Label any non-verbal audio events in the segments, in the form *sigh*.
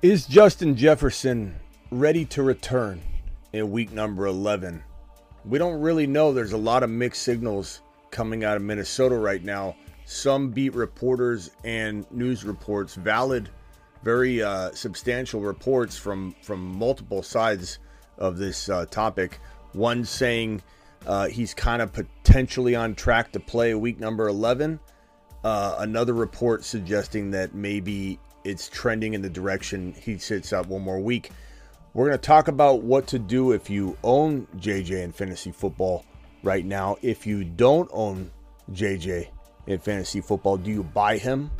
Is Justin Jefferson ready to return in week number 11? We don't really know. There's a lot of mixed signals coming out of Minnesota right now. Some beat reporters and news reports, valid, very uh, substantial reports from, from multiple sides of this uh, topic. One saying uh, he's kind of potentially on track to play week number 11. Uh, another report suggesting that maybe it's trending in the direction he sits out one more week. We're going to talk about what to do if you own JJ in fantasy football right now. If you don't own JJ in fantasy football, do you buy him?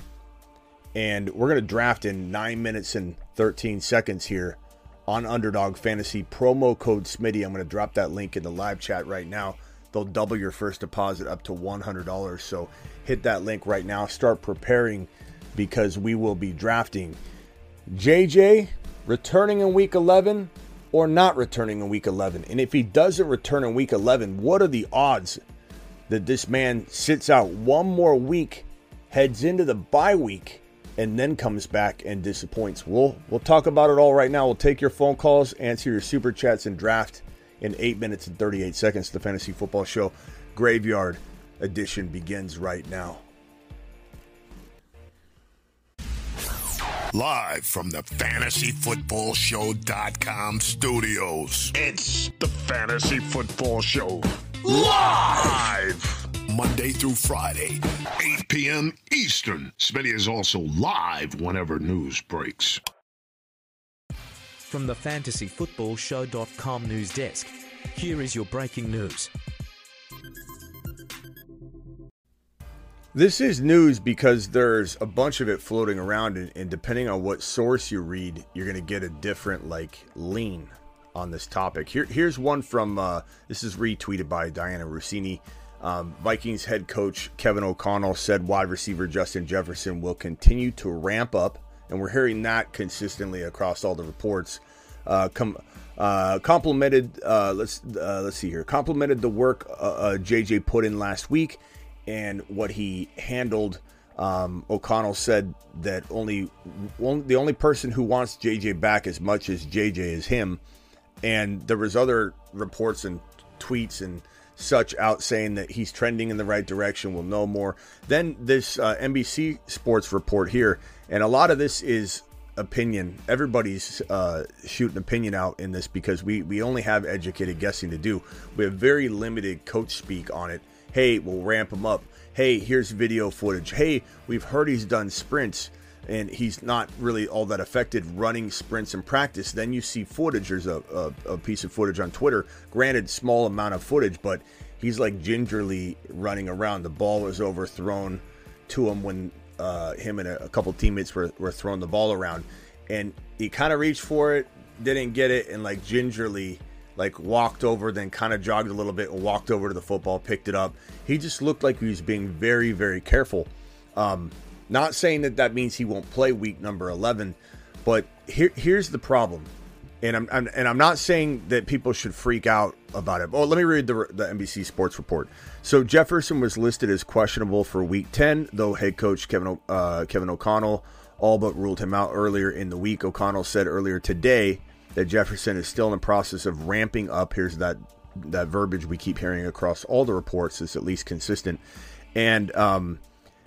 And we're going to draft in 9 minutes and 13 seconds here on Underdog Fantasy. Promo code Smitty. I'm going to drop that link in the live chat right now. They'll double your first deposit up to $100. So hit that link right now. Start preparing because we will be drafting JJ returning in week 11 or not returning in week 11. And if he doesn't return in week 11, what are the odds that this man sits out one more week, heads into the bye week, and then comes back and disappoints? We'll we'll talk about it all right now. We'll take your phone calls, answer your super chats, and draft in 8 minutes and 38 seconds. The Fantasy Football Show Graveyard Edition begins right now. Live from the fantasyfootballshow.com studios. It's the Fantasy Football Show. Live! Monday through Friday, 8 p.m. Eastern. Smitty is also live whenever news breaks. From the fantasyfootballshow.com news desk, here is your breaking news. This is news because there's a bunch of it floating around, and, and depending on what source you read, you're going to get a different like lean on this topic. Here, here's one from uh, this is retweeted by Dianna Russini. Um, Vikings head coach Kevin O'Connell said wide receiver Justin Jefferson will continue to ramp up, and we're hearing that consistently across all the reports. Uh, com- uh, complimented, uh, let's uh, let's see here, complimented the work JJ uh, uh, put in last week and what he handled. Um, O'Connell said that only the only person who wants JJ back as much as JJ is him, and there was other reports and tweets and such out saying that he's trending in the right direction. We'll know more. Then this uh, NBC Sports report here, and a lot of this is opinion. Everybody's uh, shooting opinion out in this because we we only have educated guessing to do. We have very limited coach speak on it Hey, we'll ramp him up. Hey, here's video footage. Hey, we've heard he's done sprints and he's not really all that affected running sprints in practice. Then you see footage. There's a, a, a piece of footage on Twitter. Granted, small amount of footage, but he's like gingerly running around. The ball was overthrown to him when uh, him and a, a couple teammates were, were throwing the ball around. And he kind of reached for it, didn't get it, and like gingerly like walked over, then kind of jogged a little bit walked over to the football, picked it up. He just looked like he was being very, very careful. Um, not saying that that means he won't play week number 11, but here, here's the problem. And I'm, I'm, and I'm not saying that people should freak out about it. Well, let me read the, the NBC Sports report. So Jefferson was listed as questionable for Week 10, though head coach Kevin uh, Kevin O'Connell all but ruled him out earlier in the week. O'Connell said earlier today that Jefferson is still in the process of ramping up. Here's that that verbiage we keep hearing across all the reports is at least consistent, and um,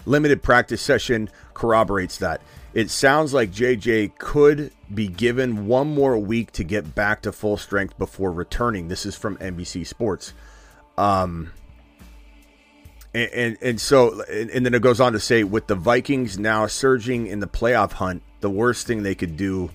limited practice session corroborates that. It sounds like JJ could be given one more week to get back to full strength before returning. This is from NBC Sports. Um, and, and, and so, and, and then it goes on to say, with the Vikings now surging in the playoff hunt, the worst thing they could do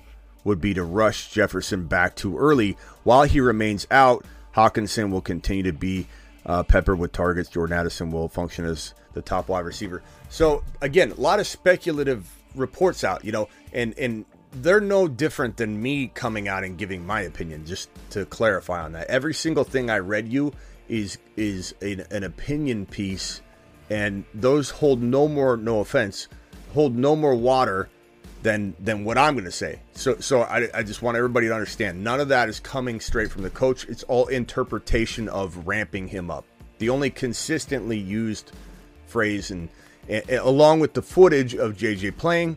would be to rush Jefferson back too early. While he remains out, Hockenson will continue to be uh, peppered with targets. Jordan Addison will function as the top wide receiver. So again, a lot of speculative reports out, you know, and and they're no different than me coming out and giving my opinion. Just to clarify on that, every single thing I read you is is an, an opinion piece, and those hold no more. No offense, hold no more water than than what I'm going to say. So so I, I just want everybody to understand none of that is coming straight from the coach. It's all interpretation of ramping him up. The only consistently used phrase and, and along with the footage of JJ playing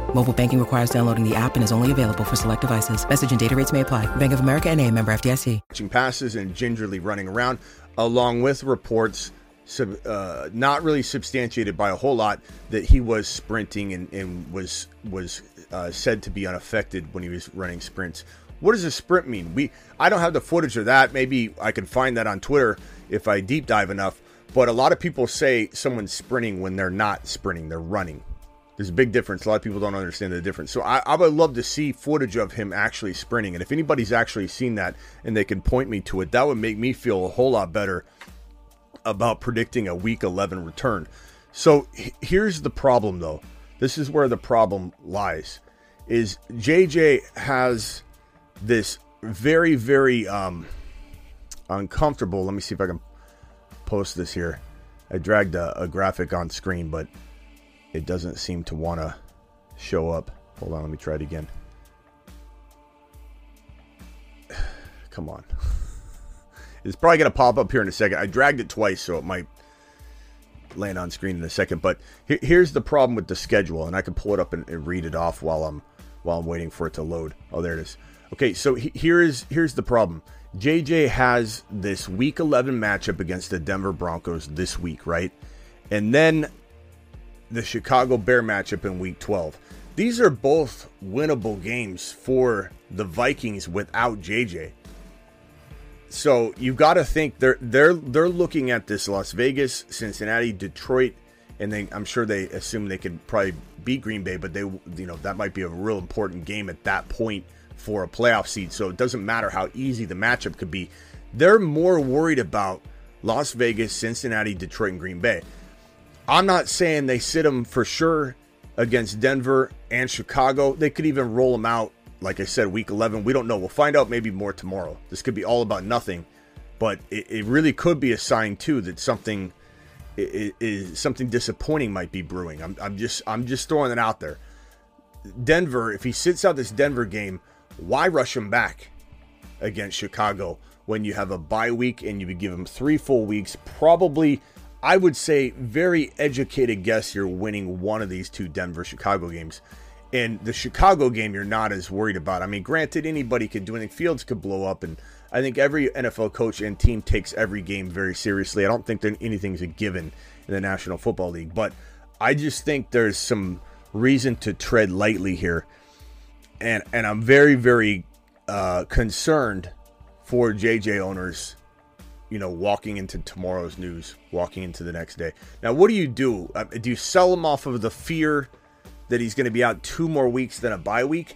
Mobile banking requires downloading the app and is only available for select devices. Message and data rates may apply. Bank of America and a member FDIC. Passes and gingerly running around, along with reports sub, uh, not really substantiated by a whole lot that he was sprinting and, and was was uh, said to be unaffected when he was running sprints. What does a sprint mean? We I don't have the footage of that. Maybe I can find that on Twitter if I deep dive enough. But a lot of people say someone's sprinting when they're not sprinting, they're running. There's a big difference. A lot of people don't understand the difference. So I, I, would love to see footage of him actually sprinting. And if anybody's actually seen that and they can point me to it, that would make me feel a whole lot better about predicting a week 11 return. So here's the problem though. This is where the problem lies. Is JJ has this very very um uncomfortable. Let me see if I can post this here. I dragged a, a graphic on screen, but it doesn't seem to want to show up. Hold on, let me try it again. *sighs* Come on. *laughs* it's probably going to pop up here in a second. I dragged it twice, so it might land on screen in a second. But here's the problem with the schedule, and I can pull it up and, and, read it off while I'm while I'm waiting for it to load. Oh, there it is. Okay, so here is here's the problem. JJ has this week 11 matchup against the Denver Broncos this week, right? And then the Chicago Bear matchup in week 12. These are both winnable games for the Vikings without JJ. So you've got to think they're they're they're looking at this Las Vegas, Cincinnati, Detroit, and then I'm sure they assume they could probably beat Green Bay, but they you know that might be a real important game at that point for a playoff seed. So it doesn't matter how easy the matchup could be. They're more worried about Las Vegas, Cincinnati, Detroit, and Green Bay. I'm not saying they sit them for sure against Denver and Chicago. They could even roll them out, like I said, week 11. We don't know. We'll find out maybe more tomorrow. This could be all about nothing, but it, it really could be a sign too that something is something disappointing might be brewing. I'm, I'm just I'm just throwing it out there. Denver, if he sits out this Denver game, why rush him back against Chicago when you have a bye week and you would give him three full weeks? Probably, I would say, very educated guess you're winning one of these two Denver Chicago games. And the Chicago game, you're not as worried about. I mean, granted, anybody could do anything. Fields could blow up, and I think every NFL coach and team takes every game very seriously. I don't think that anything's a given in the National Football League, but I just think there's some reason to tread lightly here and and I'm very very uh, concerned for JJ owners. You know, walking into tomorrow's news, walking into the next day. Now, what do you do? Uh, do you sell him off of the fear that he's going to be out two more weeks than a bye week?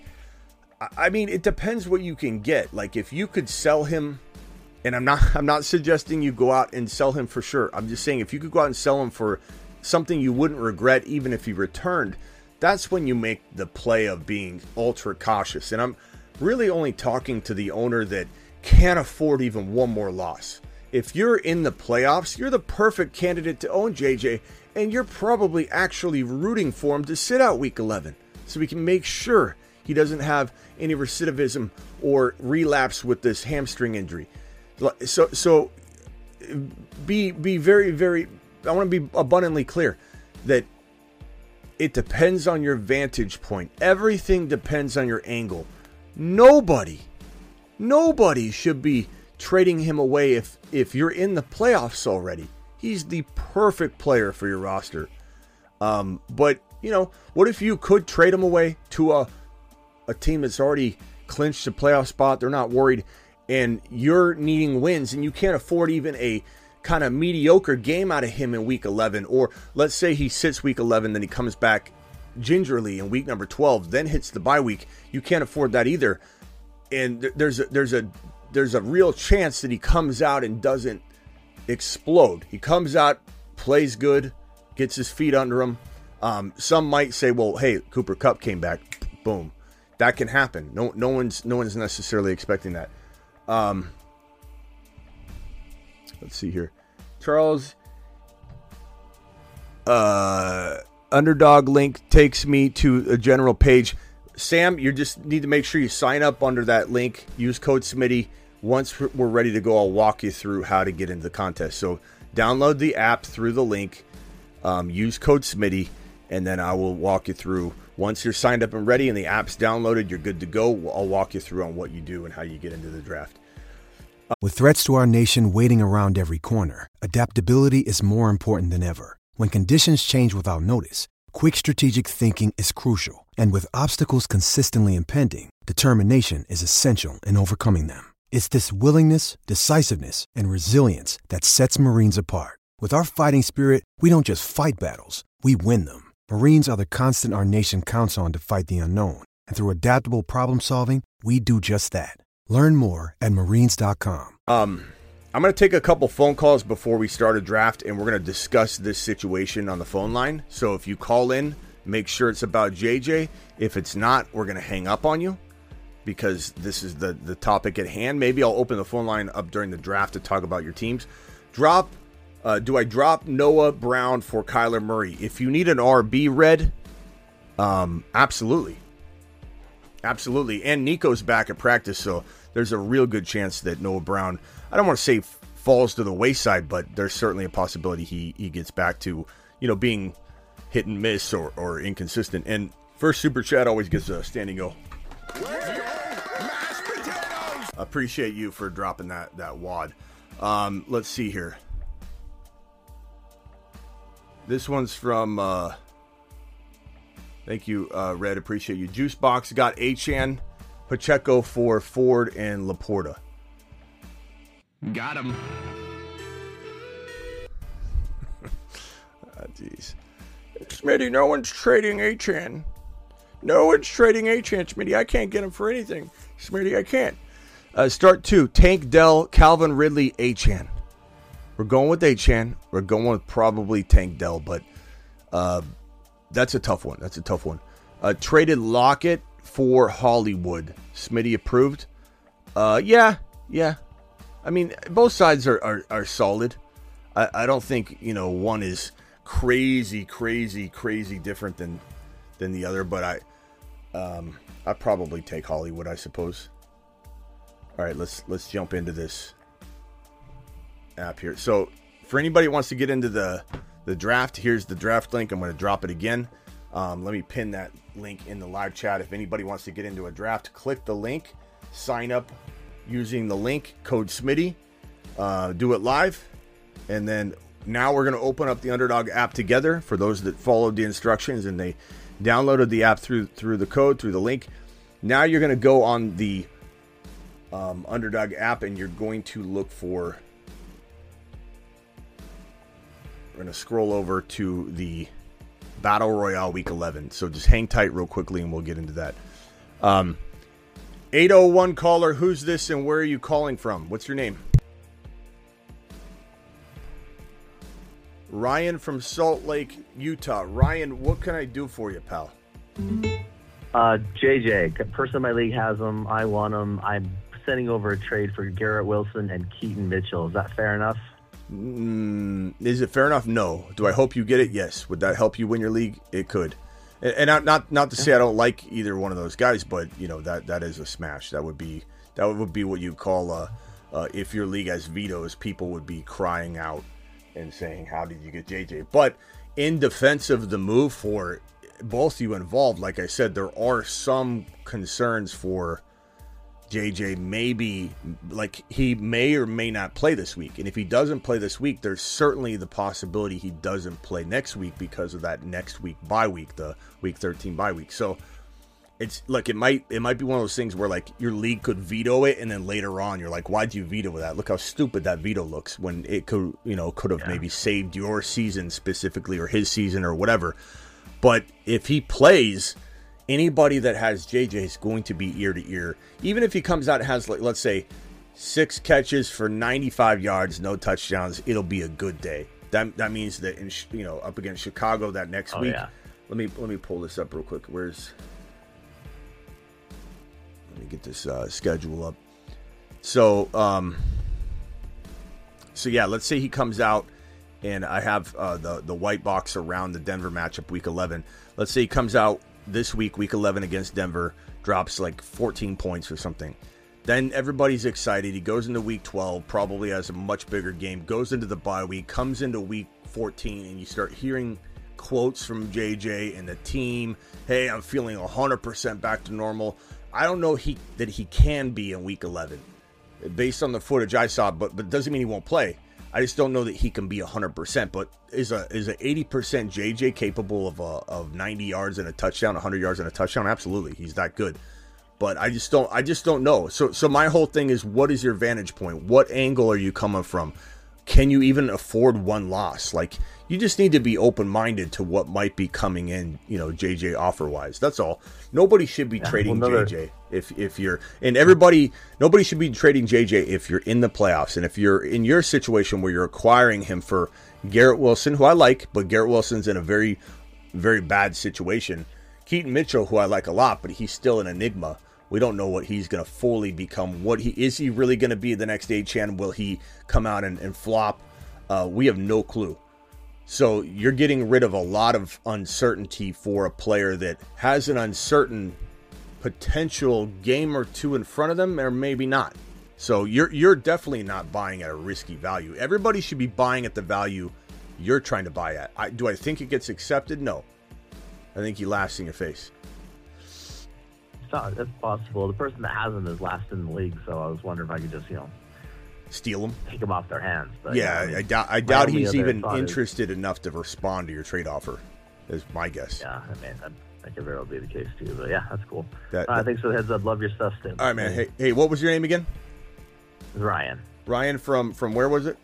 I mean, it depends what you can get. Like if you could sell him, and I'm not *laughs* I'm not suggesting you go out and sell him for sure. I'm just saying if you could go out and sell him for something you wouldn't regret even if he returned, that's when you make the play of being ultra cautious. And I'm really only talking to the owner that can't afford even one more loss. If you're in the playoffs, you're the perfect candidate to own JJ, and you're probably actually rooting for him to sit out week 11 so we can make sure he doesn't have any recidivism or relapse with this hamstring injury. So, so be be very very. I want to be abundantly clear that it depends on your vantage point. Everything depends on your angle. Nobody, nobody should be trading him away if if you're in the playoffs already. He's the perfect player for your roster. Um, but you know, what if you could trade him away to a a team that's already clinched a playoff spot? They're not worried, and you're needing wins, and you can't afford even a kind of mediocre game out of him in week 11. Or let's say he sits week 11, then he comes back gingerly in week number 12, then hits the bye week. You can't afford that either. And there's a, there's a there's a real chance that he comes out and doesn't explode. He comes out, plays good, gets his feet under him. Um, some might say, well, hey, Cooper Kupp came back. Boom. That can happen. No, no one's no one's necessarily expecting that. Um, let's see here. Charles uh, underdog link takes me to a general page. Sam, you just need to make sure you sign up under that link. Use code Smitty. Once we're ready to go, I'll walk you through how to get into the contest. So download the app through the link. Um, use code Smitty, and then I will walk you through. Once you're signed up and ready and the app's downloaded, you're good to go. I'll walk you through on what you do and how you get into the draft. With threats to our nation waiting around every corner, adaptability is more important than ever. When conditions change without notice, quick strategic thinking is crucial. And with obstacles consistently impending, determination is essential in overcoming them. It's this willingness, decisiveness, and resilience that sets Marines apart. With our fighting spirit, we don't just fight battles, we win them. Marines are the constant our nation counts on to fight the unknown. And through adaptable problem solving, we do just that. Learn more at marines.com. Um, I'm going to take a couple phone calls before we start a draft, and we're going to discuss this situation on the phone line. So if you call in, make sure it's about JJ. If it's not, we're going to hang up on you because this is the, the topic at hand. Maybe I'll open the phone line up during the draft to talk about your teams. Drop, uh, do I drop Noah Brown for Kyler Murray? If you need an RB red, um, absolutely. Absolutely. And Nico's back at practice, so there's a real good chance that Noah Brown, I don't want to say falls to the wayside, but there's certainly a possibility he, he gets back to, you know, being hit and miss or, or inconsistent. And first super chat always gets a standing go. Appreciate you for dropping that that wad. Um, let's see here. This one's from uh, Thank you, uh, Red. Appreciate you. Juice box got Achane, Pacheco for Ford and Laporta. Got him. oh, *laughs* jeez. Smitty, no one's trading Achane. No one's trading Achane, Smitty. I can't get him for anything. Smitty, I can't. Uh, start two. Tank Dell, Calvin Ridley, Achane. We're going with Achane. We're going with probably Tank Dell, but uh, that's a tough one. That's a tough one. Uh, traded Lockett for Hollywood. Smitty approved. Uh, yeah, yeah. I mean, both sides are, are, are solid. I, I don't think, you know, one is crazy, crazy, crazy different than than the other, but I um I probably take Hollywood, I suppose. All right, let's let's jump into this app here. So, for anybody wants to get into the the draft. Here's the draft link. I'm going to drop it again. Um, let me pin that link in the live chat. If anybody wants to get into a draft, click the link, sign up using the link code Smitty, uh, do it live, and then now we're going to open up the Underdog app together for those that followed the instructions and they downloaded the app through through the code through the link. Now you're going to go on the um, Underdog app and you're going to look for We're going to scroll over to the Battle Royale Week 11. So just hang tight real quickly and we'll get into that. Um, 801 caller, who's this and where are you calling from? What's your name? Ryan from Salt Lake, Utah. Ryan, what can I do for you, pal? Uh, JJ, person in my league has him. I want him. I'm sending over a trade for Garrett Wilson and Keaton Mitchell. Is that fair enough? Mm, is it fair enough? No. Do I hope you get it? Yes. Would that help you win your league? It could. And, and not, not not to say I don't like either one of those guys, but you know that that is a smash. That would be that would be what you call uh, uh, if your league has vetoes, people would be crying out and saying, "How did you get JJ?" But in defense of the move for both you involved, like I said, there are some concerns for JJ. Maybe like he may or may not play this week, and if he doesn't play this week, there's certainly the possibility he doesn't play next week because of that next week bye week, the week 13 bye week. So it's like it might it might be one of those things where like your league could veto it and then later on you're like why'd you veto that? Look how stupid that veto looks when it could you know could have yeah. maybe saved your season specifically or his season or whatever. But if he plays anybody that has jj is going to be ear to ear. Even if he comes out and has like let's say six catches for 95 yards no touchdowns it'll be a good day. That that means that in you know up against chicago that next oh, week. yeah. let me let me pull this up real quick. Where's get this uh, schedule up. So, um, so yeah, let's say he comes out, and I have uh, the the white box around the Denver matchup, week eleven. Let's say he comes out this week, week eleven against Denver, drops like fourteen points or something. Then everybody's excited. He goes into week twelve, probably has a much bigger game. Goes into the bye week, comes into week fourteen, and you start hearing quotes from JJ and the team. Hey, I'm feeling 100% back to normal. I don't know he that he can be in week 11 based on the footage I saw, but but doesn't mean he won't play. I just don't know that he can be 100%. But is a is a 80% JJ capable of a, of 90 yards and a touchdown, 100 yards and a touchdown? Absolutely, he's that good. But I just don't I just don't know. So so my whole thing is, what is your vantage point? What angle are you coming from? Can you even afford one loss? Like you just need to be open minded to what might be coming in, you know, JJ offer wise. That's all. Nobody should be yeah, trading well, another... JJ if if you're and everybody nobody should be trading JJ if you're in the playoffs and if you're in your situation where you're acquiring him for Garrett Wilson, who I like, but Garrett Wilson's in a very very bad situation. Keaton Mitchell, who I like a lot, but he's still an enigma. We don't know what he's going to fully become. What he is he really going to be the next Achane? Will he come out and, and flop? Uh, we have no clue. So you're getting rid of a lot of uncertainty for a player that has an uncertain potential game or two in front of them, or maybe not. So you're you're definitely not buying at a risky value. Everybody should be buying at the value you're trying to buy at. I, do I think it gets accepted? No. I think he laughs in your face. Not, it's possible. The person that has him is last in the league, so I was wondering if I could just, you know, steal them, take them off their hands. But, yeah, I, I doubt, I doubt he's even interested is, enough to respond to your trade offer. Is my guess. Yeah, I mean, that, could very well be the case too. But yeah, that's cool. That, uh, thanks for the heads up. Love your stuff, Stim. All right, man. Hey, hey, what was your name again? Ryan. Ryan from from where was it?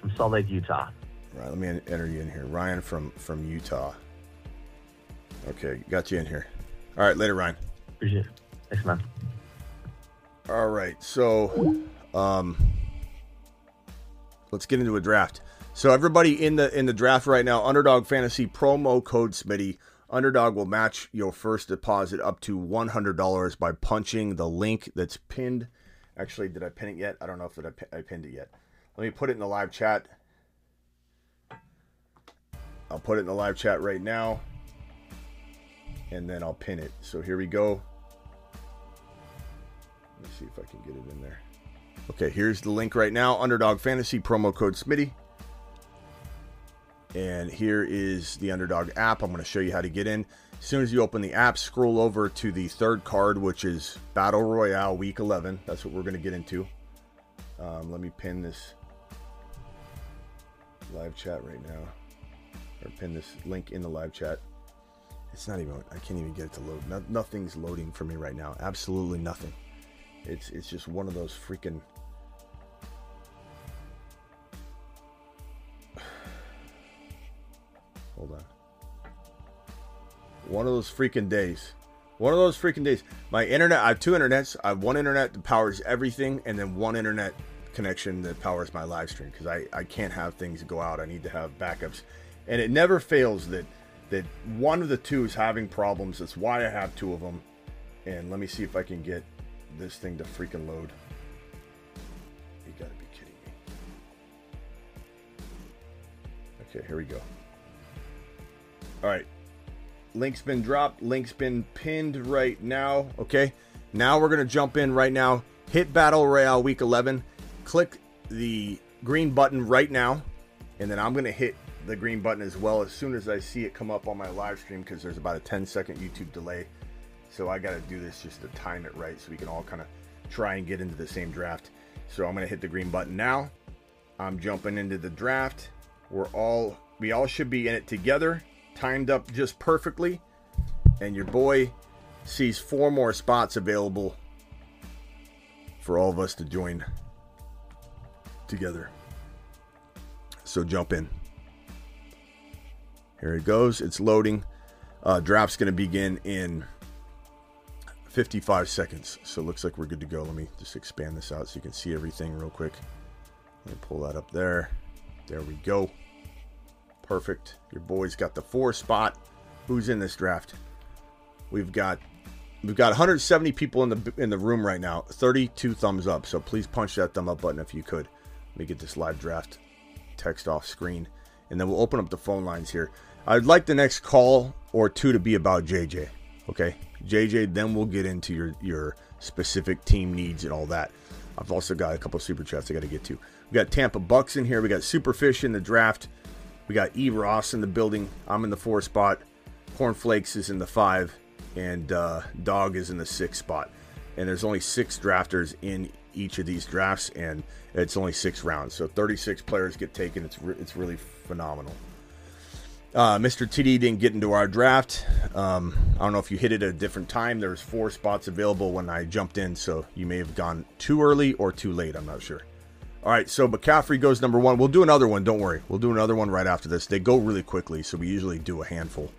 From Salt Lake, Utah. Right. Let me enter you in here. Ryan from from Utah. Okay, got you in here. All right, later, Ryan. Appreciate it. Thanks, man. All right, so um, let's get into a draft. So everybody in the in the draft right now, Underdog Fantasy promo code Smitty. Underdog will match your first deposit up to one hundred dollars by punching the link that's pinned. Actually, did I pin it yet? I don't know if I, I pinned it yet. Let me put it in the live chat. I'll put it in the live chat right now, and then I'll pin it. So here we go. Let me see if I can get it in there. Okay, here's the link right now Underdog Fantasy, promo code Smitty. And here is the Underdog app. I'm going to show you how to get in. As soon as you open the app, scroll over to the third card, which is Battle Royale Week 11. That's what we're going to get into. Um, let me pin this live chat right now, or pin this link in the live chat. It's not even, I can't even get it to load. No, nothing's loading for me right now. Absolutely nothing. It's, it's just one of those freaking *sighs* Hold on. One of those freaking days One of those freaking days. My internet, I have two internets. I have one internet that powers everything, and then one internet connection that powers my live stream because I, I can't have things go out. I need to have backups. And it never fails that that one of the two is having problems. That's why I have two of them. And let me see if I can get this thing to freaking load. You gotta be kidding me. Okay, here we go. All right. Link's been dropped. Link's been pinned right now. Okay. Now we're to jump in right now. Hit Battle Royale Week 11. Click the green button right now. And then I'm to hit the green button as well as soon as I see it come up on my live stream because there's about a 10 second YouTube delay. So I got to do this just to time it right so we can all kind of try and get into the same draft. So I'm going to hit the green button now. I'm jumping into the draft. We're all we all should be in it together, timed up just perfectly. And your boy sees four more spots available for all of us to join together. So jump in. Here it goes. It's loading. Uh, draft's going to begin in 55 seconds. So it looks like we're good to go. Let me just expand this out so you can see everything real quick. Let me pull that up there. There we go. Perfect. Your boy's got the four spot. Who's in this draft? We've got we've got 170 people in the in the room right now. 32 thumbs up. So please punch that thumb up button if you could. Let me get this live draft text off screen, and then we'll open up the phone lines here. I'd like the next call or two to be about JJ. Okay, JJ. Then we'll get into your your specific team needs and all that. I've also got a couple super chats I got to get to. We got Tampa Bucks in here. We got Superfish in the draft. We got E Ross in the building. I'm in the four spot. Cornflakes is in the five, and uh, Dog is in the six spot. And there's only six drafters in each of these drafts, and it's only six rounds. So 36 players get taken. It's re- it's really phenomenal. Uh, Mr. TD didn't get into our draft. Um, I don't know if you hit it at a different time. There was four spots available when I jumped in, so you may have gone too early or too late. I'm not sure. All right, so McCaffrey goes number one. We'll do another one. Don't worry. We'll do another one right after this. They go really quickly, so we usually do a handful.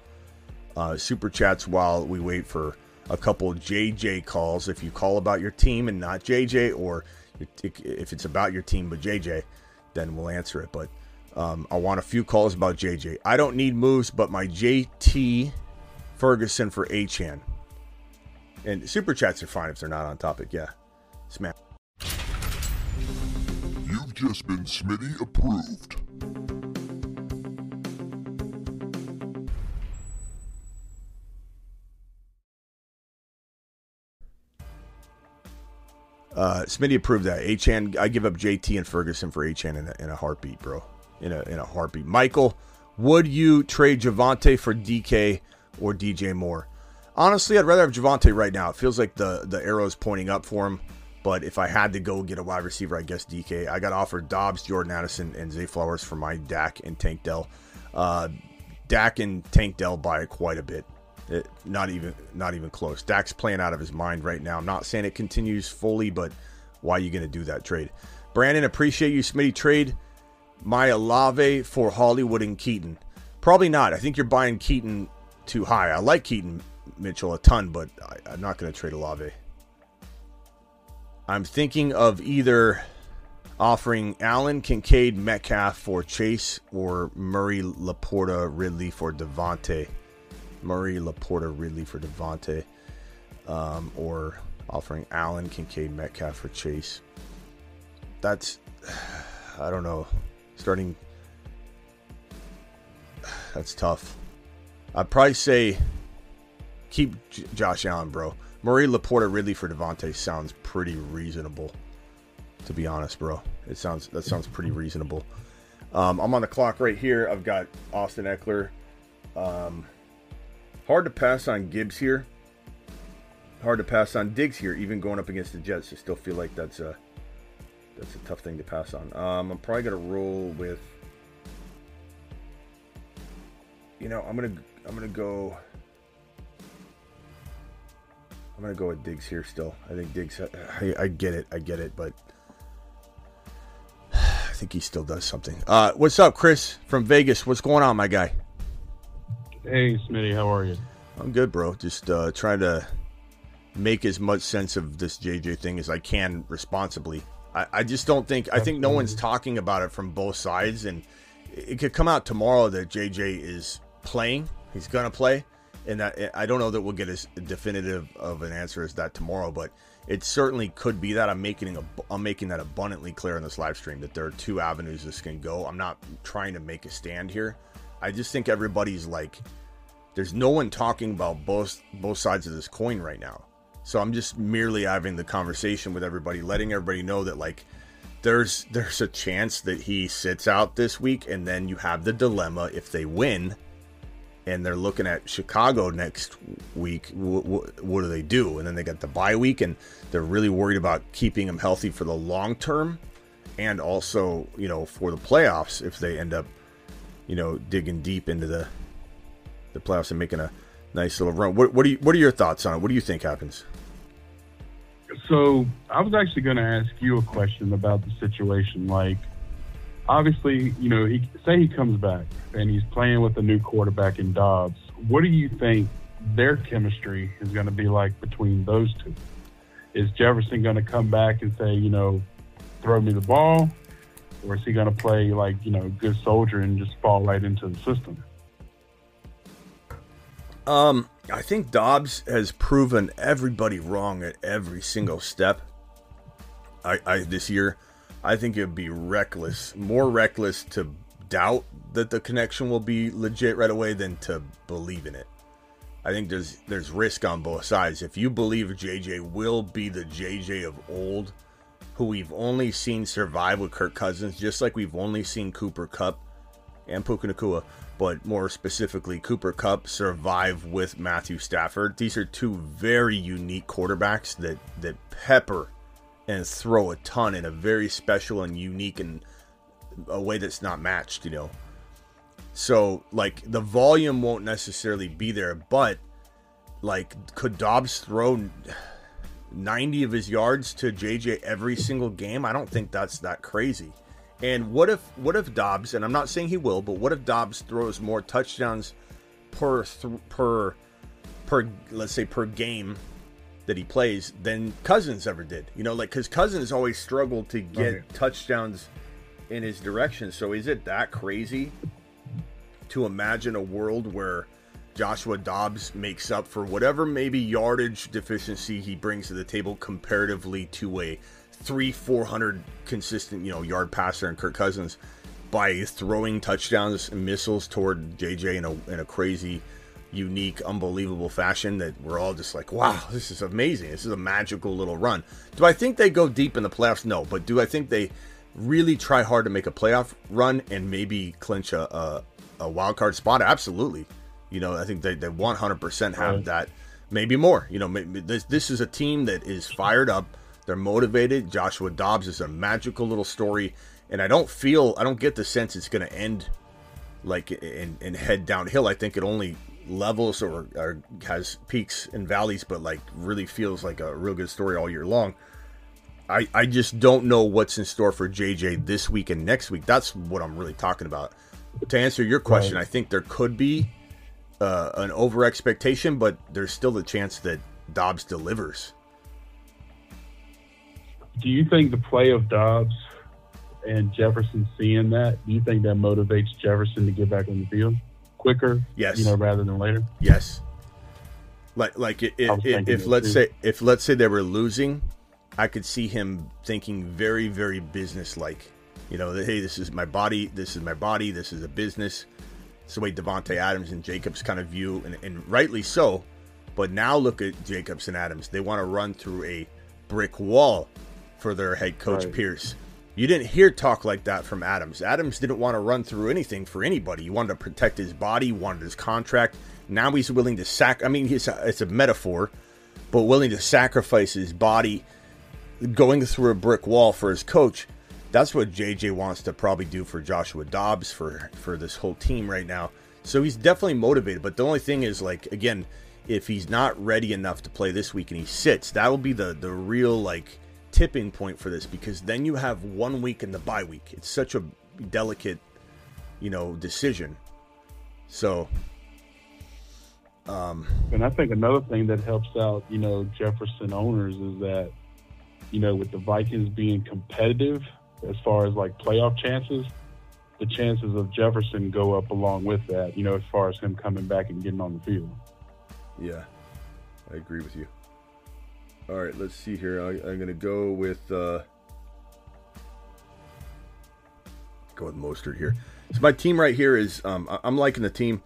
Uh, super chats while we wait for a couple JJ calls. If you call about your team and not JJ, or if it's about your team but JJ, then we'll answer it. But um, I want a few calls about JJ. I don't need moves, but my JT Ferguson for Achane. And super chats are fine if they're not on topic. Yeah, smash. You've just been Smitty approved. Uh, Smitty approved that. Achane, I give up JT and Ferguson for Achane in a, in a heartbeat, bro. In a in a heartbeat. Michael, would you trade Javonte for DK or DJ Moore? Honestly, I'd rather have Javonte right now. It feels like the the arrow is pointing up for him. But if I had to go get a wide receiver, I guess DK. I got offered Dobbs, Jordan Addison, and Zay Flowers for my Dak and Tank Dell. Uh, Dak and Tank Dell by quite a bit. It, not even not even close. Dak's playing out of his mind right now. I'm not saying it continues fully, but why are you going to do that trade? Brandon, appreciate you, Smitty. Trade my Olave for Hollywood and Keaton. Probably not. I think you're buying Keaton too high. I like Keaton Mitchell a ton, but I, I'm not going to trade Olave. I'm thinking of either offering Allen, Kincaid, Metcalf for Chase or Murray, Laporta, Ridley for Devontae. Murray, Laporta, Ridley for Devontae. Um, or offering Allen, Kincaid, Metcalf for Chase. That's, *sighs* I don't know. Starting, that's tough. I'd probably say keep J- Josh Allen, bro. Murray, Laporta, Ridley for Devontae sounds pretty reasonable. To be honest, bro, it sounds that sounds pretty reasonable. Um, I'm on the clock right here. I've got Austin Ekeler. Um, hard to pass on Gibbs here. Hard to pass on Diggs here, even going up against the Jets. I still feel like that's a that's a tough thing to pass on. Um, I'm probably gonna roll with. You know, I'm gonna I'm gonna go. I'm gonna go with Diggs here. Still, I think Diggs. I, I get it. I get it, but I think he still does something. Uh, what's up, Chris from Vegas? What's going on, my guy? Hey, Smitty, how are you? I'm good, bro. Just uh, trying to make as much sense of this JJ thing as I can responsibly. I, I just don't think I think no one's talking about it from both sides, and it could come out tomorrow that JJ is playing. He's gonna play, and that I don't know that we'll get as definitive of an answer as that tomorrow, but it certainly could be that. I'm making a, I'm making that abundantly clear in this live stream that there are two avenues this can go. I'm not trying to make a stand here. I just think everybody's like, there's no one talking about both both sides of this coin right now. So I'm just merely having the conversation with everybody, letting everybody know that like there's there's a chance that he sits out this week, and then you have the dilemma if they win, and they're looking at Chicago next week. W- w- what do they do? And then they got the bye week, and they're really worried about keeping him healthy for the long term, and also you know for the playoffs if they end up you know digging deep into the the playoffs and making a nice little run. What what are you, what are your thoughts on it? What do you think happens? So I was actually going to ask you a question about the situation. Like, obviously, you know, he, say he comes back and he's playing with a new quarterback in Dobbs. What do you think their chemistry is going to be like between those two? Is Jefferson going to come back and say, you know, throw me the ball, or is he going to play like you know good soldier and just fall right into the system? Um, I think Dobbs has proven everybody wrong at every single step. I, I this year, I think it'd be reckless, more reckless to doubt that the connection will be legit right away than to believe in it. I think there's there's risk on both sides. If you believe JJ will be the JJ of old, who we've only seen survive with Kirk Cousins, just like we've only seen Cooper Kupp and Puka Nacua, but more specifically Cooper Kupp survive with Matthew Stafford. These are two very unique quarterbacks that that pepper and throw a ton in a very special and unique and a way that's not matched, you know. So like the volume won't necessarily be there, but like could Dobbs throw 90 of his yards to JJ every single game? I don't think that's that crazy. And what if what if Dobbs, and I'm not saying he will, but what if Dobbs throws more touchdowns per th- per per let's say per game that he plays than Cousins ever did? You know, like because Cousins always struggled to get Okay. touchdowns in his direction. So is it that crazy to imagine a world where Joshua Dobbs makes up for whatever maybe yardage deficiency he brings to the table comparatively to a three, four hundred consistent, you know, yard passer and Kirk Cousins by throwing touchdowns and missiles toward JJ in a in a crazy, unique, unbelievable fashion that we're all just like, wow, this is amazing. This is a magical little run. Do I think they go deep in the playoffs? No, but do I think they really try hard to make a playoff run and maybe clinch a a, a wild card spot? Absolutely. You know, I think they, they 100% have Right. that, maybe more. You know, maybe this this is a team that is fired up. They're motivated. Joshua Dobbs is a magical little story, and I don't feel, I don't get the sense it's going to end like and, and head downhill. I think it only levels or, or has peaks and valleys, but like really feels like a real good story all year long. I, I just don't know what's in store for JJ this week and next week. That's what I'm really talking about. To answer your question, Right. I think there could be uh, an over expectation, but there's still the chance that Dobbs delivers. Do you think the play of Dobbs and Jefferson seeing that, do you think that motivates Jefferson to get back on the field quicker? Yes. You know, rather than later? Yes. Like like if let's too. say if let's say they were losing, I could see him thinking very very businesslike. You know, that, hey, this is my body, this is my body, this is a business. It's the way Davante Adams and Jacobs kind of view, and, and rightly so. But now look at Jacobs and Adams; they want to run through a brick wall for their head coach Right. Pierce. You didn't hear talk like that from Adams. Adams didn't want to run through anything for anybody. He wanted to protect his body, wanted his contract. Now he's willing to sac. I mean, it's a, it's a metaphor, but willing to sacrifice his body, going through a brick wall for his coach. That's what JJ wants to probably do for Joshua Dobbs for for this whole team right now. So he's definitely motivated. But the only thing is, like again, if he's not ready enough to play this week and he sits, that will be the the real like tipping point for this because then you have one week in the bye week. It's such a delicate, you know, decision. So Um, and I think another thing that helps out, you know, Jefferson owners is that, you know, with the Vikings being competitive as far as like playoff chances, the chances of Jefferson go up along with that, you know, as far as him coming back and getting on the field. Yeah, I agree with you. All right, let's see here. I, am to go with uh, go with Mostert here. So my team right here is um, I'm liking the team.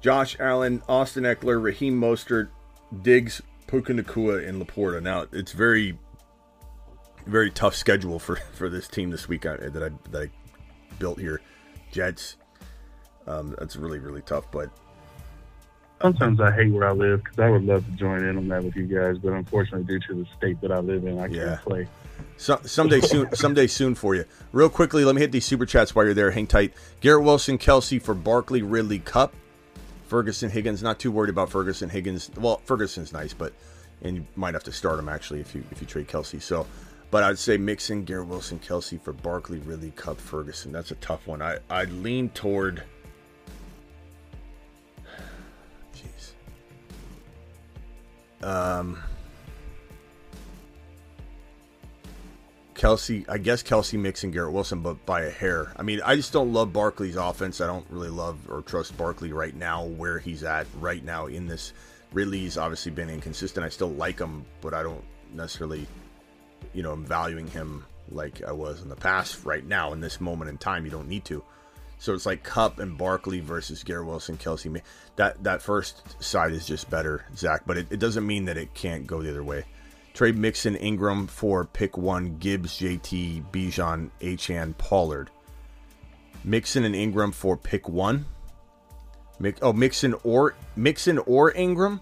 Josh Allen, Austin Ekeler, Raheem Mostert, Diggs, Puka Nacua, and Laporta. Now it's very, very tough schedule for, *laughs* for this team this week uh, that I that I built here. Jets. Um, that's really really tough, but sometimes I hate where I live because I would love to join in on that with you guys, but unfortunately, due to the state that I live in, I can't play. So, someday soon, *laughs* someday soon for you. Real quickly, let me hit these super chats while you're there. Hang tight. Garrett Wilson, Kelce for Barkley, Ridley, Kupp. Ferguson, Higgins. Not too worried about Ferguson, Higgins. Well, Ferguson's nice, but and you might have to start him actually if you if you trade Kelce. So, but I'd say mixing Garrett Wilson, Kelce for Barkley, Ridley, Kupp, Ferguson. That's a tough one. I I'd lean toward. Um. Kelce, I guess Kelce mixing Garrett Wilson, but by a hair. I mean, I just don't love Barkley's offense. I don't really love or trust Barkley right now where he's at right now in this. Ridley's obviously been inconsistent. I still like him, but I don't necessarily, you know, I'm valuing him like I was in the past. Right now, in this moment in time, you don't need to. So it's like Kupp and Barkley versus Garrett Wilson, Kelce. That that first side is just better, Zach. But it, it doesn't mean that it can't go the other way. Trade Mixon Ingram for pick one Gibbs, JT, Bijan, Achane, Pollard. Mixon and Ingram for pick one. Oh, Mixon or Mixon or Ingram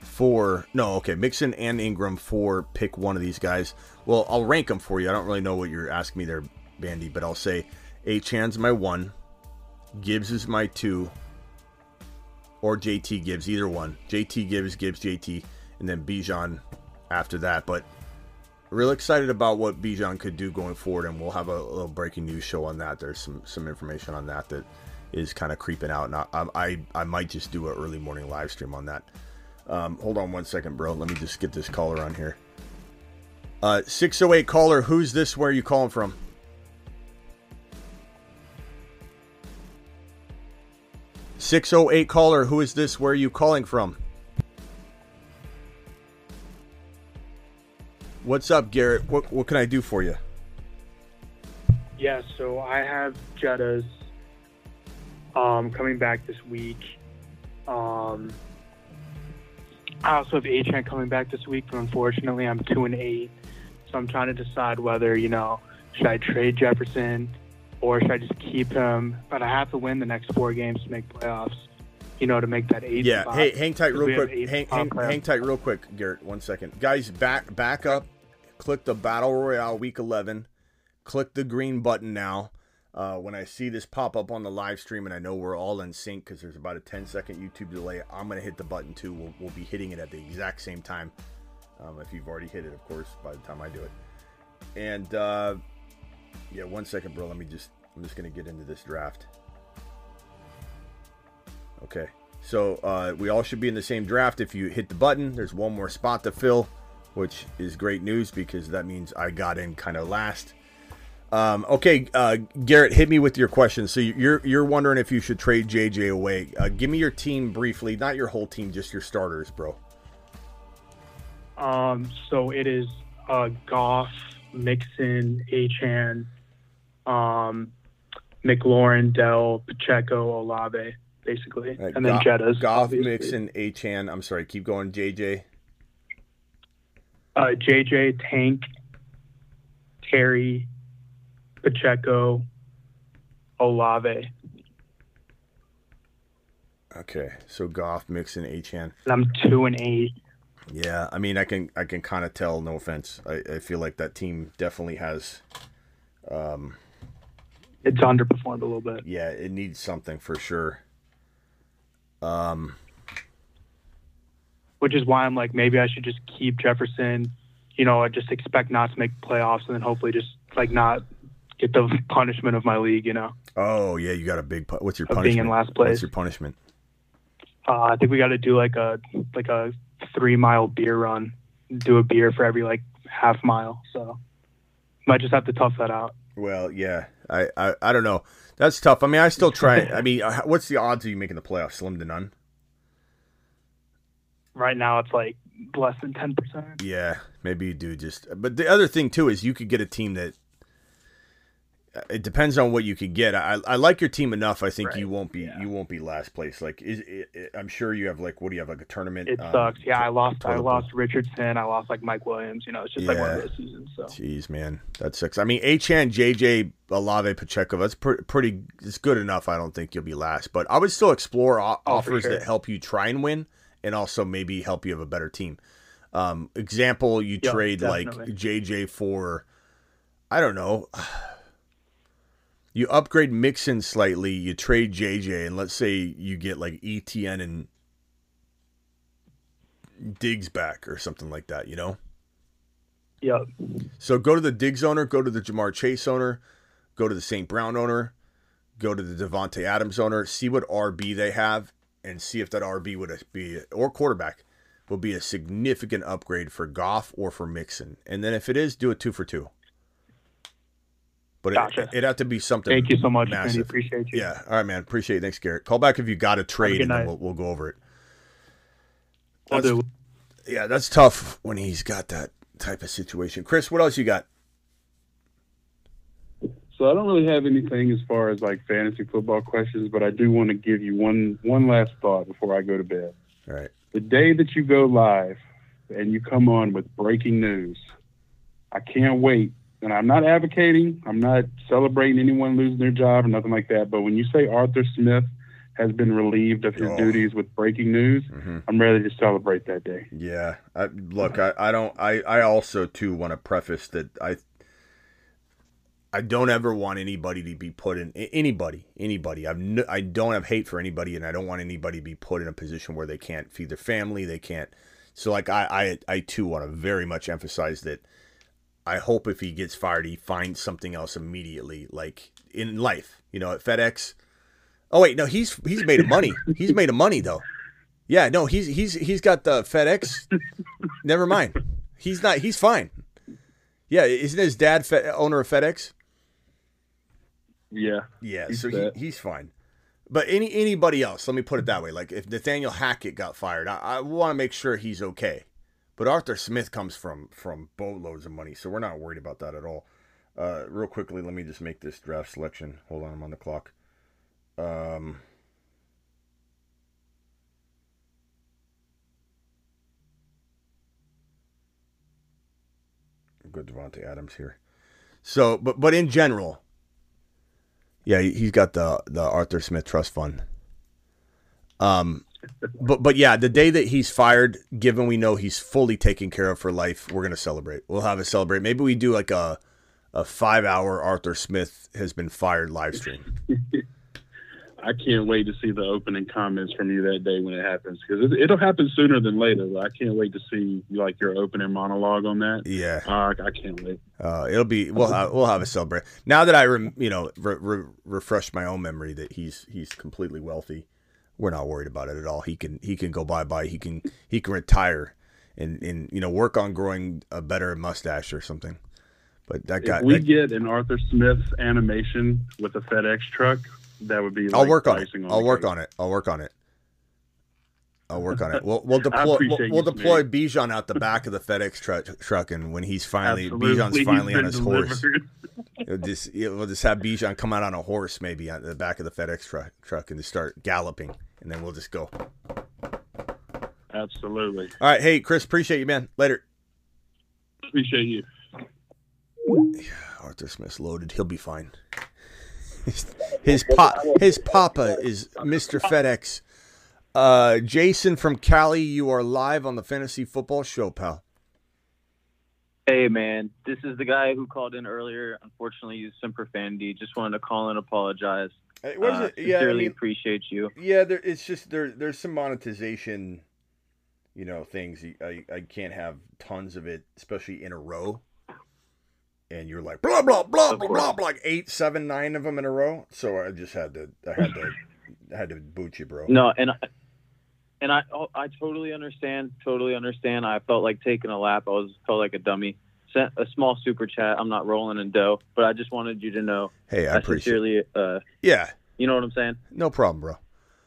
for no, okay, Mixon and Ingram for pick one of these guys. Well, I'll rank them for you. I don't really know what you're asking me there, Bandy, but I'll say Achane's my one, Gibbs is my two, or JT Gibbs, either one. JT Gibbs, Gibbs, JT, and then Bijan after that. But real excited about what Bijan could do going forward, and we'll have a, little breaking news show on that. There's some some information on that that is kind of creeping out, and I, I I might just do an early morning live stream on that. Um, hold on one second, bro. Let me just get this caller on here. Uh, 608 caller, who's this? Where are you calling from? Six oh eight caller, who is this? Where are you calling from? What's up, Garrett? What what can I do for you? Yeah, so I have Jettas um, coming back this week. Um, I also have Achane coming back this week, but unfortunately, I'm two and eight, so I'm trying to decide whether you know should I trade Jefferson or should I just keep him? But I have to win the next four games to make playoffs. You know, to make that eight. Yeah, spot. hey, hang tight real quick. Hang, hang, hang tight real quick, Garrett. One second, guys. Back back up click the Battle Royale Week 11. Click the green button now. Uh, when I see this pop up on the live stream and I know we're all in sync because there's about a 10 second YouTube delay, I'm going to hit the button too. We'll, we'll be hitting it at the exact same time. Um, if you've already hit it, of course, by the time I do it. And uh, yeah, one second, bro. Let me just, I'm just going to get into this draft. Okay. So uh, we all should be in the same draft. If you hit the button, there's one more spot to fill which is great news because that means I got in kind of last. Um, okay, uh, Garrett, hit me with your question. So you're you're wondering if you should trade JJ away. Uh, give me your team briefly, not your whole team, just your starters, bro. Um, so it is uh, Goff, Mixon, Achane, um, McLaurin, Dell, Pacheco, Olave, basically, right, and then Go- Jettas. Goff, obviously. Mixon, Achane. I'm sorry, keep going. JJ uh, JJ, Tank, Terry, Pacheco, Olave. Okay, so Goff, Mixon, Achane. And I'm two and eight. Yeah, I mean, I can I can kind of tell. No offense, I, I feel like that team definitely has. Um, it's underperformed a little bit. Yeah, it needs something for sure. Um, which is why I'm like maybe I should just keep Jefferson. You know, I just expect not to make playoffs and then hopefully just like not get the *laughs* punishment of my league. You know. Oh yeah, you got a big. What's your punishment? Being in last place. What's your punishment? Uh, I think we got to do like a like a three mile beer run. Do a beer for every like half mile. So might just have to tough that out. Well, yeah, I, I, I don't know. That's tough. I mean, I still try. I mean, uh, what's the odds of you making the playoffs? Slim to none. Right now, it's like less than ten percent. Yeah, maybe you do just. But the other thing too is you could get a team that. It depends on what you can get. I, I like your team enough. I think Right, you won't be you won't be last place. Like is it, it- I'm sure you have like what do you have like a tournament? It um, sucks. Yeah, I lost. I lost Richardson. I lost like Mike Williams. You know, it's just like one of those seasons. So Jeez, man, that sucks. I mean, Achane, JJ, Olave, Pacheco. That's pre- pretty. It's good enough. I don't think you'll be last, but I would still explore o- Oh, offers sure. that help you try and win, and also maybe help you have a better team. Um, example, you Yeah, trade like. JJ for, I don't know. You upgrade Mixon slightly. You trade JJ, and let's say you get like ETN and Diggs back or something like that. You know. Yep. So go to the Diggs owner, go to the Ja'Marr Chase owner, go to the St. Brown owner, go to the Davante Adams owner, see what RB they have, and see if that RB would be or quarterback will be a significant upgrade for Goff or for Mixon. And then if it is, do a two for two. But Gotcha. it, it'd have to be something. Thank you so much, Randy. massive. Appreciate you. Yeah. All right, man. Appreciate it. Thanks, Garrett. Call back if you got a trade, good and then we'll, we'll go over it. Will do. Yeah, that's tough when he's got that type of situation. Chris, what else you got? So I don't really have anything as far as like fantasy football questions, but I do want to give you one one last thought before I go to bed. All right. The day that you go live and you come on with breaking news, I can't wait. And I'm not advocating, I'm not celebrating anyone losing their job or nothing like that. But when you say Arthur Smith has been relieved of his Oh. duties with breaking news, mm-hmm. I'm ready to celebrate that day. Yeah, I, look, I, I don't. I, I also too want to preface that I. I don't ever want anybody to be put in anybody, anybody. I've no, I don't have hate for anybody, and I don't want anybody to be put in a position where they can't feed their family. They can't. So, like, I, I, I too want to very much emphasize that. I hope if he gets fired, he finds something else immediately, like in life. You know, at FedEx. Oh wait, no, he's he's made of money. He's made of money though. Yeah, no, he's he's he's got the FedEx. Never mind. He's not. He's fine. Yeah, isn't his dad owner of FedEx? Yeah. Yeah, so he, he's fine. But any anybody else? Let me put it that way. Like if Nathaniel Hackett got fired, I, I want to make sure he's okay. But Arthur Smith comes from from boatloads of money, so we're not worried about that at all. Uh, real quickly, let me just make this draft selection. Hold on, I'm on the clock. Um, good Davante Adams here. So, but but in general, yeah, he- he's got the the Arthur Smith Trust Fund. Um, but but yeah, the day that he's fired, given we know he's fully taken care of for life, we're gonna celebrate. We'll have a celebrate. Maybe we do like a a five hour Arthur Smith has been fired live stream. *laughs* I can't wait to see the opening comments from you that day when it happens because it, it'll happen sooner than later. But I can't wait to see like your opening monologue on that. Yeah. uh, I can't wait. Uh, it'll be we'll have, we'll have a celebrate. Now that I rem, you know re, re, refresh my own memory that he's he's completely wealthy, we're not worried about it at all. He can he can go bye bye. He can he can retire and and you know work on growing a better mustache or something. But that guy, if we that- get an Arthur Smith animation with a FedEx truck, that would be. Like I'll work on it. icing I'll work cake. on it. I'll work on it. I'll work on it. We'll we'll *laughs* deploy we'll, we'll deploy Bijan out the back of the FedEx truck, truck and when he's finally Absolutely, Bijan's finally on his horse. It'll *laughs* just it- we'll just have Bijan come out on a horse maybe on the back of the FedEx truck truck and just start galloping and then we'll just go. Absolutely, All right, hey Chris, appreciate you, man. Later. appreciate you. Yeah, *sighs* Arthur Smith's loaded. He'll be fine. His his, pop, his papa is Mr. FedEx. Uh, Jason from Cali, you are live on the Fantasy Football Show, pal. Hey man, this is the guy who called in earlier. Unfortunately, used some profanity. Just wanted to call and apologize. What is Uh, it? Yeah, I sincerely mean- appreciate you. Yeah, there, it's just there. There's some monetization, you know, things. I I can't have tons of it, especially in a row. And you're like blah blah blah blah blah, blah like eight, seven, nine of them in a row. So I just had to, I had to, I had to boot you, bro. No, and I, and I oh, I totally understand, totally understand. I felt like taking a lap. I was felt like a dummy. Sent a small super chat. I'm not rolling in dough, but I just wanted you to know. Hey, I appreciate sincerely, uh, Yeah, you know what I'm saying. no problem, bro.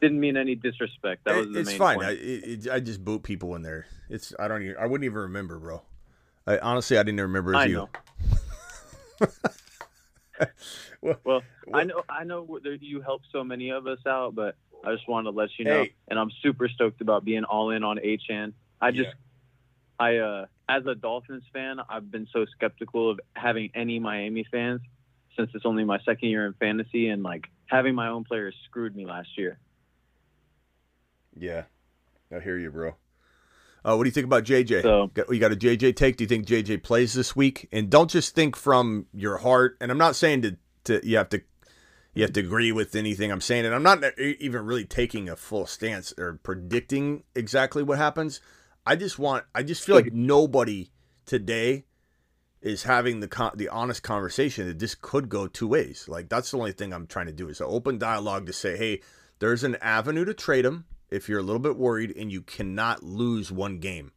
Didn't mean any disrespect. That was the it's main fine. point. I, it, I just boot people in there. It's I don't even I wouldn't even remember, bro. I honestly I didn't even remember it was I you. know. *laughs* well, well, I know I know that you help so many of us out, but I just wanted to let you know, Hey. and I'm super stoked about being all in on HN. I just, I uh, as a Dolphins fan, I've been so skeptical of having any Miami fans since it's only my second year in fantasy, and like having my own players screwed me last year. Yeah, I hear you, bro. Uh, what do you think about JJ? So- you got a JJ take? Do you think JJ plays this week? And don't just think from your heart. And I'm not saying to, to you have to you have to agree with anything I'm saying, and I'm not even really taking a full stance or predicting exactly what happens. I just want I just feel like nobody today is having the con- the honest conversation that this could go two ways. Like that's the only thing I'm trying to do is an open dialogue to say, hey, there's an avenue to trade him if you're a little bit worried and you cannot lose one game.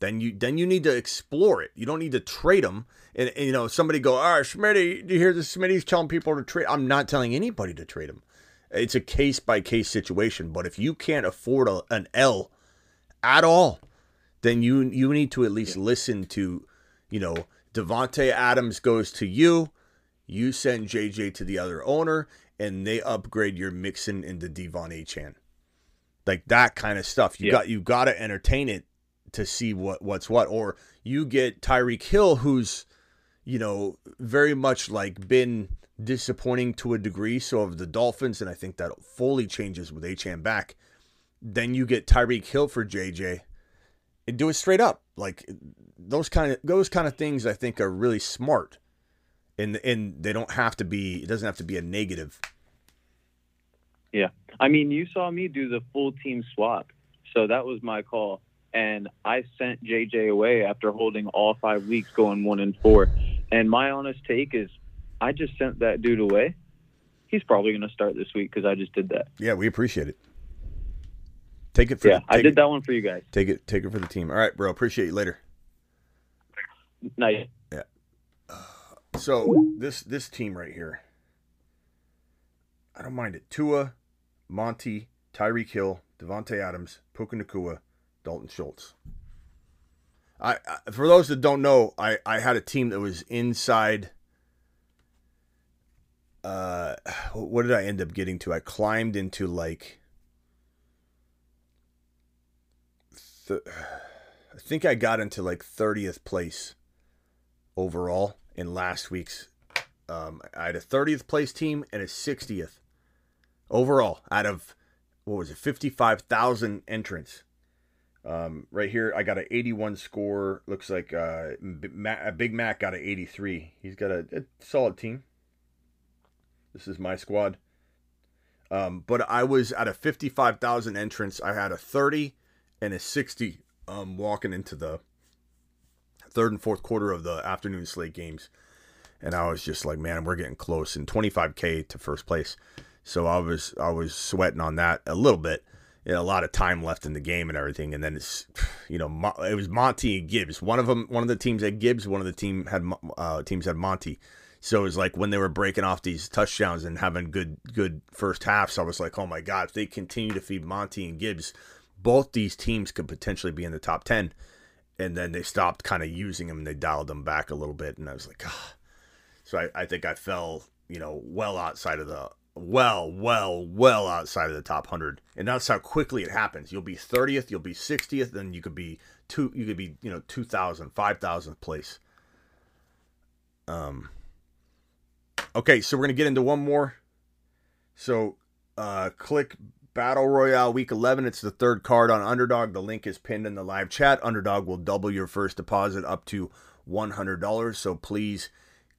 Then you then you need to explore it. You don't need to trade him. And, and, you know somebody go, all right, Smitty, do you hear this? Smitty's telling people to trade. I'm not telling anybody to trade him. It's a case by case situation. But if you can't afford a, an L at all, then you you need to at least listen to, you know, Davante Adams goes to you, you send JJ to the other owner, and they upgrade your Mixon into Devon Achane. Like that kind of stuff. You Yeah. got you got to entertain it to see what what's what, or you get Tyreek Hill, who's you know very much like been disappointing to a degree. So of the Dolphins, and I think that fully changes with Achane back. Then you get Tyreek Hill for JJ and do it straight up. Like those kind of those kind of things I think are really smart. And and they don't have to be it doesn't have to be a negative. Yeah. I mean, you saw me do the full team swap. So that was my call. And I sent JJ away after holding all five weeks going one and four. And my honest take is I just sent that dude away. He's probably going to start this week because I just did that. Yeah, we appreciate it. Take it for yeah, the, I did it, that one for you guys. Take it take it for the team. All right, bro. Appreciate you later. Nice. Yeah. So this this team right here, I don't mind it. Tua, Monty, Tyreek Hill, Davante Adams, Puka Nacua, Dalton Schultz. I, I for those that don't know, I I had a team that was inside. Uh, what did I end up getting to? I climbed into like. Th- I think I got into like 30th place overall in last week's. Um, I had a 30th place team and a 60th overall out of what was it, 55,000 entrants. Um, right here, I got an 81 score. Looks like uh, Big Mac got an 83. He's got a, a solid team. This is my squad. Um, but I was at a 55,000 entrants. I had a 30 and a 60 um, walking into the third and fourth quarter of the afternoon slate games. And I was just like, man, we're getting close and 25k to first place. So I was I was sweating on that a little bit. You know, a lot of time left in the game and everything. And then it's, you know, it was Monty and Gibbs. One of them, one of the teams had Gibbs. One of the team had uh, teams had Monty. So it was like when they were breaking off these touchdowns and having good good first halves. I was like, oh my god, if they continue to feed Monty and Gibbs, both these teams could potentially be in the top ten. And then they stopped kind of using them. and They dialed them back a little bit, and I was like, ah. So I, I think I fell, you know, well outside of the well, well, well outside of the top hundred, and that's how quickly it happens. You'll be thirtieth, you'll be sixtieth, then you could be two, you could be, you know, 2,000, 5,000th place. Um. Okay, so we're gonna get into one more. So, uh, click Battle Royale Week 11. It's the third card on Underdog. The link is pinned in the live chat. Underdog will double your first deposit up to $100. So please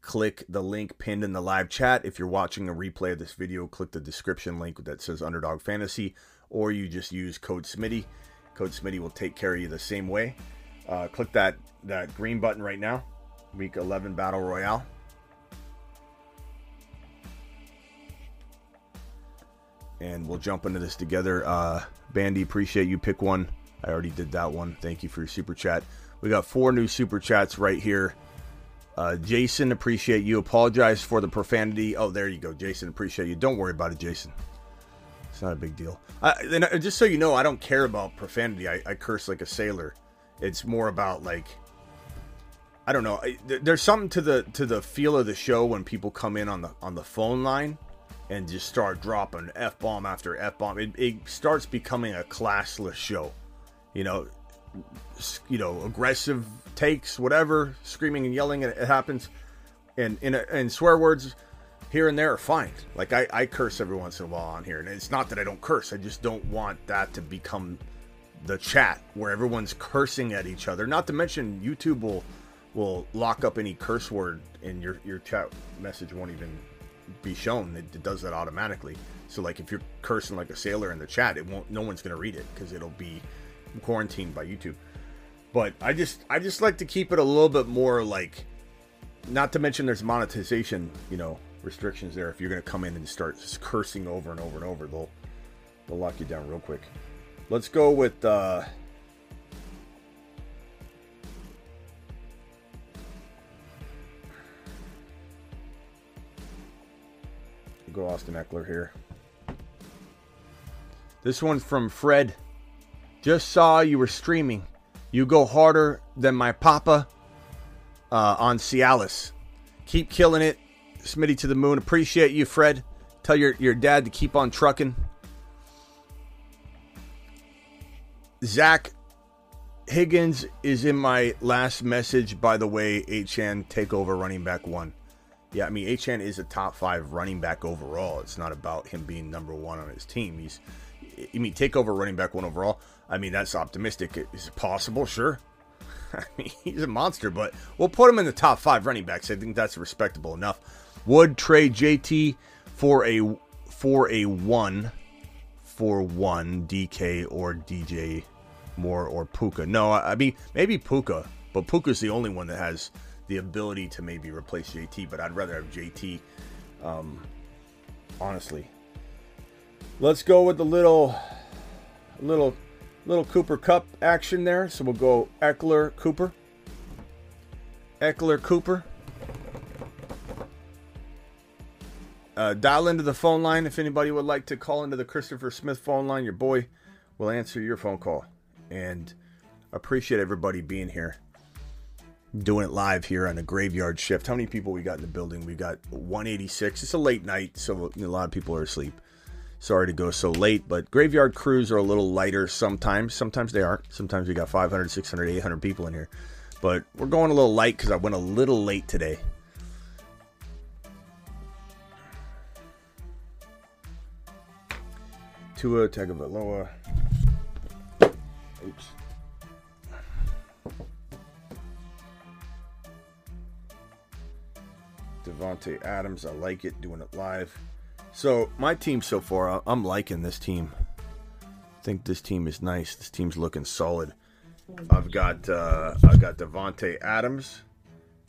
click the link pinned in the live chat. If you're watching a replay of this video, click the description link that says Underdog Fantasy, or you just use code Smitty. Code Smitty will take care of you the same way. Uh, click that that green button right now. Week 11 Battle Royale. And we'll jump into this together. Uh, Bandy, appreciate you. Pick one. I already did that one. Thank you for your super chat. We got four new super chats right here. Uh, Jason, appreciate you. Apologize for the profanity. Oh, there you go, Jason. Appreciate you. Don't worry about it, Jason. It's not a big deal. I, and uh, just so you know, I don't care about profanity. I, I curse like a sailor. It's more about like I don't know. I, there's something to the to the feel of the show when people come in on the on the phone line and just start dropping f bomb after f bomb. It, it starts becoming a classless show. You know, you know, aggressive takes, whatever, screaming and yelling, and it happens. And in and swear words here and there are fine. Like I, I curse every once in a while on here, and it's not that I don't curse. I just don't want that to become the chat where everyone's cursing at each other. Not to mention YouTube will will lock up any curse word in your your chat message won't even be shown. It, it does that automatically. So like if you're cursing like a sailor in the chat, it won't. No one's gonna read it because it'll be quarantined by YouTube. But I just I just like to keep it a little bit more like. Not to mention there's monetization, you know, restrictions there. If you're to come in and start just cursing over and over and over, they'll they'll lock you down real quick. Let's go with uh, go Austin Ekeler here. This one's from Fred. Just saw you were streaming. You go harder than my papa uh, on Cialis. Keep killing it. Smitty to the moon. Appreciate you, Fred. Tell your, your dad to keep on trucking. Zach Higgins is in my last message, by the way. HN takeover running back one. Yeah, I mean HN is a top five running back overall. It's not about him being number one on his team. He's, I mean, take over running back one overall. I mean, that's optimistic. Is it possible? Sure. *laughs* I mean, he's a monster, but we'll put him in the top five running backs. I think that's respectable enough. Would trade JT for a for a one for one DK or DJ Moore or Puka. No, I mean maybe Puka, but Puka's the only one that has the ability to maybe replace JT. But I'd rather have JT. Um, honestly, let's go with the little little little Cooper Kupp action there. So we'll go Ekeler Cooper. Ekeler Cooper. Uh, dial into the phone line if anybody would like to call into the Christopher Smith phone line. Your boy will answer your phone call. And appreciate everybody being here. Doing it live here on a graveyard shift. How many people we got in the building? We got 186. It's a late night, so a lot of people are asleep. Sorry to go so late, but graveyard crews are a little lighter sometimes. Sometimes they aren't. Sometimes we got 500, 600, 800 people in here. But we're going a little light because I went a little late today. Tua Tagovailoa. Oops. Davante Adams, I like it doing it live. So my team so far, I'm liking this team. I think this team is nice. This team's looking solid. I've got uh, I've got Davante Adams.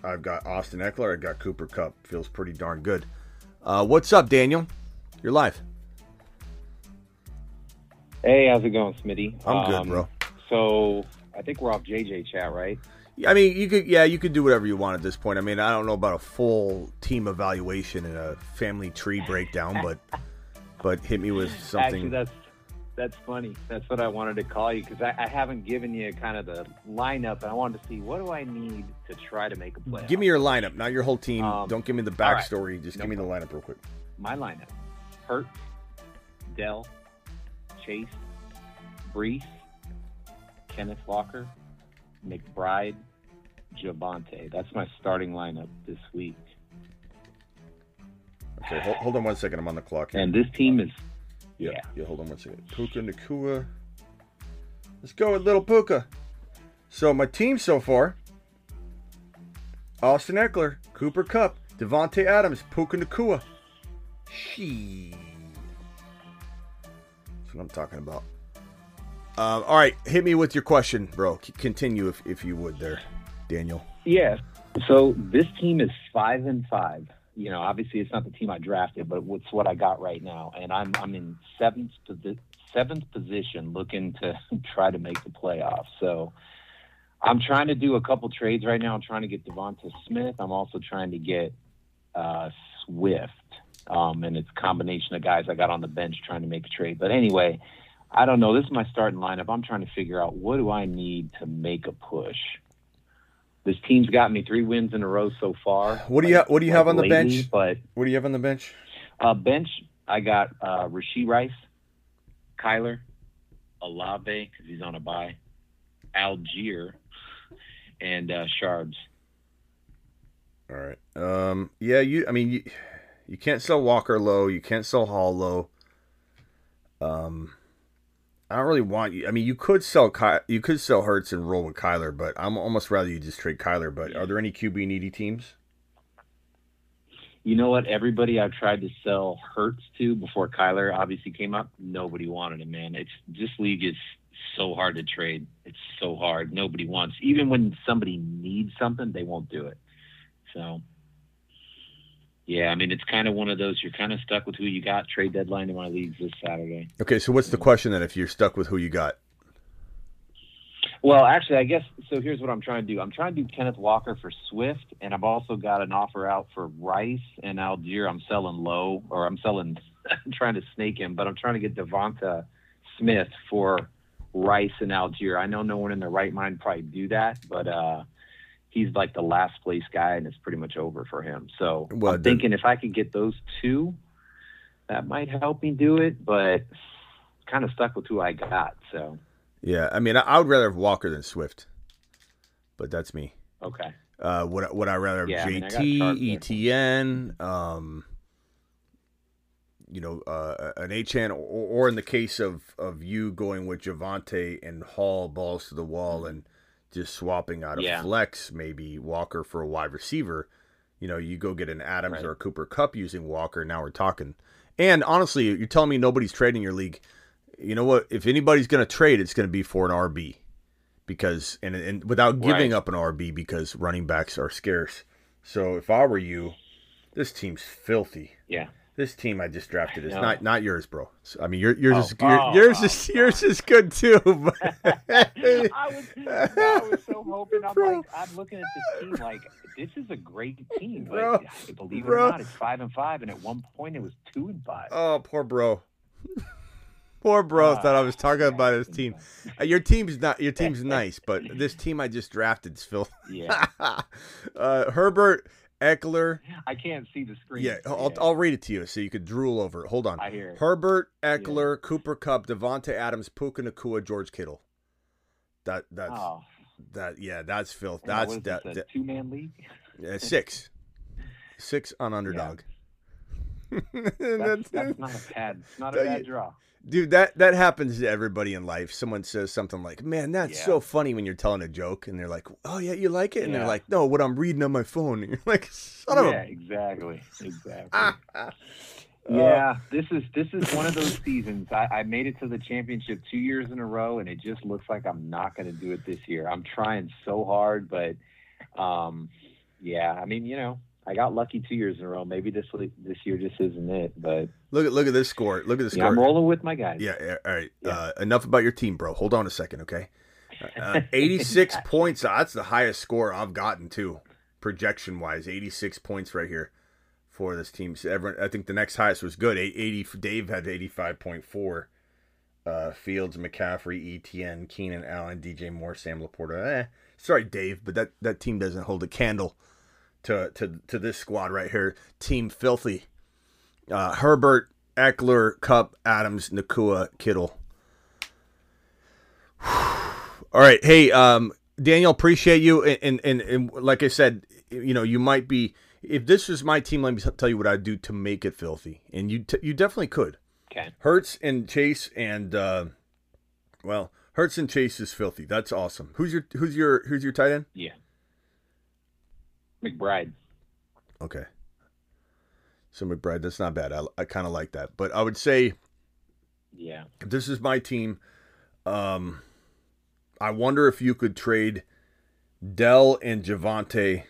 I've got Austin Ekeler. I've got Cooper Kupp. Feels pretty darn good. Uh, what's up, Daniel? You're live. Hey, how's it going, Smitty? I'm good, bro. So I think we're off JJ chat, right? I mean, you could, yeah, you could do whatever you want at this point. I mean, I don't know about a full team evaluation and a family tree breakdown, but, but hit me with *laughs* something. Actually, that's that's funny. That's what I wanted to call you because I, I, haven't given you kind of the lineup, and I wanted to see what do I need to try to make a play. Give me your lineup, not your whole team. Um, don't give me the backstory. Right. Just no give me problem. the lineup real quick. My lineup: Hurt, Dell, Chase, Breece, Kenneth Walker, McBride, Javonte. That's my starting lineup this week. Okay, hold, hold on one second. I'm on the clock. Here. And this team is. Yeah, yeah, yeah. Hold on one second. Puka Nacua. Let's go with little Puka. So my team so far: Austin Ekeler, Cooper Kupp, Davante Adams, Puka Nacua. She That's what I'm talking about. Um, all right, hit me with your question, bro. Continue if, if you would, there, Daniel. Yeah. So this team is five and five you know, obviously it's not the team I drafted, but it's what I got right now, and I'm I'm in seventh posi- seventh position, looking to *laughs* try to make the playoffs. So I'm trying to do a couple trades right now. I'm trying to get Devonta Smith. I'm also trying to get uh, Swift, um, and it's a combination of guys I got on the bench trying to make a trade. But anyway, I don't know. This is my starting lineup. I'm trying to figure out what do I need to make a push. This team's got me three wins in a row so far. What do you ha- What do you like have on the bench? But What do you have on the bench? uh, bench, I got uh, Rasheed Rice, Kyler, Olave because he's on a bye, Allgeier, and uh, Shards. All right. Um. Yeah. You. I mean, you. You can't sell Walker low. You can't sell Hall low. Um. I don't really want you. I mean, you could sell Ky, you could sell Hurts and roll with Kyler, but I'm almost rather you just trade Kyler. But are there any QB needy teams? You know what? Everybody I've tried to sell Hurts to before Kyler obviously came up, nobody wanted him, man. It's this league is so hard to trade. It's so hard. Nobody wants. Even when somebody needs something, they won't do it. So, yeah, I mean, it's kind of one of those. You're kind of stuck with who you got. Trade deadline in my leagues this Saturday. Okay. So what's the question then? If you're stuck with who you got, Well, actually, I guess so. Here's what I'm trying to do. I'm trying to do Kenneth Walker for Swift, and I've also got an offer out for Rice and Allgeier. I'm selling low, or I'm selling, *laughs* trying to snake him, but I'm trying to get Devonta Smith for Rice and Allgeier. I know no one in their right mind probably do that, but uh, he's like the last place guy, and it's pretty much over for him. So Well, I'm then- thinking if I could get those two, that might help me do it, but kind of stuck with who I got. So yeah. I mean, I, I would rather have Walker than Swift, but that's me. okay. Uh, would I- would I rather have Yeah, I mean, I JT, there. ETN, um, you know, uh, an HN, or, or in the case of of you going with Javonte and Hall balls to the wall and just swapping out of Yeah. flex, maybe Walker for a wide receiver. You know, you go get an Adams or a Cooper Kupp using Walker. Now we're talking. And honestly, you're telling me nobody's trading your league. You know what? If anybody's going to trade, it's going to be for an RB because and and without giving Right. up an RB because running backs are scarce. So if I were you, this team's filthy. Yeah. This team I just drafted is not not yours, bro. So, I mean, your yours Oh, is oh, yours oh, is yours is good too. But *laughs* I was, I was so hoping. I'm like, I'm looking at this team like this is a great team. But Bro, believe it bro. or not, it's five and five, and at one point it was two and five. oh, poor bro. *laughs* Poor bro thought I was talking about his team. Uh, Your team's not your *laughs* team's nice, but this team I just drafted is filthy. Yeah. uh, Herbert Ekeler. I can't see the screen. Yeah, I'll, I'll read it to you so you could drool over it. Hold on. I hear it. Herbert, Ekeler, Cooper Kupp, Davante Adams, Puka Nacua, George Kittle. That that's Oh. that yeah, that's filth. That's that, that- two man league. uh, six, *laughs* six on underdog. *laughs* That's, that's not a bad, not a bad draw. Dude, that that happens to everybody in life. Someone says something like, "Man, that's Yeah. so funny" when you're telling a joke, and they're like, "Oh yeah, you like it," and they're like, "No, what I'm reading on my phone." *laughs* And you're like, "Son of yeah, a." exactly, exactly. *laughs* Uh, Yeah, this is this is one of those seasons. I, I made it to the championship two years in a row, and it just looks like I'm not going to do it this year. I'm trying so hard, but um, yeah, I mean, you know, I got lucky two years in a row. Maybe this this year just isn't it, but Look at look at this score. Look at the yeah, score. I'm rolling with my guys. Yeah, yeah, all right. Uh, enough about your team, bro. Hold on a second, okay? *laughs* Uh, 86 points. That's the highest score I've gotten too, projection wise. 86 points right here for this team. So everyone, I think the next highest was good. 80. Dave had 85.4. Uh, Fields, McCaffrey, ETN, Keenan Allen, DJ Moore, Sam Laporta. Eh, sorry, Dave, but that, that team doesn't hold a candle to to to this squad right here. Team filthy. Uh, Herbert, Ekeler, Kupp, Adams, Nacua, Kittle. *sighs* All right, hey, um, Daniel, appreciate you, and, and and and like I said, you know, you might be. If this was my team, let me tell you what I'd do to make it filthy, and you t- you definitely could. Okay. Hurts and Chase and uh, well, Hurts and Chase is filthy. That's awesome. Who's your who's your who's your tight end? Yeah. McBride. Okay. So McBride, that's not bad. I, I kind of like that, but I would say Yeah. this is my team, um, I wonder if you could trade Dell and Javonte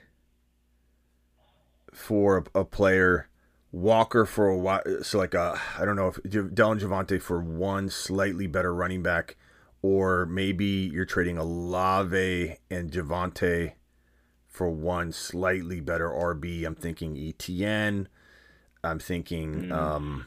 for a, a player, Walker for a while. So like a I don't know if Dell and Javonte for one slightly better running back, or maybe you're trading Olave and Javonte for one slightly better RB. I'm thinking ETN. I'm thinking Mm. um,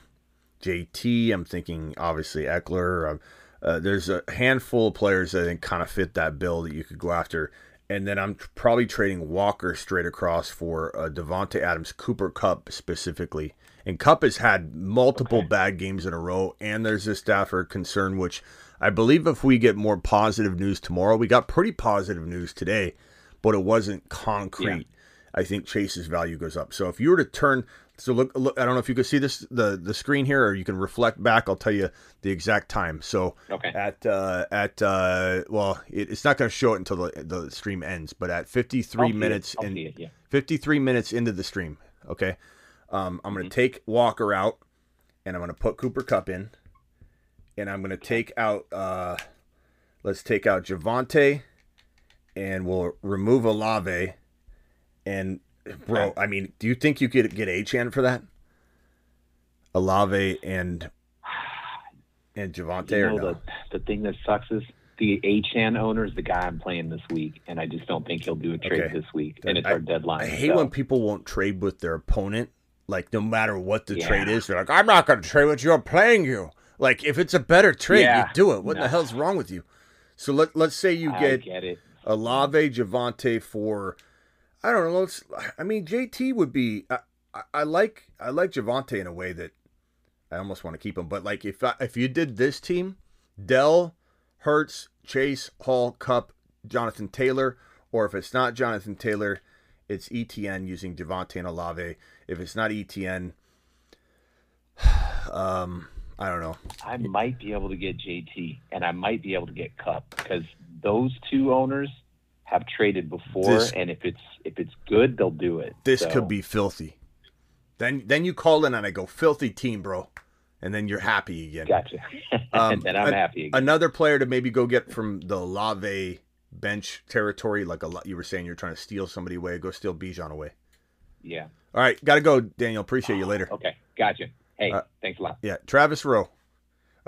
JT. I'm thinking obviously Ekeler. Um, uh, there's a handful of players that I think kind of fit that bill that you could go after. And then I'm probably trading Walker straight across for uh, Davante Adams, Cooper Kupp specifically. And Kupp has had multiple bad games in a row, and there's this Stafford concern, which I believe if we get more positive news tomorrow, we got pretty positive news today, but it wasn't concrete. I think Chase's value goes up. So if you were to turn, so look, look, I don't know if you can see this the the screen here, or you can reflect back. I'll tell you the exact time. So Okay. at uh, at uh, well, it, it's not going to show it until the the stream ends, but at 53 I'll see it. minutes and it, yeah. 53 minutes into the stream, okay, um, I'm going Mm-hmm. to take Walker out, and I'm going to put Cooper Kupp in, and I'm going to take out. Uh, let's take out Javonte, and we'll remove Olave, and bro, I mean, do you think you could get Achane for that? Olave and and Javonte You or know, no? the, the thing that sucks is the Achane owner is the guy I'm playing this week, and I just don't think he'll do a trade Okay. this week. And it's I- our deadline. I hate so- when people won't trade with their opponent. Like no matter what the Yeah. trade is, they're like, "I'm not going to trade with you. I'm playing you." Like if it's a better trade, Yeah. you do it. What the hell's wrong with you? So let let's say you I get, get it. Olave Javonte for, I don't know. Let's. I mean, JT would be. I, I, I like I like Javonte in a way that I almost want to keep him. But like if I, if you did this team, Dell, Hurts, Chase, Hall, Kupp, Jonathan Taylor, or if it's not Jonathan Taylor, it's ETN using Javonte and Olave. If it's not ETN, *sighs* um, I don't know. I might be able to get JT, and I might be able to get Cup because those two owners have traded before, This- and if it's if it's good, they'll do it. This So, could be filthy. Then then you call in and I go filthy team, bro, and then you're happy again. Gotcha. *laughs* Um, then I'm an- happy again. Another player to maybe go get from the Lave bench territory, like a lot you were saying, you're trying to steal somebody away. Go steal Bijan away. Yeah. All right, got to go, Daniel. Appreciate you later. Okay. Gotcha. Hey, Uh, thanks a lot. Yeah, Travis Rowe.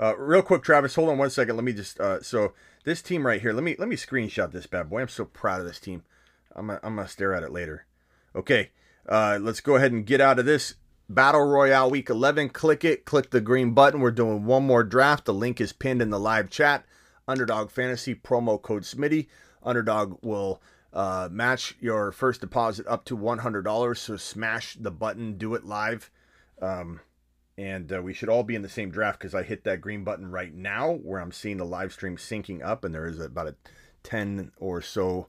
Uh, real quick, Travis, hold on one second. Let me just uh, so this team right here. Let me let me screenshot this bad boy. I'm so proud of this team. I'm gonna, I'm gonna stare at it later. Okay, uh, let's go ahead and get out of this battle royale week 11. Click it. Click the green button. We're doing one more draft. The link is pinned in the live chat. Underdog Fantasy promo code Smitty. Underdog will uh, match your first deposit up to $100. So smash the button. Do it live. Um, and uh, we should all be in the same draft because I hit that green button right now where I'm seeing the live stream syncing up, and there is about a 10 or so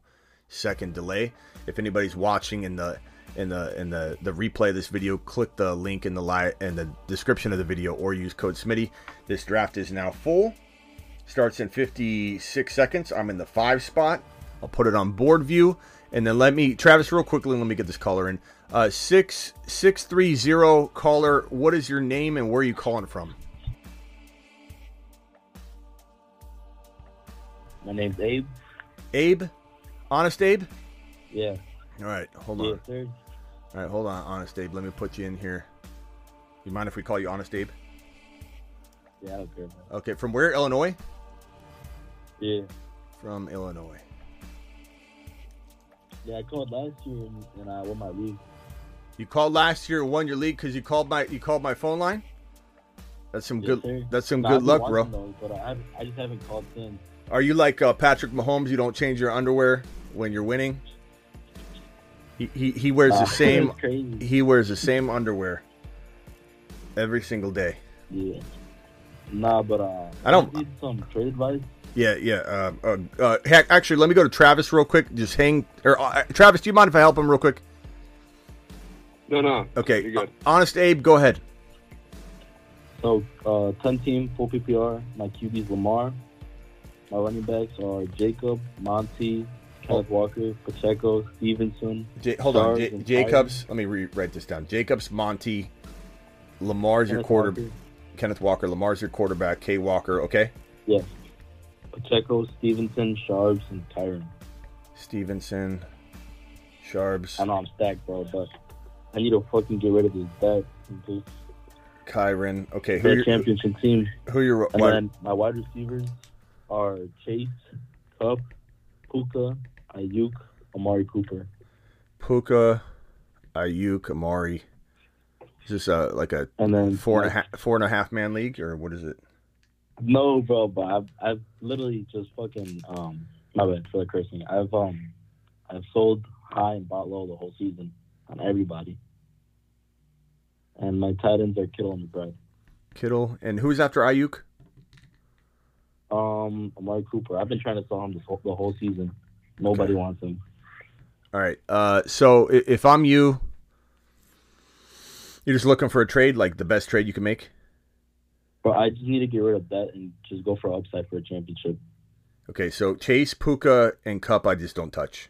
second delay. If anybody's watching in the in the in the the replay of this video, click the link in the live in the description of the video or use code Smitty. This draft is now full. Starts in 56 seconds. I'm in the five spot. I'll put it on board view, and then let me Travis real quickly. Let me get this caller in. Uh, six six three zero caller. What is your name and where are you calling from? My name's Abe. Abe, honest Abe. Yeah. All right, hold on. sir. All right, hold on, honest Abe. Let me put you in here. You mind if we call you honest Abe? Yeah, I don't care. Man. Okay, from where? Illinois. Yeah. From Illinois. Yeah, I called last year and, and I won my league. You called last year, and won your league because you called my you called my phone line. That's some Yes, good. sir. That's some No, good luck, bro. Those, but I, I just haven't called since. Are you like uh, Patrick Mahomes? You don't change your underwear when you're winning. He he, he wears Nah, *laughs* the same. He wears the same underwear every single day. Yeah. Nah, but uh, I don't- need some trade advice. Yeah, yeah. Uh, uh, uh, heck, actually, let me go to Travis real quick. Just hang. Or uh, Travis, do you mind if I help him real quick? No, no. Okay. You're good. Honest Abe, go ahead. So, uh, 10 team, full PPR. My QB's Lamar. My running backs are Jacob, Monty, Kenneth Walker, Pacheco, Stevenson. J- hold on, J- and Jacobs. Let me re- write this down. Jacobs, Monty, Lamar's your Kenneth quarter. Walker. Kenneth Walker. Lamar's your quarterback. K Walker. Okay. Yes. Pacheco, Stevenson, Sharps, and Tyron. Stevenson, Sharps. I know I'm stacked, bro, but I need to fucking get rid of this. Just Kyron. Okay, who your, championship team. who your And wide- then my wide receivers are Chase, Kupp, Puka, Aiyuk, Amari Cooper. Puka, Aiyuk, Amari. Is this uh, like a And then four and a half four and a half man league or what is it? No, bro, but I've I've literally just fucking um my bad for the cursing. I've um I've sold high and bought low the whole season on everybody. And my tight ends are Kittle and McBride. Kittle and who's after Aiyuk? Um, Amari Cooper. I've been trying to sell him this whole, the whole season. Nobody Okay. wants him. All right. Uh, so if I'm you, you're just looking for a trade, like the best trade you can make. But I just need to get rid of that and just go for upside for a championship. Okay, so Chase, Puka, and Kupp, I just don't touch.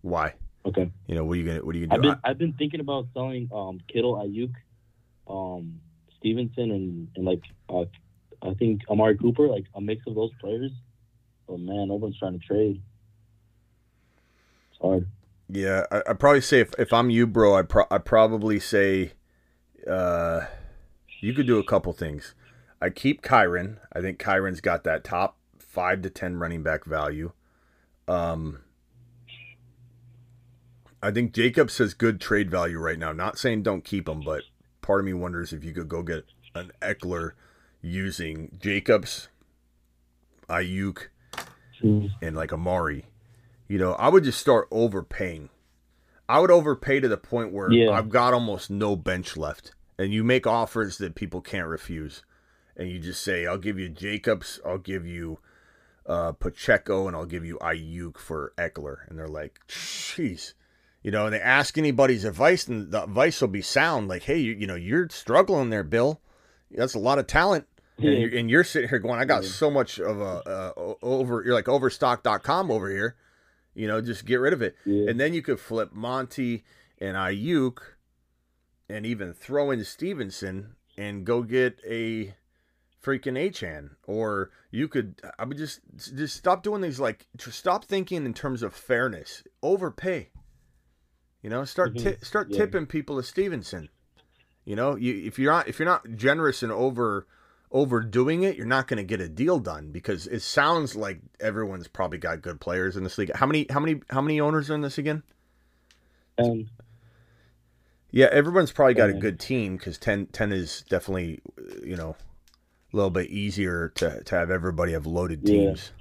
Why? Okay. You know what are you gonna what are you gonna I've do? been I've been thinking about selling um Kittle, Aiyuk, um Stevenson, and and like uh, I think Amari Cooper, like a mix of those players. But man, no one's trying to trade. It's hard. Yeah, I, I'd probably say if, if I'm you, bro, I pro- I probably say, uh, you could do a couple things. I keep Kyron. I think Kyron's got that top five to ten running back value. Um, I think Jacobs has good trade value right now. Not saying don't keep him, but part of me wonders if you could go get an Ekeler using Jacobs, Aiyuk, and like Amari. You know, I would just start overpaying. I would overpay to the point where Yeah. I've got almost no bench left. And you make offers that people can't refuse. And you just say, I'll give you Jacobs, I'll give you uh, Pacheco, and I'll give you Aiyuk for Ekeler. And they're like, jeez. You know, and they ask anybody's advice, and the advice will be sound like, hey, you, you know, you're struggling there, Bill. That's a lot of talent. And, you're, and you're sitting here going, I got so much of a uh, o- over, you're like overstock.com over here. You know, just get rid of it. And then you could flip Monty and Aiyuk and even throw in Stevenson and go get a freaking Achane. Or you could, I would just, just stop doing these, like, stop thinking in terms of fairness. Overpay. You know, start Mhm. ti- start Yeah. tipping people to Stevenson. You know, you if you're not if you're not generous and over overdoing it, you're not going to get a deal done because it sounds like everyone's probably got good players in this league. How many how many how many owners are in this again? And Yeah, everyone's probably got a good team because 10, 10 is definitely you know a little bit easier to to have everybody have loaded Yeah. teams.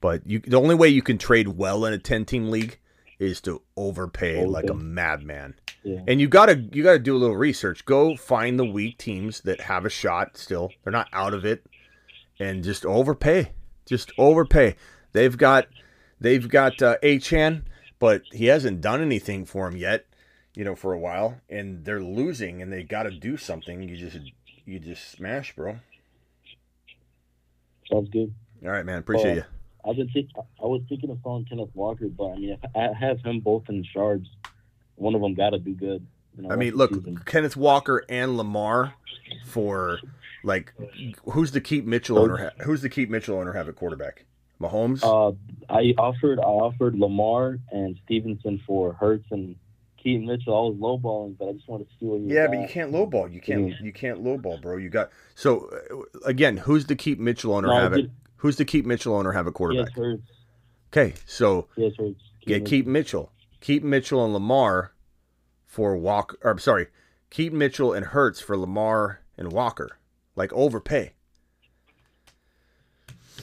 But you the only way you can trade well in a ten team league is to overpay like a madman. Yeah. And you gotta you gotta do a little research. Go find the weak teams that have a shot still. They're not out of it. And just overpay. Just overpay. They've got they've got uh, Achane, but he hasn't done anything for him yet, you know, for a while. And they're losing and they gotta do something. You just you just smash, bro. sounds good. All right, man. Appreciate Uh, you. I've been think I was thinking of selling Kenneth Walker, but I mean, if I have him both in shards. One of them got to do good. you know, I mean, look, season. Kenneth Walker and Lamar for like who's the keep Mitchell owner? Ha- who's the keep Mitchell owner have at quarterback? Mahomes. Uh, I offered I offered Lamar and Stevenson for Hurts and Keaton Mitchell. I was lowballing, but I just wanted to see what you. yeah, but you can't lowball. You can't. You can't lowball, bro. You got so uh, again. Who's the keep Mitchell owner No, have it? Who's the keep Mitchell owner have a quarterback? Hurts. Okay, so Yes, Hurts. get keep Mitchell, keep Mitchell and Lamar for Walker. Or I'm sorry, keep Mitchell and Hurts for Lamar and Walker. Like overpay.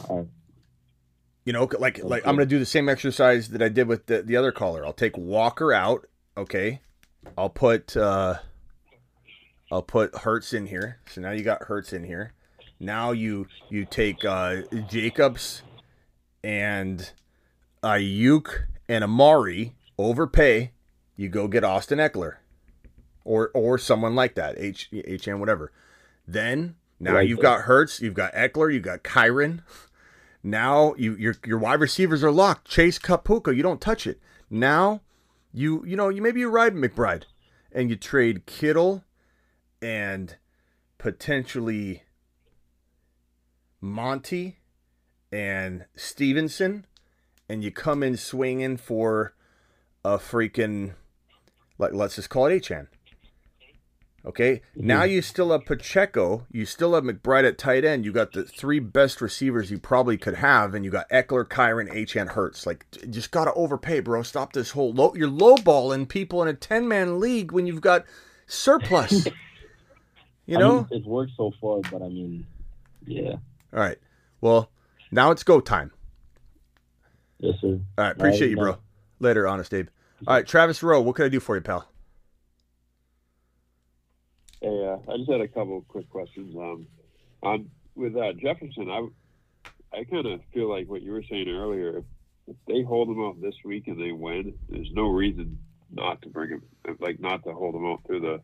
You know, like like I'm gonna do the same exercise that I did with the, the other caller. I'll take Walker out. Okay, I'll put uh, I'll put Hurts in here. So now you got Hurts in here. Now you you take uh, Jacobs and Aiyuk and Amari overpay. You go get Austin Ekeler or or someone like that. H whatever. Then now Right you've got Hurts, you've got Ekeler, you've got Kyron. Now you your your wide receivers are locked. Chase Kapuka, you don't touch it. Now you you know you maybe you ride McBride and you trade Kittle and potentially Monty and Stevenson and you come in swinging for a freaking Like let's just call it Achane. Okay. Mm-hmm. Now you still have Pacheco. You still have McBride at tight end. You got the three best receivers you probably could have, and you got Ekeler, Kyron, Achane, Hurts. Like, just gotta overpay, bro. Stop this whole low. You're lowballing people in a ten man league when you've got surplus. *laughs* you I know. mean, it's worked so far, but I mean, yeah. All right. Well, now it's go time. Yes, sir. All right. Appreciate you, bro. Later, honest Abe. All right, Travis Rowe. What can I do for you, pal? Hey, uh, I just had a couple of quick questions. Um, on with uh, Jefferson, I I kind of feel like what you were saying earlier. If, if they hold him out this week and they win, there's no reason not to bring him, like not to hold him out through the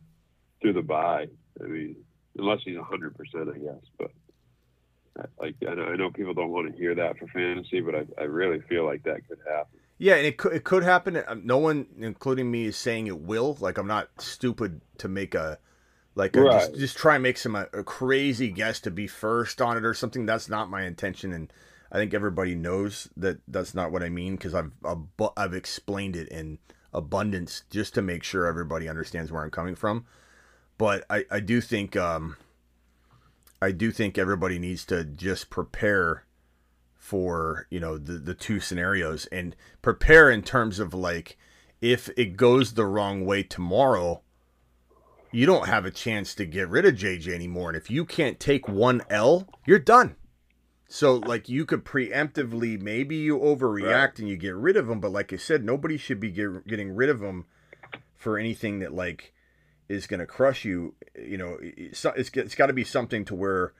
through the bye. I mean, unless he's hundred percent, I guess. But like I know, I know people don't want to hear that for fantasy, but I, I really feel like that could happen. Yeah, and it could it could happen. Um, No one, including me, is saying it will. Like I'm not stupid to make a like a, just, Right. just try and make some a, a crazy guess to be first on it or something. That's not my intention, and I think everybody knows that that's not what I mean because I've I've explained it in abundance just to make sure everybody understands where I'm coming from. But I I do think um I do think everybody needs to just prepare for you know the the two scenarios and prepare in terms of like if it goes the wrong way tomorrow you don't have a chance to get rid of JJ anymore. And if you can't take one L you're done. So like you could preemptively maybe you overreact and you get rid of him but like I said nobody should be get, getting rid of him for anything that like is going to crush you you know it's, it's, got to be something to where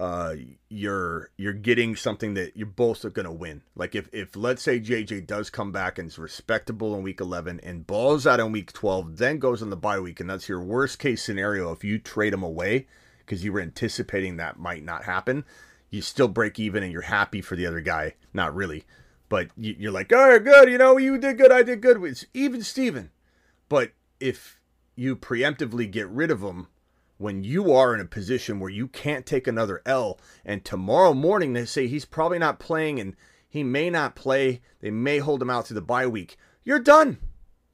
uh, you're you're getting something that you're both going to win. Like if if let's say JJ does come back and is respectable in week 11 and balls out in week 12, then goes on the bye week, and that's your worst case scenario. If you trade him away because you were anticipating that might not happen, you still break even and you're happy for the other guy. Not really, but you, you're like, right, good. You know, you did good. I did good. Even Steven. But if you preemptively get rid of him when you are in a position where you can't take another L, and tomorrow morning they say he's probably not playing and he may not play, they may hold him out to the bye week, you're done.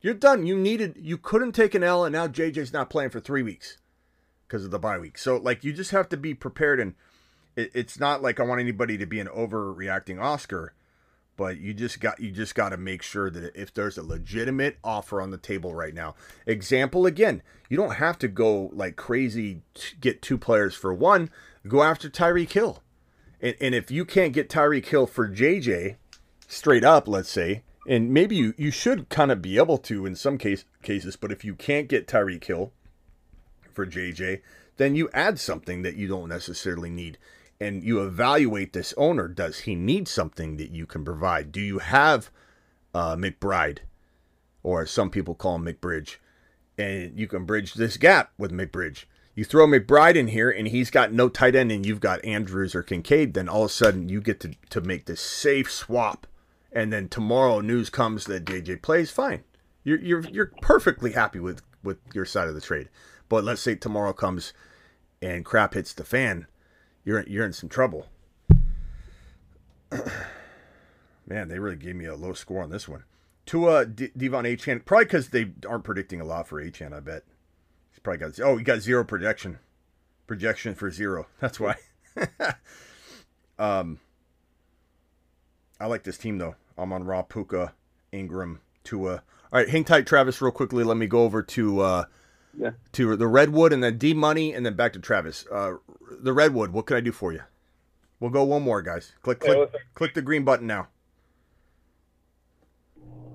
You're done. You needed, you couldn't take an L, and now JJ's not playing for three weeks because of the bye week. So, like, you just have to be prepared. And it, it's not like I want anybody to be an overreacting Oscar, but you just got you just got to make sure that if there's a legitimate offer on the table right now. Example again you don't have to go like crazy get two players for one. Go after Tyreek Hill. And, and if you can't get Tyreek Hill for JJ straight up let's say and maybe you, you should kind of be able to in some case cases but if you can't get Tyreek Hill for JJ then you add something that you don't necessarily need and you evaluate this owner. Does he need something that you can provide? Do you have uh, McBride, or as some people call him McBridge, and you can bridge this gap with McBridge? You throw McBride in here, and he's got no tight end, and you've got Andrews or Kincaid. Then all of a sudden, you get to to make this safe swap, and then tomorrow news comes that JJ plays fine. You're you're you're perfectly happy with with your side of the trade. But let's say tomorrow comes, and crap hits the fan you're you're in some trouble. *clears throat* Man, they really gave me a low score on this one. To uh, D- Devon Achane, probably because they aren't predicting a lot for Achane. I bet he's probably got oh he got zero projection, projection for zero. *laughs* That's why. *laughs* um, I like this team though. I'm on Raw, Puka, Ingram, Tua. All right, hang tight, Travis, real quickly. Let me go over to uh, Yeah. to the Redwood and then D Money and then back to Travis. Uh, the Redwood, what can I do for you? We'll go one more, guys. Click click up? click the green button now.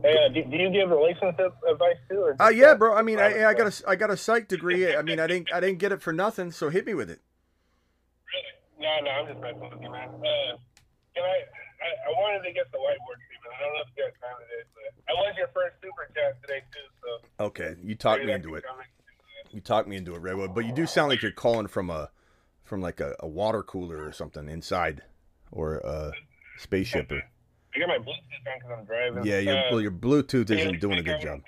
Hey, uh, do, do you give relationship advice too? Or Uh yeah, bro. I mean, I, I got a I got a psych degree. I mean, I didn't I didn't get it for nothing. So hit me with it. Really? No, no, I'm just messing with you, man. Uh, can I, I? I wanted to get the whiteboard treatment. I don't know if you guys found it, but I was your first super chat today too. So Okay, you talked me into it. You talked me into it, Redwood. But you do sound like you're calling from a from like a, a water cooler or something inside, or a spaceship. Or, I got my Bluetooth on because I'm driving. yeah, your Uh, well, your Bluetooth isn't doing a good job.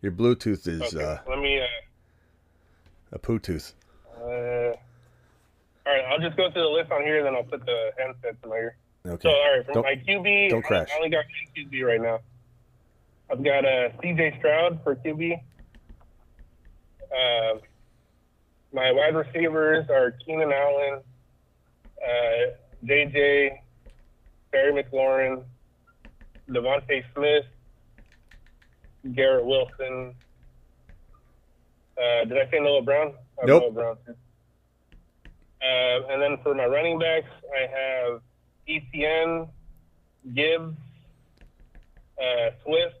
Your Bluetooth is okay, uh, let me. Uh, a poo tooth. uh, all right, I'll just go through the list on here, then I'll put the handset to my ear. Okay. So, all right, from Don't- my QB, don't I- crash. I only got one QB right now. I've got uh, C.J. Stroud for QB. Uh, my wide receivers are Keenan Allen, uh, J.J., Barry McLaurin, DeVonta Smith, Garrett Wilson. Uh, did I say Noah Brown? I Nope. Noah Brown. Uh, and then for my running backs, I have ETN, Gibbs, uh, Swift,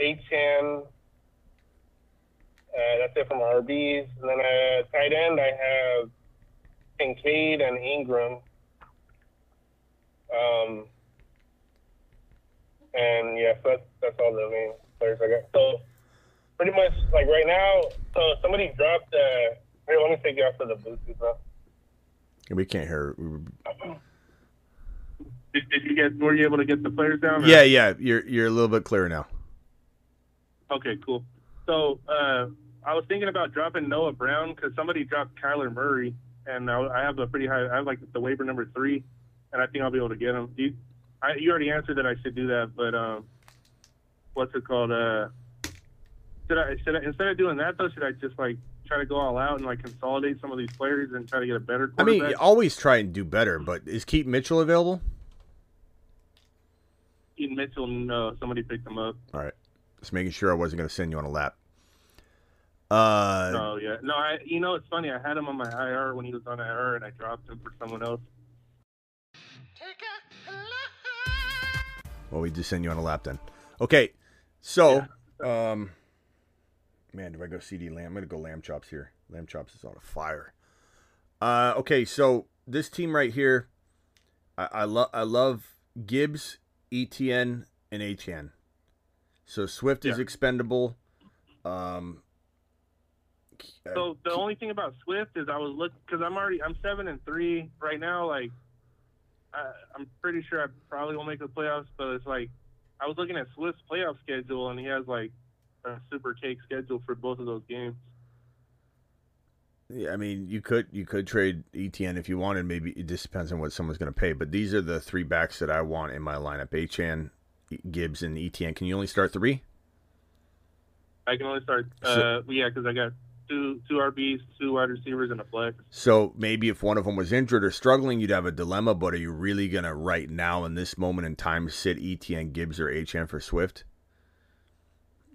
Achane. Uh, that's it from my RBs. And then uh, tight end, I have Kincaid and Ingram. Um, and yeah, so that's, that's all the main players I got. So pretty much like right now, so somebody dropped. Uh, here, let me take you off of the Bluetooth now. We can't hear. Did, did you get? Were you able to get the players down? or- Yeah, yeah. You're you're a little bit clearer now. Okay, cool. So uh, I was thinking about dropping Noah Brown because somebody dropped Kyler Murray, and I, I have a pretty high. I have like the waiver number three, and I think I'll be able to get him. You, I, you already answered that I should do that, but um, what's it called? Uh, should I should I instead of doing that though? Should I just like try to go all out and like consolidate some of these players and try to get a better I mean, you always try and do better, but is Keith Mitchell available? Keith Mitchell, no, somebody picked him up. All right, just making sure I wasn't going to send you on a lap. Uh, no, yeah, no. I, you know, it's funny. I had him on my IR when he was on IR, and I dropped him for someone else. well, we just send you on a lap then. Okay, so, um, man, do I go CeeDee Lamb? I'm going to go Lamb Chops here. Lamb Chops is on a fire. Uh, okay, so this team right here, I, I love I love Gibbs, ETN, and Achane. So Swift is expendable. Um, So the only thing about Swift is I was look because I'm already I'm seven and three right now. Like I, I'm pretty sure I probably won't make the playoffs, but it's like I was looking at Swift's playoff schedule and he has like a super cake schedule for both of those games. Yeah, I mean, you could you could trade ETN if you wanted. Maybe it just depends on what someone's going to pay. But these are the three backs that I want in my lineup: Achane, Gibbs, and ETN. Can you only start three? I can only start uh yeah because I got two two RBs, two wide receivers, and a flex. So maybe if one of them was injured or struggling, you'd have a dilemma. But are you really going to right now in this moment in time sit ETN, Gibbs, or Achane for Swift?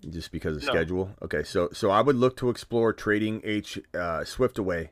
Just because of No. schedule. Okay, so so I would look to explore trading H uh, Swift away.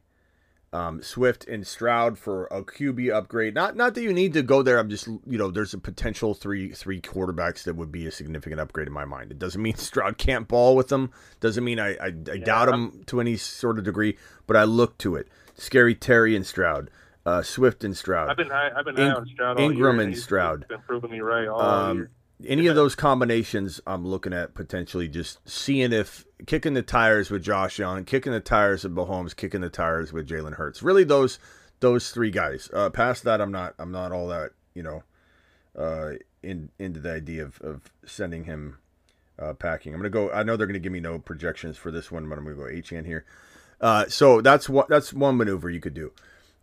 Um, Swift and Stroud for a QB upgrade. Not not that you need to go there. I'm just you know there's a potential three three quarterbacks that would be a significant upgrade in my mind. It doesn't mean *laughs* Stroud can't ball with them. Doesn't mean I I, I doubt him to any sort of degree. But I look to it. Scary Terry and Stroud, uh, Swift and Stroud. I've been high, I've been In- on Stroud all Ingram year, and he's- Stroud. been proving me right all Um, year. Any of those combinations, I'm looking at potentially just seeing if kicking the tires with Josh Young, kicking the tires with Mahomes, kicking the tires with Jalen Hurts. Really, those those three guys. Uh, past that, I'm not I'm not all that you know uh, in into the idea of, of sending him uh, packing. I'm gonna go. I know they're gonna give me no projections for this one, but I'm gonna go Achane here. Uh, so that's what that's one maneuver you could do.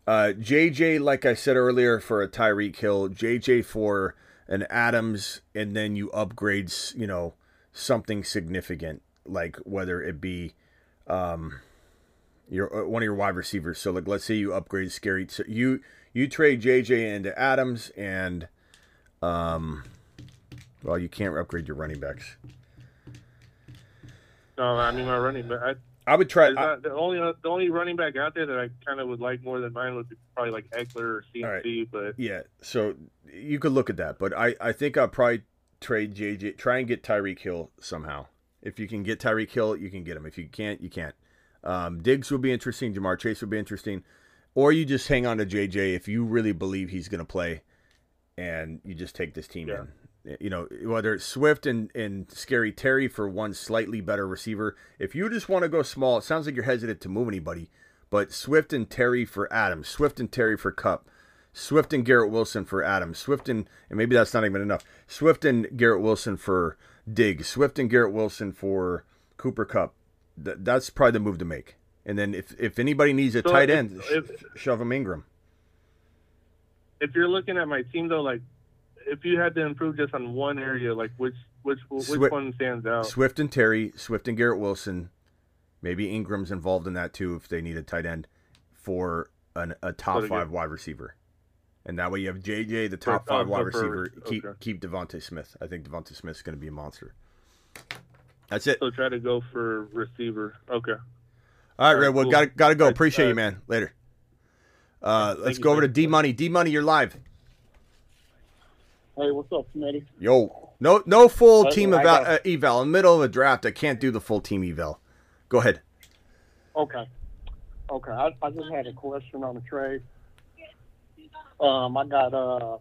Uh, JJ, like I said earlier, for a Tyreek Hill, JJ for an Adams, and then you upgrade, you know, something significant, like whether it be um, your uh, one of your wide receivers. So, like, let's say you upgrade Scary. So you you trade JJ into Adams, and um, well, you can't upgrade your running backs. No, I mean my running back. I, I would try. Not- the only the only running back out there that I kind of would like more than mine would be probably like Ekeler or CMC. But Yeah, so you could look at that, but I, I think I'll probably trade JJ, try and get Tyreek Hill somehow. If you can get Tyreek Hill, you can get him. If you can't, you can't. Um, Diggs would be interesting. Ja'Marr Chase would be interesting, or you just hang on to JJ if you really believe he's going to play, and you just take this team in. You know, whether it's Swift and, and Scary Terry for one slightly better receiver. If you just want to go small, it sounds like you're hesitant to move anybody, but Swift and Terry for Adams, Swift and Terry for Kupp, Swift and Garrett Wilson for Adams, Swift and, and maybe that's not even enough. Swift and Garrett Wilson for Diggs, Swift and Garrett Wilson for Cooper Kupp. Th- that's probably the move to make. And then if, if anybody needs a So tight if- end, sh- if- shove him Ingram. if you're looking at my team though, like if you had to improve just on one area, like which which which Swi- one stands out? Swift and Terry, Swift and Garrett Wilson. Maybe Ingram's involved in that too if they need a tight end for an, a top five wide receiver. And that way you have JJ, the top oh, five wide receiver. Keep okay. keep DeVonta Smith. I think DeVonta Smith's going to be a monster. That's it. So try to go for receiver. Okay. All right, All right, Redwood, cool. got to got to go. Appreciate you, man. Later. Uh, let's go over to D Money. D Money, you're live. Hey, what's up, Smitty? Yo, no, no full team eval, uh, eval in the middle of a draft. I can't do the full team eval. Go ahead. Okay. Okay. I, I just had a question on the trade. Um, I got uh,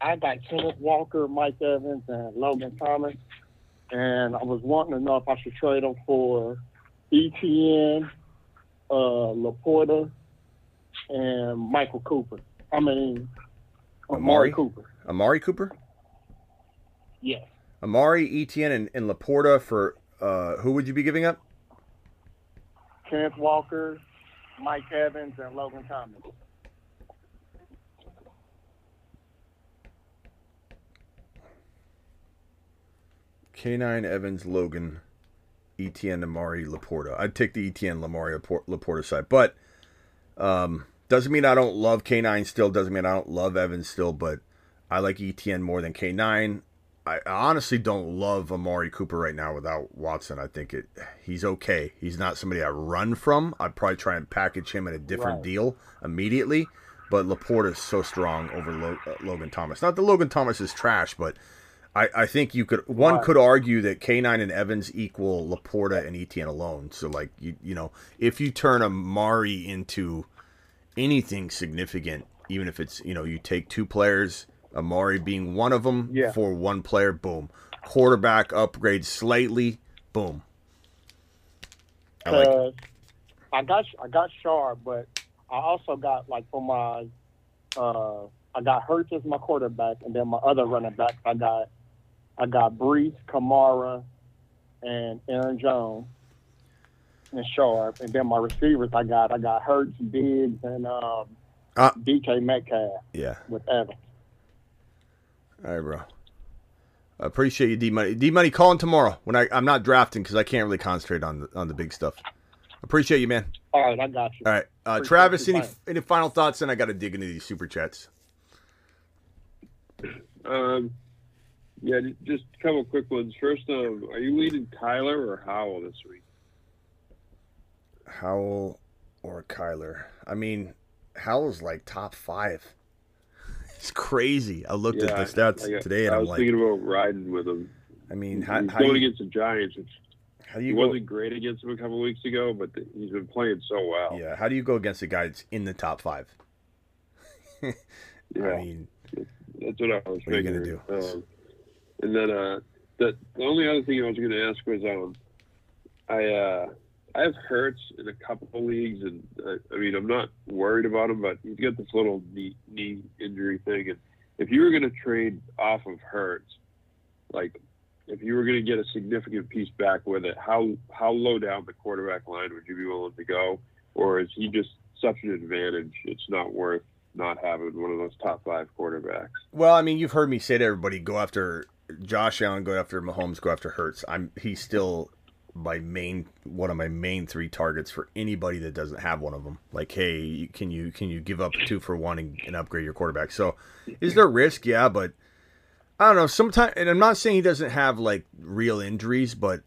I got Kenneth Walker, Mike Evans, and Logan Thomas, and I was wanting to know if I should trade them for ETN, uh, LaPorta, and Michael Cooper. I mean, Amari Cooper. Amari Cooper. Yes. Amari, Etienne, and, and LaPorta for uh, who would you be giving up? Kenneth Walker, Mike Evans, and Logan Thomas. K9, Evans, Logan, Etienne, Amari, LaPorta. I'd take the Etienne, Lamari, LaPorta side, but um, doesn't mean I don't love K9 still. Doesn't mean I don't love Evans still, but I like ETN more than K9. I honestly don't love Amari Cooper right now without Watson. I think it he's okay. He's not somebody I run from. I'd probably try and package him in a different Right. deal immediately. But LaPorta is so strong over Lo- uh, Logan Thomas. Not that Logan Thomas is trash, but I, I think you could one Right. could argue that K9 and Evans equal Laporta and Etienne alone. So like you you know if you turn Amari into anything significant, even if it's you know you take two players, Amari being one of them Yeah. for one player, boom. Quarterback upgrade slightly, boom. I like Cause I got I got Sharp, but I also got like for my uh I got Hurts as my quarterback, and then my other running backs I got I got Breece, Kamara, and Aaron Jones and Sharp, and then my receivers I got I got Hurts, Diggs, and um, Uh, DK Metcalf yeah. with Evans. All right, bro. I appreciate you, D Money. D Money, calling tomorrow when I I'm not drafting because I can't really concentrate on the on the big stuff. Appreciate you, man. All right, I got you. All right, uh, Travis. Any time. any final thoughts? And I got to dig into these super chats. *clears throat* Um, yeah, just a couple quick ones. First, um, are you leading Tyler or Howell this week? Howell or Kyler? I mean, Howell's like top five. It's crazy. I looked Yeah, at the stats today, and I I'm was like, thinking about riding with him. I mean, He's how, how going you, against the Giants. How do he you go? wasn't great against him a couple weeks ago, but the, he's been playing so well. Yeah, how do you go against a guy that's in the top five? *laughs* Yeah. I mean, That's what I was What are you gonna Um, and then uh, the the only other thing I was going to ask was um, I uh, I have Hurts in a couple of leagues, and uh, I mean I'm not worried about him, but he's got this little knee knee injury thing, and if you were going to trade off of Hurts, like if you were going to get a significant piece back with it, how how low down the quarterback line would you be willing to go, or is he just such an advantage? It's not worth not having one of those top five quarterbacks. well, I mean, you've heard me say to everybody, go after Josh Allen, go after Mahomes, go after Hurts. I'm he's still my main one of my main three targets for anybody that doesn't have one of them. Like, hey, can you can you give up two for one and, and upgrade your quarterback? So, is there risk? Yeah, but I don't know. Sometimes, and I'm not saying he doesn't have like real injuries, but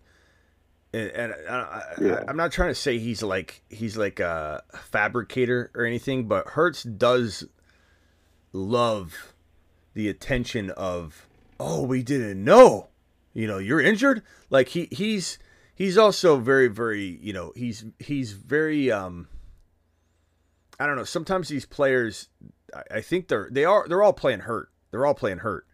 and, and I, I, Yeah. I'm not trying to say he's like he's like a fabricator or anything, but Hurts does love the attention of oh we didn't know you know you're injured like he he's he's also very very you know he's he's very um i don't know sometimes these players i, I think they're they are they're all playing hurt. They're all playing hurt.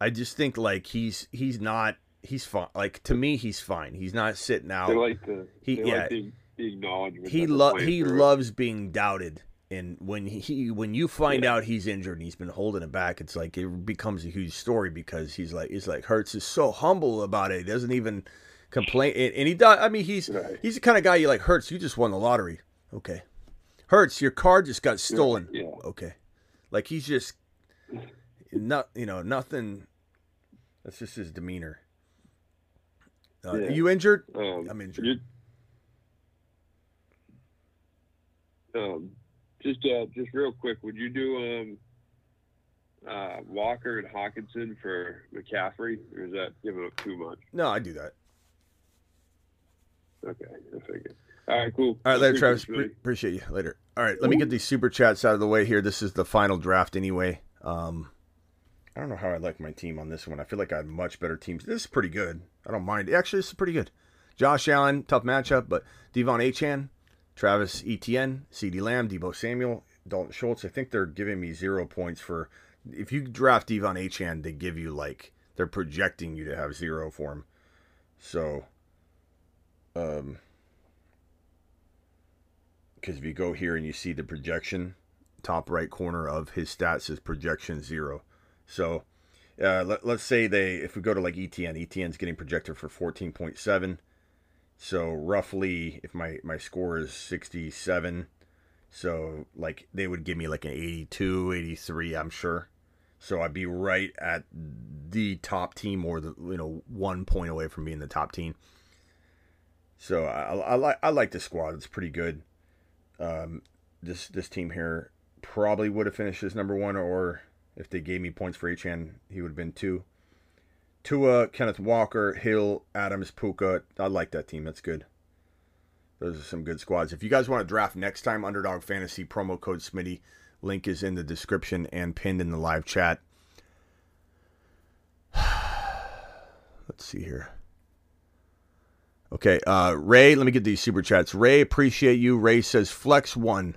I just think like he's he's not he's fine. Like to me he's fine. He's not sitting out. They like the he yeah like the, the acknowledgement. he lo- he it. loves being doubted. And when he when you find out he's injured and he's been holding it back it's like it becomes a huge story because he's like it's like Hurts is so humble about it. He doesn't even complain and, and he does I mean he's he's the kind of guy you like Hurts, you just won the lottery okay Hurts, your car just got stolen yeah. okay like he's just not you know nothing That's just his demeanor. Uh, Yeah. Are you injured? Um, I'm injured. you- Um, just uh, just real quick, would you do um, uh, Walker and Hockenson for McCaffrey, or is that giving up too much? No, I do that. Okay, I figured. All right, cool. All right, later, Travis. Pre- appreciate you. Later. All right, let me get these super chats out of the way here. This is the final draft anyway. Um, I don't know how I like my team on this one. I feel like I had much better teams. This is pretty good. I don't mind. Actually, this is pretty good. Josh Allen, tough matchup, but Devon Achane, Travis Etienne, CeeDee Lamb, Deebo Samuel, Dalton Schultz. I think they're giving me zero points for. If you draft Devon Achane, they give you like they're projecting you to have zero for him. So, um, because if you go here and you see the projection, top right corner of his stats is projection zero. So uh, let, let's say they, if we go to like ETN, ETN's getting projected for 14.7. So roughly, if my, my score is 67, so like they would give me like an 82, 83, I'm sure. So I'd be right at the top team or the, you know, one point away from being the top team. So I, I, like I like the squad. It's pretty good. Um, this this team here probably would have finished as number one, or if they gave me points for Achane, he would have been two. Tua, Kenneth Walker, Hill, Adams, Puka. I like that team. That's good. Those are some good squads. If you guys want to draft next time, Underdog Fantasy promo code Smitty. Link is in the description and pinned in the live chat. *sighs* Let's see here. Okay, uh, Ray, let me get these super chats. Ray, appreciate you. Ray says flex one.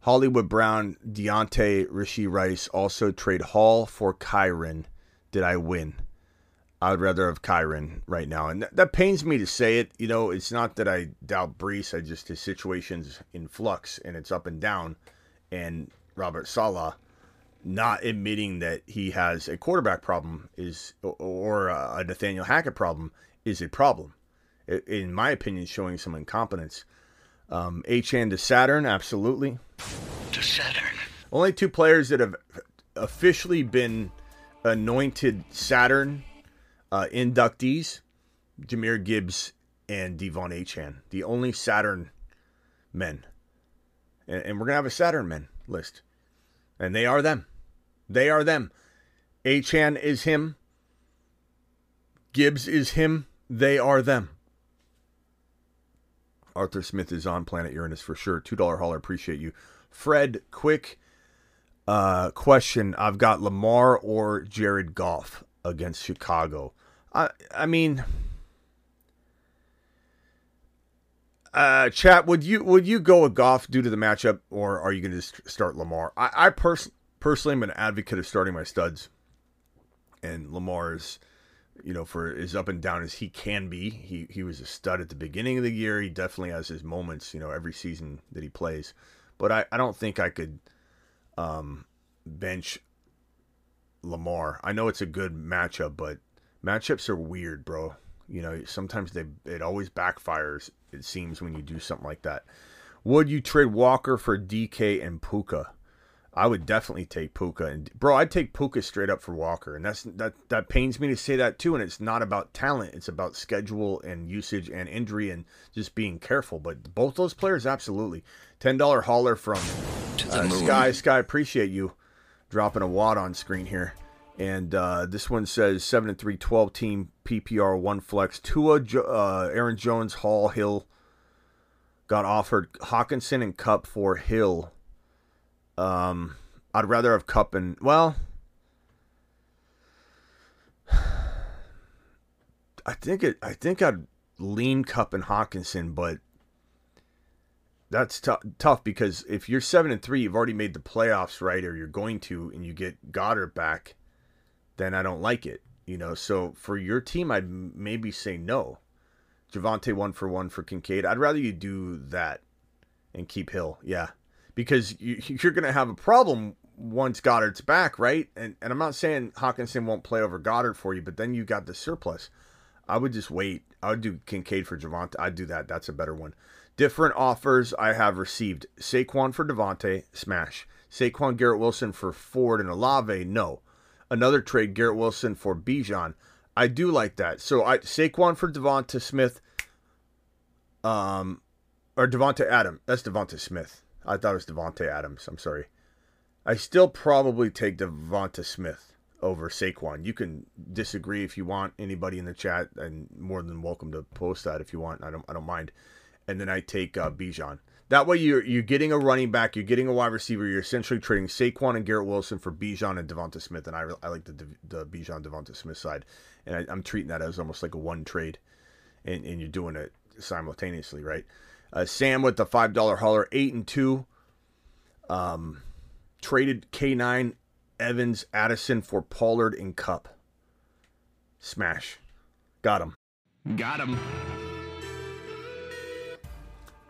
Hollywood Brown, Deontay, Rashee Rice, also trade Hall for Kyron. Did I win? I would rather have Kyron right now. And that, that pains me to say it. You know, it's not that I doubt Breece. I just, his situation's in flux and it's up and down. And Robert Saleh not admitting that he has a quarterback problem is, or a Nathaniel Hackett problem is a problem in my opinion, showing some incompetence. Um, Achane to Saturn, absolutely. To Saturn. Only two players that have officially been anointed Saturn uh, inductees Jahmyr Gibbs and Devon Achane. The only Saturn men. And, and we're going to have a Saturn men list. And they are them. They are them. Achane is him. Gibbs is him. They are them. Arthur Smith is on Planet Uranus for sure. Two dollar hauler, appreciate you. Fred, quick uh, question: I've got Lamar or Jared Goff against Chicago. I I mean, uh, chat. Would you would you go with Goff due to the matchup, or are you going to start Lamar? I, I pers- personally am an advocate of starting my studs, and Lamar is you know, for as up and down as he can be. He he was a stud at the beginning of the year. He definitely has his moments, you know, every season that he plays. But I, I don't think I could um, bench Lamar. I know it's a good matchup, but matchups are weird, bro. You know, sometimes they it always backfires. It seems when you do something like that. Would you trade Walker for DK and Puka? I would definitely take Puka and bro, I'd take Puka straight up for Walker, and that's that that pains me to say that too. And it's not about talent; it's about schedule and usage and injury and just being careful. But both those players, absolutely. Ten dollar hauler from uh, Sky Sky, appreciate you dropping a wad on screen here. And uh, this one says seven and three, 12 team PPR one flex. Tua, Jo- uh, Aaron Jones, Hall, Hill got offered Hockenson and Kupp for Hill. Um, I'd rather have Kupp and well, I think it. I think I'd lean Kupp and Hockenson, but that's tou- tough because if you're seven and three, you've already made the playoffs, right? Or you're going to, and you get Goedert back, then I don't like it. You know, so for your team, I'd maybe say no. Javonte one for one for Kincaid. I'd rather you do that and keep Hill. Yeah because you, *laughs* you're going to have a problem once Goedert's back, right? And and I'm not saying Hockenson won't play over Goedert for you, but then you got the surplus. I would just wait. I would do Kincaid for Javonte. I'd do that. That's a better one. Different offers I have received: Saquon for Devontae, smash. Saquon Garrett Wilson for Ford and Olave, no. Another trade: Garrett Wilson for Bijan. I do like that. So I Saquon for DeVonta Smith. Um, or Devonta Adam. That's DeVonta Smith. I thought it was Davante Adams. I'm sorry. I still probably take DeVonta Smith over Saquon. You can disagree if you want. Anybody in the chat, and more than welcome to post that if you want. I don't. I don't mind. And then I take uh, Bijan. That way, you're you're getting a running back, you're getting a wide receiver. You're essentially trading Saquon and Garrett Wilson for Bijan and DeVonta Smith. And I, I like the the Bijan Devonta Smith side, and I, am treating that as almost like a one trade, and, and you're doing it simultaneously, right? Uh, Sam with the five dollar hauler, eight and two. Um, traded K nine Evans Addison for Pollard and Kupp. Smash, got him. Got him.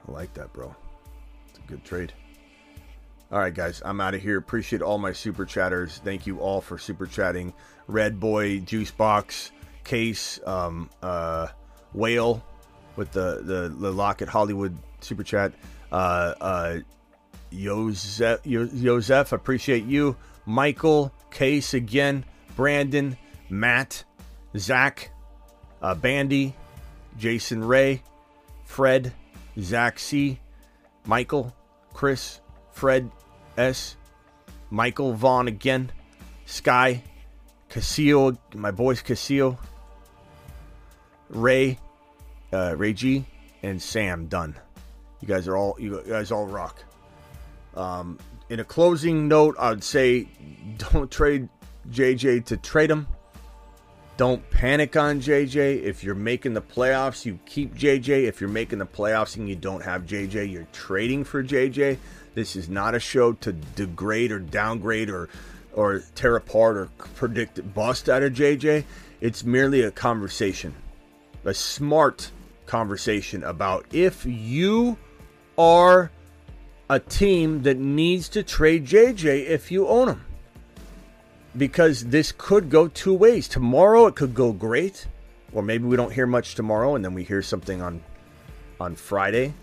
I like that, bro. It's a good trade. All right, guys, I'm out of here. Appreciate all my super chatters. Thank you all for super chatting. Red Boy, Juice Box, Case, um, uh, Whale with the, the, the Locket Hollywood super chat. Uh, uh, Joseph, appreciate you. Michael, Case again, Brandon, Matt, Zach, uh, Bandy, Jason Ray, Fred, Zach C, Michael, Chris, Fred S, Michael Vaughn again, Sky, Casillo, my boys Casillo, Ray, uh, G, and Sam Dunn. You guys are all you guys all rock. Um, in a closing note, I'd say *laughs* don't trade JJ to trade him. Don't panic on JJ. If you're making the playoffs, you keep JJ. If you're making the playoffs and you don't have JJ, you're trading for JJ. This is not a show to degrade or downgrade or or tear apart or predict bust out of JJ. It's merely a conversation, a smart conversation about if you are a team that needs to trade JJ if you own him because this could go two ways. Tomorrow it could go great, or maybe we don't hear much tomorrow and then we hear something on on Friday.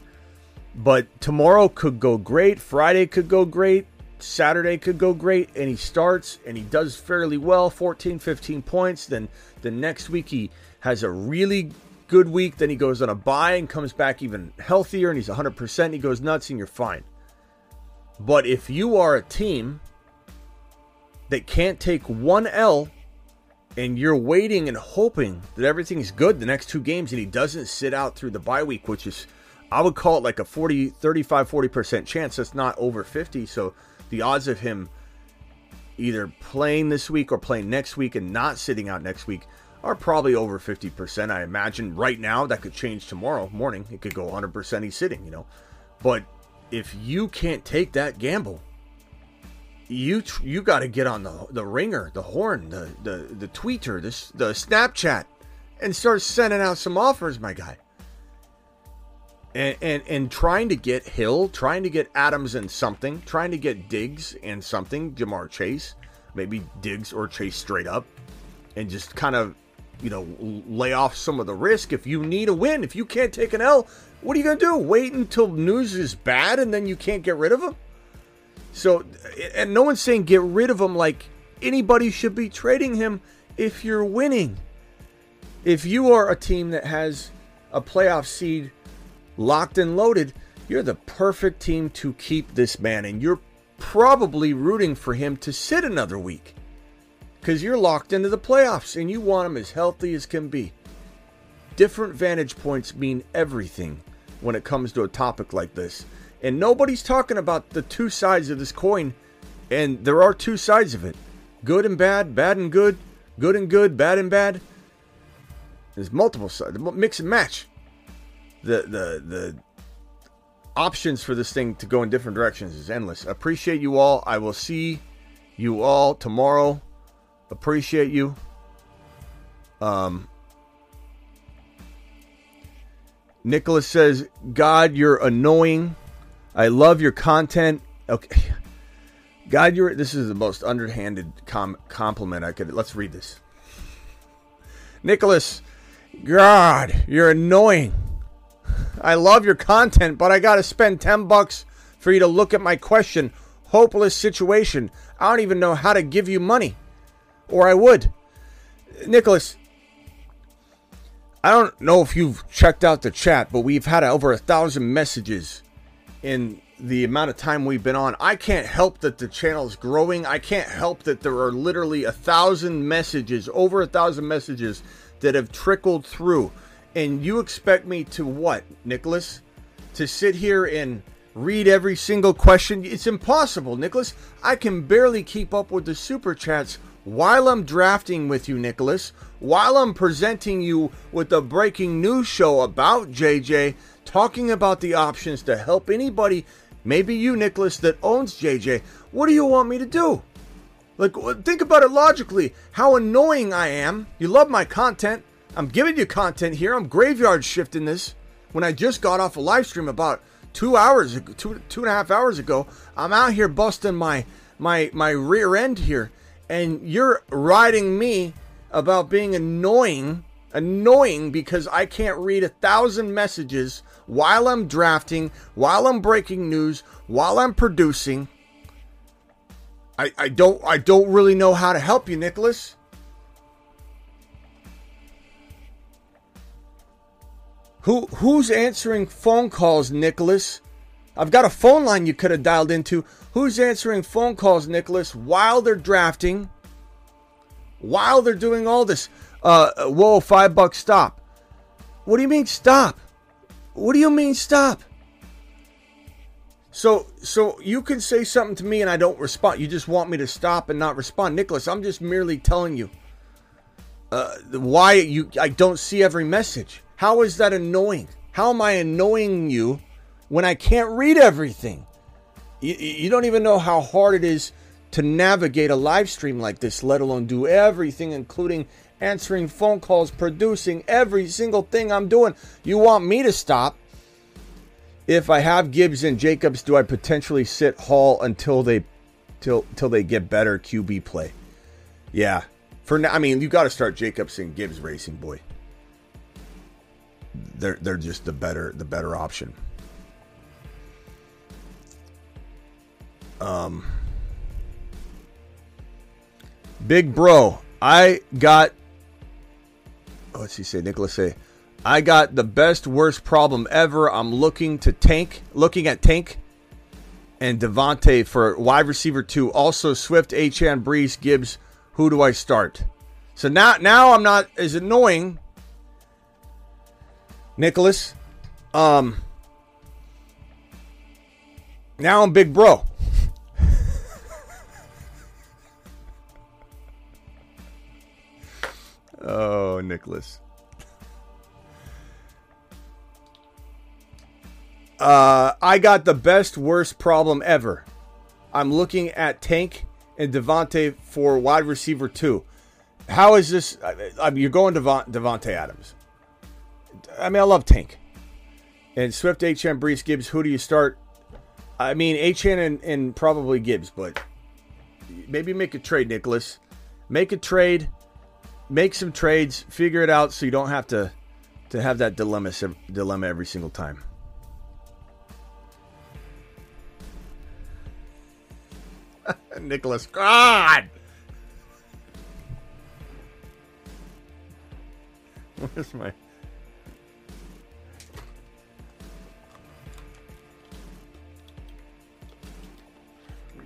But tomorrow could go great, Friday could go great, Saturday could go great and he starts and he does fairly well, 14 15 points, then the next week he has a really good week, then he goes on a buy and comes back even healthier and he's 100%, he goes nuts and you're fine. But if you are a team that can't take one L and you're waiting and hoping that everything's good the next two games and he doesn't sit out through the bye week, which is, I would call it like a 40, 35, 40% chance. That's not over 50. So the odds of him either playing this week or playing next week and not sitting out next week are probably over 50%. I imagine right now that could change tomorrow morning. It could go 100% he's sitting, you know. But if you can't take that gamble, you you got to get on the the ringer, the horn, the the the tweeter, this the Snapchat, and start sending out some offers, my guy. And, and and trying to get Hill, trying to get Adams and something, trying to get Diggs and something, Ja'Marr Chase, maybe Diggs or Chase straight up, and just kind of you know lay off some of the risk. If you need a win, if you can't take an L, what are you gonna do? Wait until news is bad and then you can't get rid of him? So, and no one's saying get rid of him like anybody should be trading him if you're winning. If you are a team that has a playoff seed locked and loaded, you're the perfect team to keep this man, and you're probably rooting for him to sit another week because you're locked into the playoffs and you want them as healthy as can be. Different vantage points mean everything when it comes to a topic like this. And nobody's talking about the two sides of this coin. And there are two sides of it good and bad, bad and good, good and good, bad and bad. There's multiple sides, mix and match. The, the, the options for this thing to go in different directions is endless. Appreciate you all. I will see you all tomorrow. Appreciate you. Um, Nicholas says, God, you're annoying. I love your content. Okay. *laughs* God, you're this is the most underhanded com- compliment I could. Let's read this. Nicholas, God, you're annoying. I love your content, but I got to spend 10 bucks for you to look at my question. Hopeless situation. I don't even know how to give you money. Or I would. Nicholas, I don't know if you've checked out the chat, but we've had over a thousand messages in the amount of time we've been on. I can't help that the channel is growing. I can't help that there are literally a thousand messages, over a thousand messages that have trickled through. And you expect me to what, Nicholas? To sit here and read every single question? It's impossible, Nicholas. I can barely keep up with the super chats while I'm drafting with you, Nicholas, while I'm presenting you with a breaking news show about JJ, talking about the options to help anybody Maybe you, Nicholas, that owns JJ. What do you want me to do? Like, think about it logically. How annoying I am. You love my content. I'm giving you content here. I'm graveyard shifting this. When I just got off a live stream about two hours, two two and a half hours ago, I'm out here busting my my my rear end here, and you're riding me about being annoying, annoying because I can't read a thousand messages while I'm drafting, while I'm breaking news, while I'm producing. I, I don't I don't really know how to help you, Nicholas. Who who's answering phone calls, Nicholas? I've got a phone line you could have dialed into. Who's answering phone calls, Nicholas, while they're drafting? While they're doing all this? Uh, whoa, five bucks stop. What do you mean stop? What do you mean stop? So so you can say something to me and I don't respond. You just want me to stop and not respond. Nicholas, I'm just merely telling you uh, why you I don't see every message. How is that annoying? How am I annoying you when I can't read everything? You, you don't even know how hard it is to navigate a live stream like this, let alone do everything, including answering phone calls, producing every single thing I'm doing. You want me to stop? If I have Gibbs and Jacobs, do I potentially sit Hall until they till till they get better QB play? Yeah. For now, I mean, you got to start Jacobs and Gibbs racing, boy. They're they're just the better the better option. Um, Big Bro, I got what's he say? Nicholas say, I got the best worst problem ever. I'm looking to tank, looking at tank and Davante for wide receiver two. Also Swift, Achane, Breece, Gibbs. Who do I start? So now, now I'm not as annoying, Nicholas. Um, now I'm big bro. Oh, Nicholas. Uh, I got the best worst problem ever. I'm looking at Tank and Davante for wide receiver two. How is this? I mean, you're going to Davante Adams. I mean, I love Tank and Swift, Achane, Breece, Gibbs. Who do you start? I mean, Achane and, and probably Gibbs, but maybe make a trade, Nicholas. Make a trade make some trades, figure it out so you don't have to to have that dilemma dilemma every single time. *laughs* Nicholas, God. *laughs* Where's my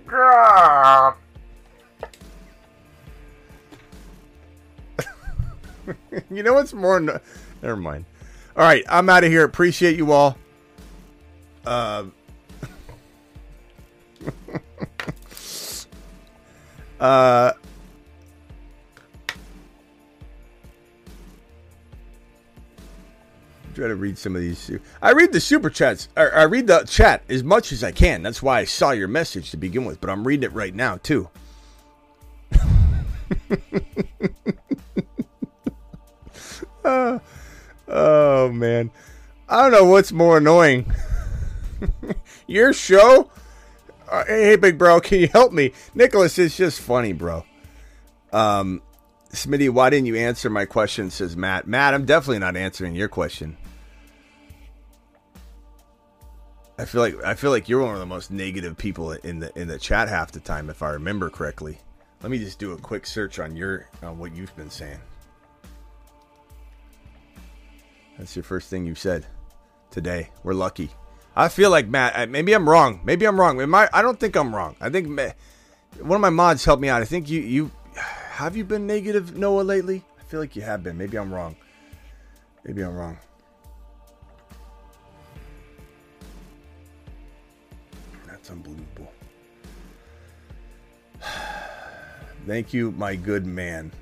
God. *laughs* you know what's more? No- Never mind. All right, I'm out of here. Appreciate you all. Uh, *laughs* uh, try to read some of these. I read the super chats. I read the chat as much as I can. That's why I saw your message to begin with. But I'm reading it right now too. *laughs* *laughs* oh man, I don't know what's more annoying. *laughs* Your show? Uh, hey, big bro, can you help me? Nicholas, it's just funny, bro. Um, Smitty, why didn't you answer my question? Says Matt. Matt, I'm definitely not answering your question. I feel like I feel like you're one of the most negative people in the in the chat half the time, if I remember correctly. Let me just do a quick search on your on what you've been saying. That's your first thing you said today. We're lucky. I feel like Matt. Maybe I'm wrong. Maybe I'm wrong. I, I don't think I'm wrong. I think one of my mods helped me out. I think you you have you been negative Noah lately. I feel like you have been. Maybe I'm wrong. Maybe I'm wrong. That's unbelievable. *sighs* Thank you, my good man.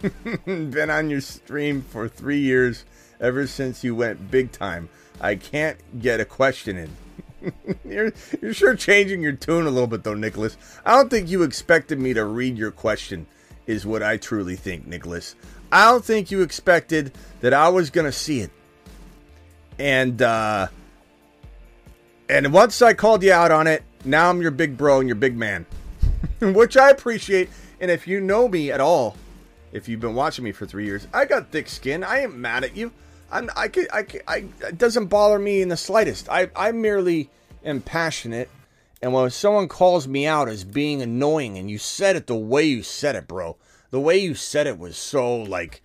*laughs* Been on your stream for three years, ever since you went big time. I can't get a question in. *laughs* you're, you're sure changing your tune a little bit, though, Nicholas. I don't think you expected me to read your question, is what I truly think, Nicholas. I don't think you expected that I was going to see it. And, uh, and once I called you out on it, now I'm your big bro and your big man, *laughs* which I appreciate. And if you know me at all, if you've been watching me for three years, I got thick skin. I ain't mad at you. I'm, I could, I, I, it doesn't bother me in the slightest. I, I merely am passionate. And when someone calls me out as being annoying, and you said it the way you said it, bro, the way you said it was so like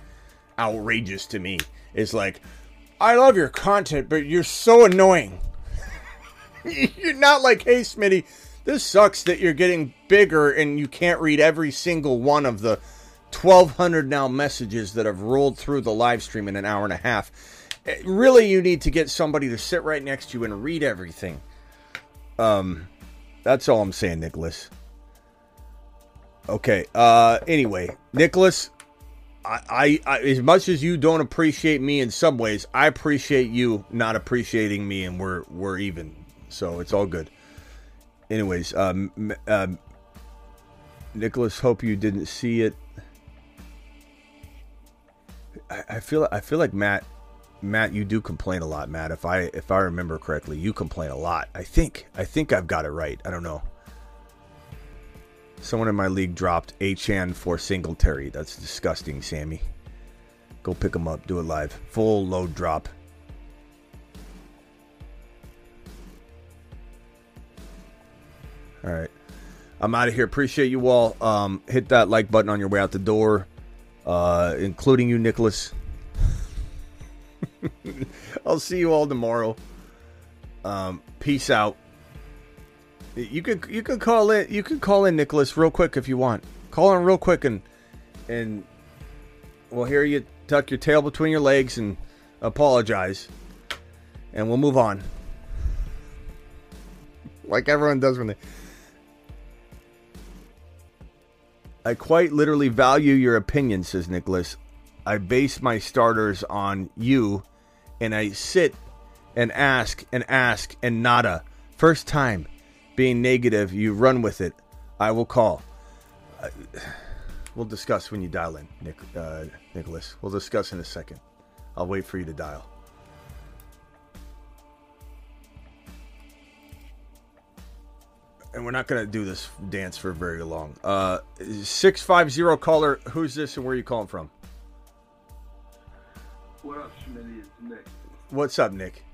outrageous to me. It's like, I love your content, but you're so annoying. *laughs* you're not like, hey, Smitty, this sucks that you're getting bigger and you can't read every single one of the 1,200 now messages that have rolled through the live stream in an hour and a half. Eh, Really, you need to get somebody to sit right next to you and read everything. Um, that's all I'm saying, Nicholas. Okay. Uh, anyway, Nicholas, I, I, as much as you don't appreciate me in some ways, I appreciate you not appreciating me, and we're we're even. So it's all good. Anyways, um, um, Nicholas, hope you didn't see it. I, feel I feel like Matt, Matt, you do complain a lot, Matt. If I if I remember correctly, you complain a lot. I think I think I've got it right. I don't know. Someone in my league dropped Achane for Singletary. That's disgusting, Sammy. Go pick him up. Do it live. Full load drop. All right. I'm out of here. Appreciate you all. Um, hit that like button on your way out the door, uh, including you, Nicholas. *laughs* I'll see you all tomorrow. Um, peace out. You could you could call in you could call in Nicholas real quick if you want. Call in real quick and and we'll hear you tuck your tail between your legs and apologize, and we'll move on. Like everyone does when they. I quite literally value your opinion, says Nicholas. I base my starters on you, and I sit and ask and ask and nada. First time being negative, you run with it. I will call. We'll discuss when you dial in, Nick, uh, Nicholas. We'll discuss in a second. I'll wait for you to dial. And we're not going to do this dance for very long. Uh, 650 caller, who's this and where are you calling from? What up, Schmitty? It's Nick. What's up, Nick?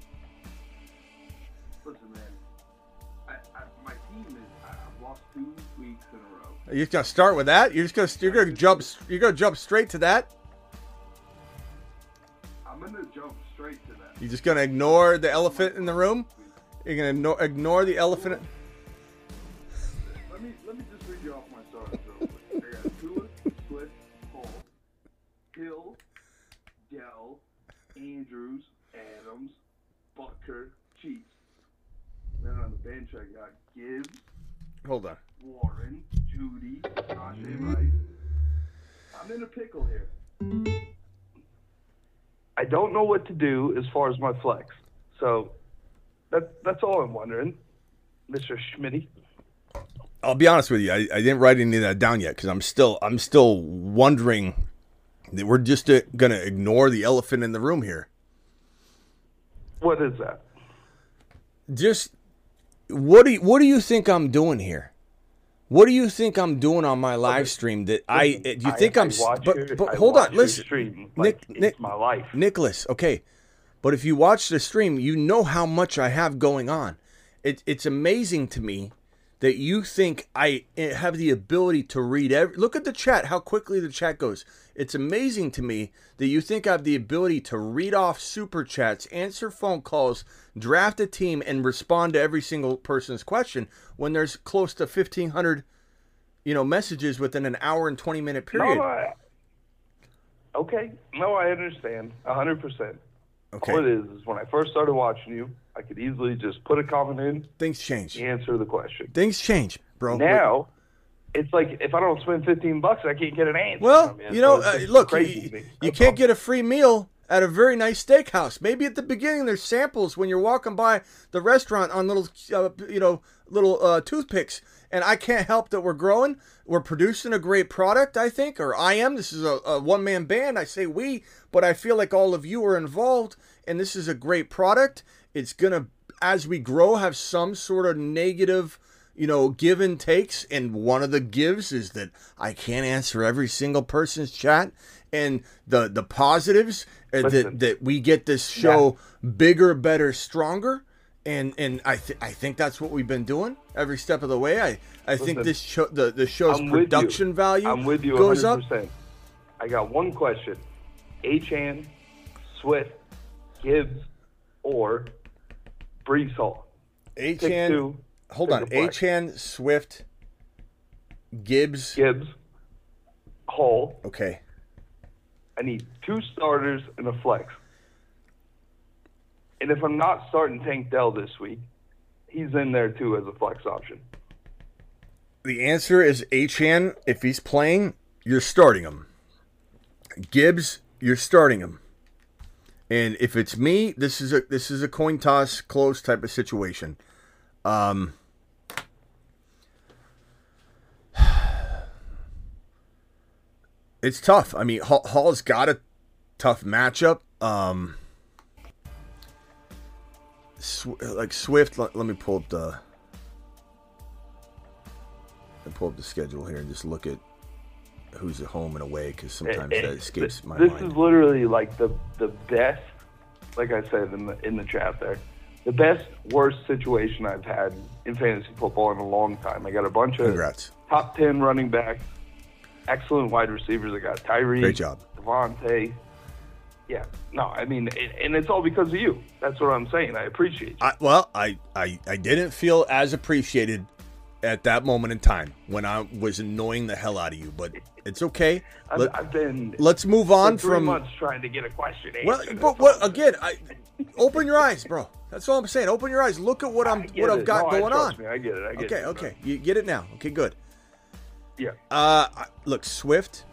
Listen, man. I, I, my team is. I, I've lost two weeks in a row. Are you gonna start with that? You're just gonna you're gonna jump you're gonna jump straight to that? I'm gonna jump straight to that. You're just gonna ignore the elephant in the room? You're gonna ignore, ignore the elephant? Bench I got Gibbs, Hold on. Warren, Jeudy, Najee Rice. I'm in a pickle here. I don't know what to do as far as my flex. So that that's all I'm wondering, Mr. Schmitty. I'll be honest with you. I, I didn't write any of that down yet because I'm still I'm still wondering that we're just uh, gonna ignore the elephant in the room here. What is that? Just what do you, what do you think I'm doing here? What do you think I'm doing on my live stream that I do you think I am but, but hold on listen stream Nick, like Nick it's my life. Nicholas okay but if you watch the stream you know how much I have going on it, it's amazing to me that you think I eh, have the ability to read every look at the chat how quickly the chat goes it's amazing to me that you think I have the ability to read off super chats answer phone calls draft a team and respond to every single person's question when there's close to 1500 you know messages within an hour and 20 minute period No, I, okay. No, I understand. hundred percent. Okay. All it is is when I first started watching you, I could easily just put a comment in, things change answer the question. things change bro Now, it's like if I don't spend fifteen bucks, I can't get an answer. Well, you know, So uh, look, you, you can't get a free meal at a very nice steakhouse. Maybe at the beginning there's samples when you're walking by the restaurant on little, uh, you know, little uh, toothpicks. And I can't help that we're growing. We're producing a great product, I think, or I am. This is a, a one man band. I say we, but I feel like all of you are involved, and this is a great product. It's gonna, as we grow, have some sort of negative you know, give and takes. And one of the gives is that I can't answer every single person's chat. And the the positives uh, Listen. that that we get this show bigger, better, stronger. And and I th- I think that's what we've been doing every step of the way. I I think this show the the show's production value I'm with you goes 100%. up. I got one question: Achane, Swift, Gibbs, or Breece Hall. Achane, two, hold on. Achane, Swift, Gibbs, Gibbs, Hall. Okay, I need two starters and a flex. And if I'm not starting Tank Dell this week, he's in there too as a flex option. The answer is Achane. If he's playing, you're starting him. Gibbs, you're starting him. And if it's me, this is a this is a coin toss, close type of situation. Um, *sighs* it's tough. I mean, Hall, Hall's got a tough matchup. Um, Sw- like Swift. Let, let me pull up the. I pull up the schedule here and just look at who's at home and away because sometimes eh, that escapes th- my this mind. This is literally like the the best, like I said in the in the chat there, the best worst situation I've had in fantasy football in a long time. I got a bunch of Congrats. top ten running backs, excellent wide receivers. I got Tyree, Great job. Davante. Yeah, no, I mean, and- it's all because of you. That's what I'm saying. I appreciate you. I, well, I, I I didn't feel as appreciated at that moment in time when I was annoying the hell out of you, but it's okay. I've, Let, I've been let's move on from months trying to get a question well, but what again? I open your eyes, bro. That's all I'm saying. Open your eyes. Look at what I'm what I've got No, going on. me. I get it. I get it. okay, it. okay. You get it now. Okay, good. Yeah. Uh, look, Swift.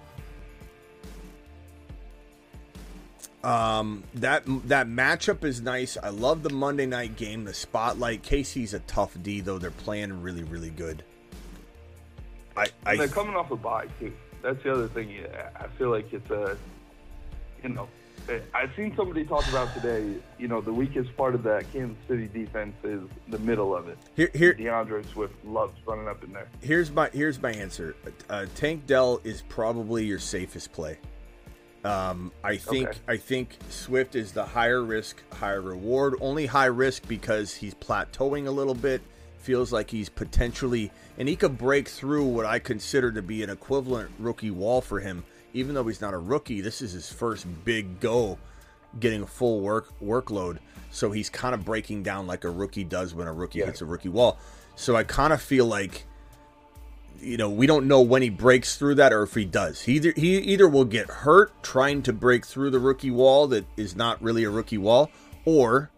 Um, that that matchup is nice. I love the Monday night game. The spotlight. KC's a tough D though. They're playing really, really good. I, I they're coming off a bye too. That's the other thing. I feel like it's a, you know, I've seen somebody talk about today. You know, the weakest part of that Kansas City defense is the middle of it. Here- here- D'Andre Swift loves running up in there. here's my here's my answer. Uh, Tank Dell is probably your safest play. Um, I think Okay. I think Swift is the higher risk, higher reward. Only high risk because he's plateauing a little bit. Feels like he's potentially, and he could break through what I consider to be an equivalent rookie wall for him. Even though he's not a rookie, this is his first big go, getting a full work workload. So he's kind of breaking down like a rookie does when a rookie hits a rookie wall. So I kind of feel like you know, we don't know when he breaks through that or if he does. He either he either will get hurt trying to break through the rookie wall that is not really a rookie wall, or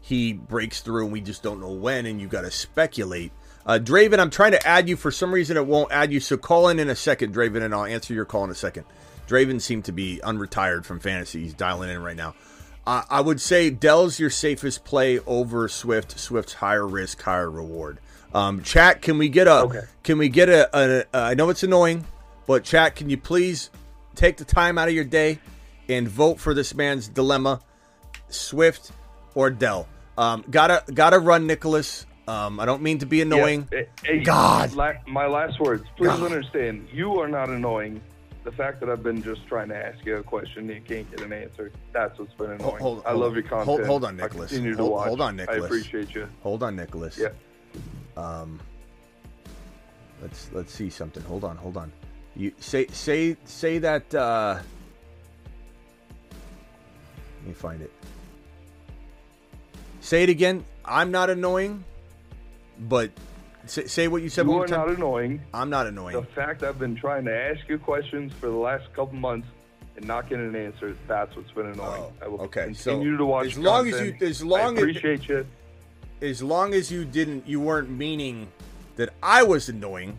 he breaks through and we just don't know when, and you got to speculate. Uh, Draven, I'm trying to add you. For some reason, it won't add you. So call in in a second, Draven, and I'll answer your call in a second. Draven seemed to be unretired from fantasy. He's dialing in right now. Uh, I would say Dell's your safest play over Swift. Swift's higher risk, higher reward. Um, chat, can we get a? Can we get a, a, a? I know it's annoying, but chat, can you please take the time out of your day and vote for this man's dilemma, Swift or Dell? Um, gotta gotta run, Nicholas. Um, I don't mean to be annoying. Yeah. Hey, God. la- my last words. Please God. understand, you are not annoying. The fact that I've been just trying to ask you a question and you can't get an answer, that's what's been annoying. Hold- I love your content. Hold, hold on, I Nicholas. continue to hold, watch. hold on, Nicholas. I appreciate you. Hold on, Nicholas. Yeah. Um, Let's let's see something. Hold on, hold on. You say say say that. Uh, let me find it. Say it again. I'm not annoying, but say, say what you said. You are not annoying. I'm not annoying. The fact I've been trying to ask you questions for the last couple months and not getting an answer, that's what's been annoying. I will Oh, okay, so continue to watch as long as you- as long I as- appreciate you. As long as you didn't you weren't meaning that I was annoying.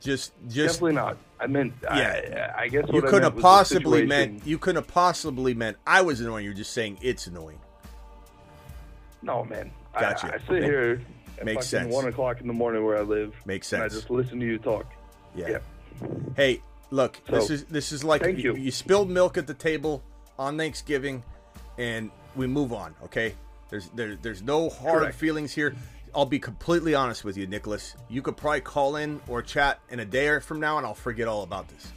Just just Definitely not. I meant, yeah. I, I guess you I couldn't have possibly meant you couldn't have possibly meant I was annoying. You're just saying it's annoying. No, man. I- Gotcha. I, sit Make- here at makes sense. one o'clock in the morning where I live. Makes And I just listen to you talk. Yeah. Hey, look, this is this is like you. you. you spilled milk at the table on Thanksgiving, and we move on. Okay, there's there, there's no hard Correct. feelings here. I'll be completely honest with you, Nicholas. You could probably call in or chat in a day or from now, and I'll forget all about this.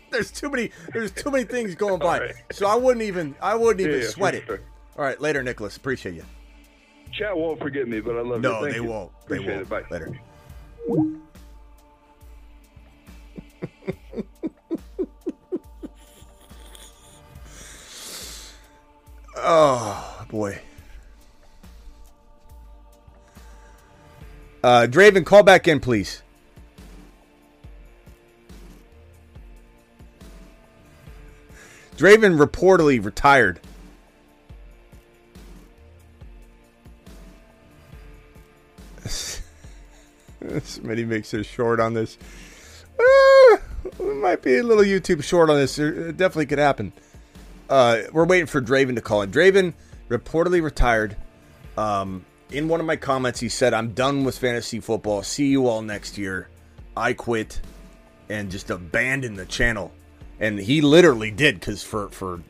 *laughs* there's too many there's too many things going by, right. so I wouldn't even I wouldn't even yeah, sweat it. sure. All right, later, Nicholas. Appreciate you. Chat won't forget me, but I love you. No, they you. won't. They Appreciate won't. it. Bye. Later. *laughs* Oh boy. Uh, Draven, call back in, please. Draven reportedly retired. *laughs* Somebody makes a short on this. Uh, we might be a little YouTube short on this. It definitely could happen. Uh, we're waiting for Draven to call in. Draven reportedly retired. Um, in one of my comments, he said, "I'm done with fantasy football. See you all next year. I quit and just abandoned the channel." And he literally did because for for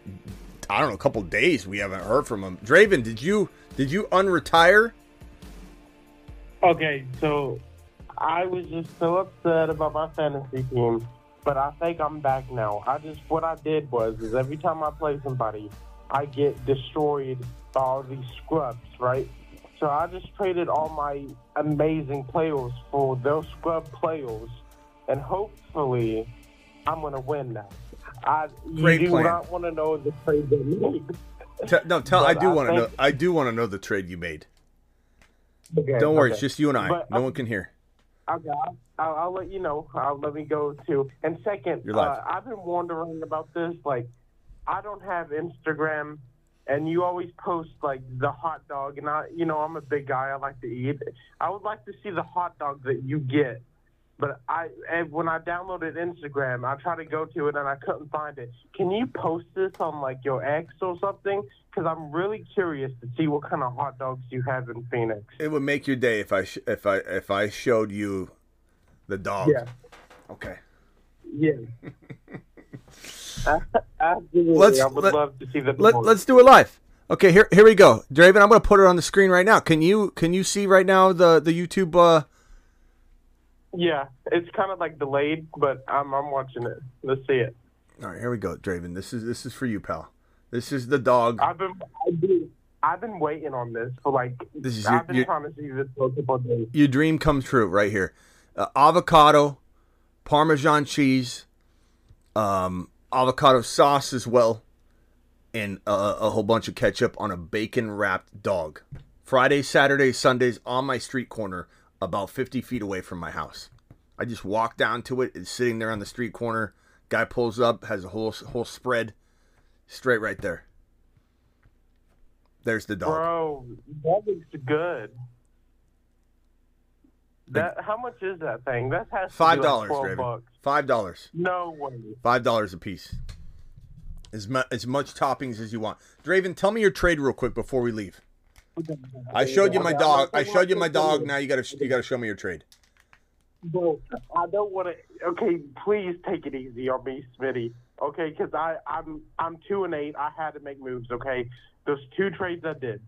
I don't know a couple days we haven't heard from him. Draven, did you did you unretire? Okay, so I was just so upset about my fantasy team, but I think I'm back now. I just what I did was is every time I play somebody, I get destroyed by all these scrubs, right? So I just traded all my amazing players for those scrub players, and hopefully, I'm gonna win now. I Great you do plan. not want to know the trade they made. No, tell. I do want to know. I do want to know the trade you made. Okay, Don't worry, okay. it's just you and I. But no one can hear. Okay, I'll, I'll, I'll let you know. I'll let me go to. And second, uh, I've been wondering about this. Like, I don't have Instagram, and you always post like the hot dog, and I, you know, I'm a big guy. I like to eat. I would like to see the hot dog that you get. But I, when I downloaded Instagram, I tried to go to it and I couldn't find it. Can you post this on like your X or something? Because I'm really curious to see what kind of hot dogs you have in Phoenix. It would make your day if I sh- if I if I showed you the dog. Yeah. Okay. Yeah. *laughs* *laughs* Absolutely. Let's I would let, love to see the Let, let's do it live. Okay, here here we go. Draven, I'm going to put it on the screen right now. Can you can you see right now the the YouTube uh Yeah, it's kind of like delayed, but I'm I'm watching it. Let's see it. All right, here we go, Draven. This is this is for you, pal. This is the dog. I've been I've been, I've been waiting on this for like This is I've your- been your- trying to see this for a couple days. Your dream comes true right here. Uh, avocado, Parmesan cheese, um, avocado sauce as well, and uh, a whole bunch of ketchup on a bacon wrapped dog. Friday, Saturday, Sundays on my street corner, about 50 feet away from my house. I just walk down to it. It's sitting there on the street corner. Guy pulls up, has a whole whole spread, straight right there. There's the dog. Bro, that looks good. That how much is that thing? That has to Five like dollars, Draven. Five dollars. No way. Five dollars a piece. As, mu- as much toppings as you want. Draven, tell me your trade real quick before we leave. I showed you my dog. I showed you my dog. Now you gotta you gotta show me your trade. Bro, I don't want to. Okay, please take it easy on me, Smitty. Okay, because I I'm I'm two and eight. I had to make moves. Okay, those two trades I did.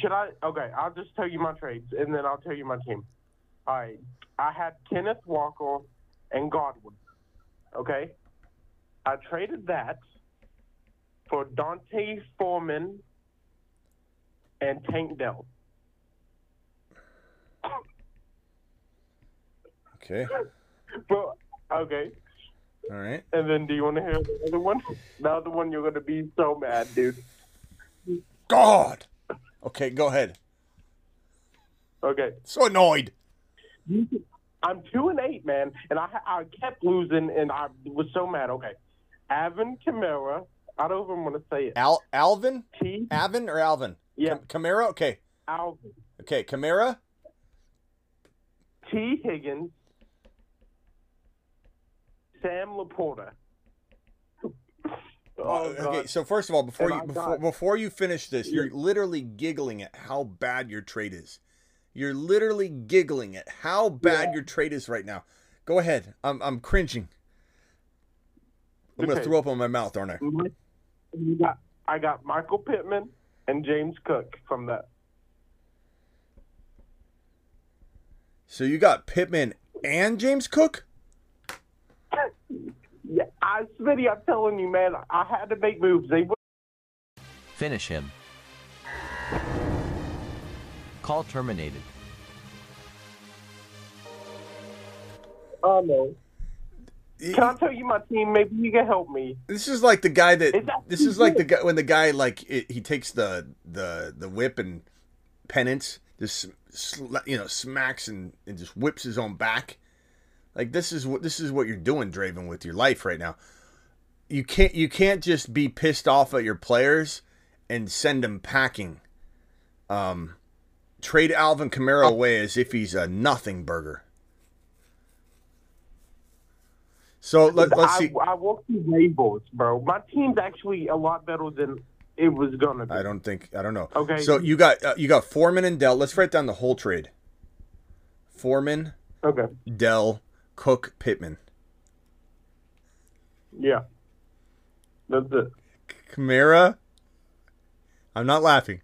Should I? Okay, I'll just tell you my trades and then I'll tell you my team. All right, I had Kenneth Walker and Godwin. Okay, I traded that for D'Onta Foreman and Tank Dell. Okay. Bro, okay. All right. And then do you want to hear the other one? The other one, you're going to be so mad, dude. God. Okay, go ahead. Okay. So annoyed. I'm two and eight, man, and I I kept losing, and I was so mad. Okay, Alvin Kamara. I don't even want to say it. Al Alvin? T. Alvin or Alvin? Yeah. Kamara? Okay. Alvin. Okay, Kamara? T. Higgins. Sam LaPorta. *laughs* Oh, okay, so first of all, before And you before, before you finish this, you're literally giggling at how bad your trade is. You're literally giggling at how bad your trade is right now. Go ahead. I'm I'm cringing. I'm gonna throw up on my mouth, aren't I? You got, I got Michael Pittman and James Cook from that. So you got Pittman and James Cook? Yeah, I, Smitty, I'm telling you, man, I had to make moves. They would Finish him. Call terminated. Oh no. Can I tell you my team? Maybe you can help me. This is like the guy that. Is that- this is like the guy when the guy like it, he takes the the the whip and penance, just sl- you know smacks and, and just whips his own back. Like this is what this is what you're doing, Draven, with your life right now. You can't you can't just be pissed off at your players and send them packing. Um, trade Alvin Kamara away as if he's a nothing burger. So let, let's see. I walked through labels, bro. My team's actually a lot better than it was gonna be. I don't think I don't know. Okay. So you got uh, you got Foreman and Dell. Let's write down the whole trade. Foreman, Okay. Dell, Cook, Pittman, Yeah. That's it. Kamara. I'm not laughing.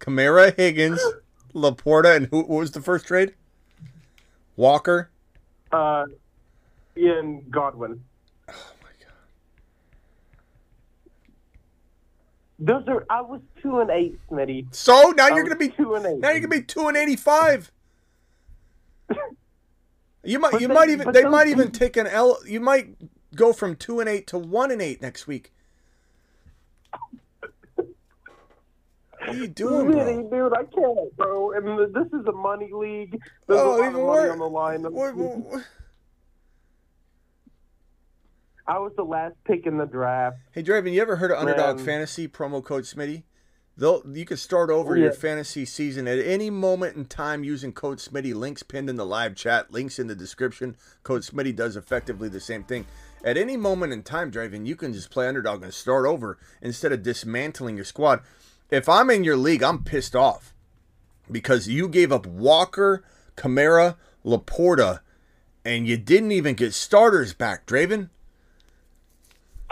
Kamara, Higgins, *laughs* LaPorta, and who? What was the first trade? Walker. Uh, Ian Godwin. Oh my god. Those are. I was two and eight, Smitty. So now I you're gonna be two and eight. Now you're gonna be two and eighty-five. *laughs* You might But you they- might even they might even take an L. You might go from two and eight to one and eight next week. What are you *laughs* doing, bro? Dude, I can't, bro. And this is a money league. There's Oh, a lot of money worse. on the line. What- what- I was the last pick in the draft. Hey, Draven, you ever heard of Underdog. Fantasy promo code Smitty? They'll you can start over your fantasy season at any moment in time using code Smitty. Links pinned in the live chat. Links in the description. Code Smitty does effectively the same thing. At any moment in time, Draven, you can just play Underdog and start over instead of dismantling your squad. If I'm in your league, I'm pissed off because you gave up Walker, Kamara, LaPorta, and you didn't even get starters back, Draven.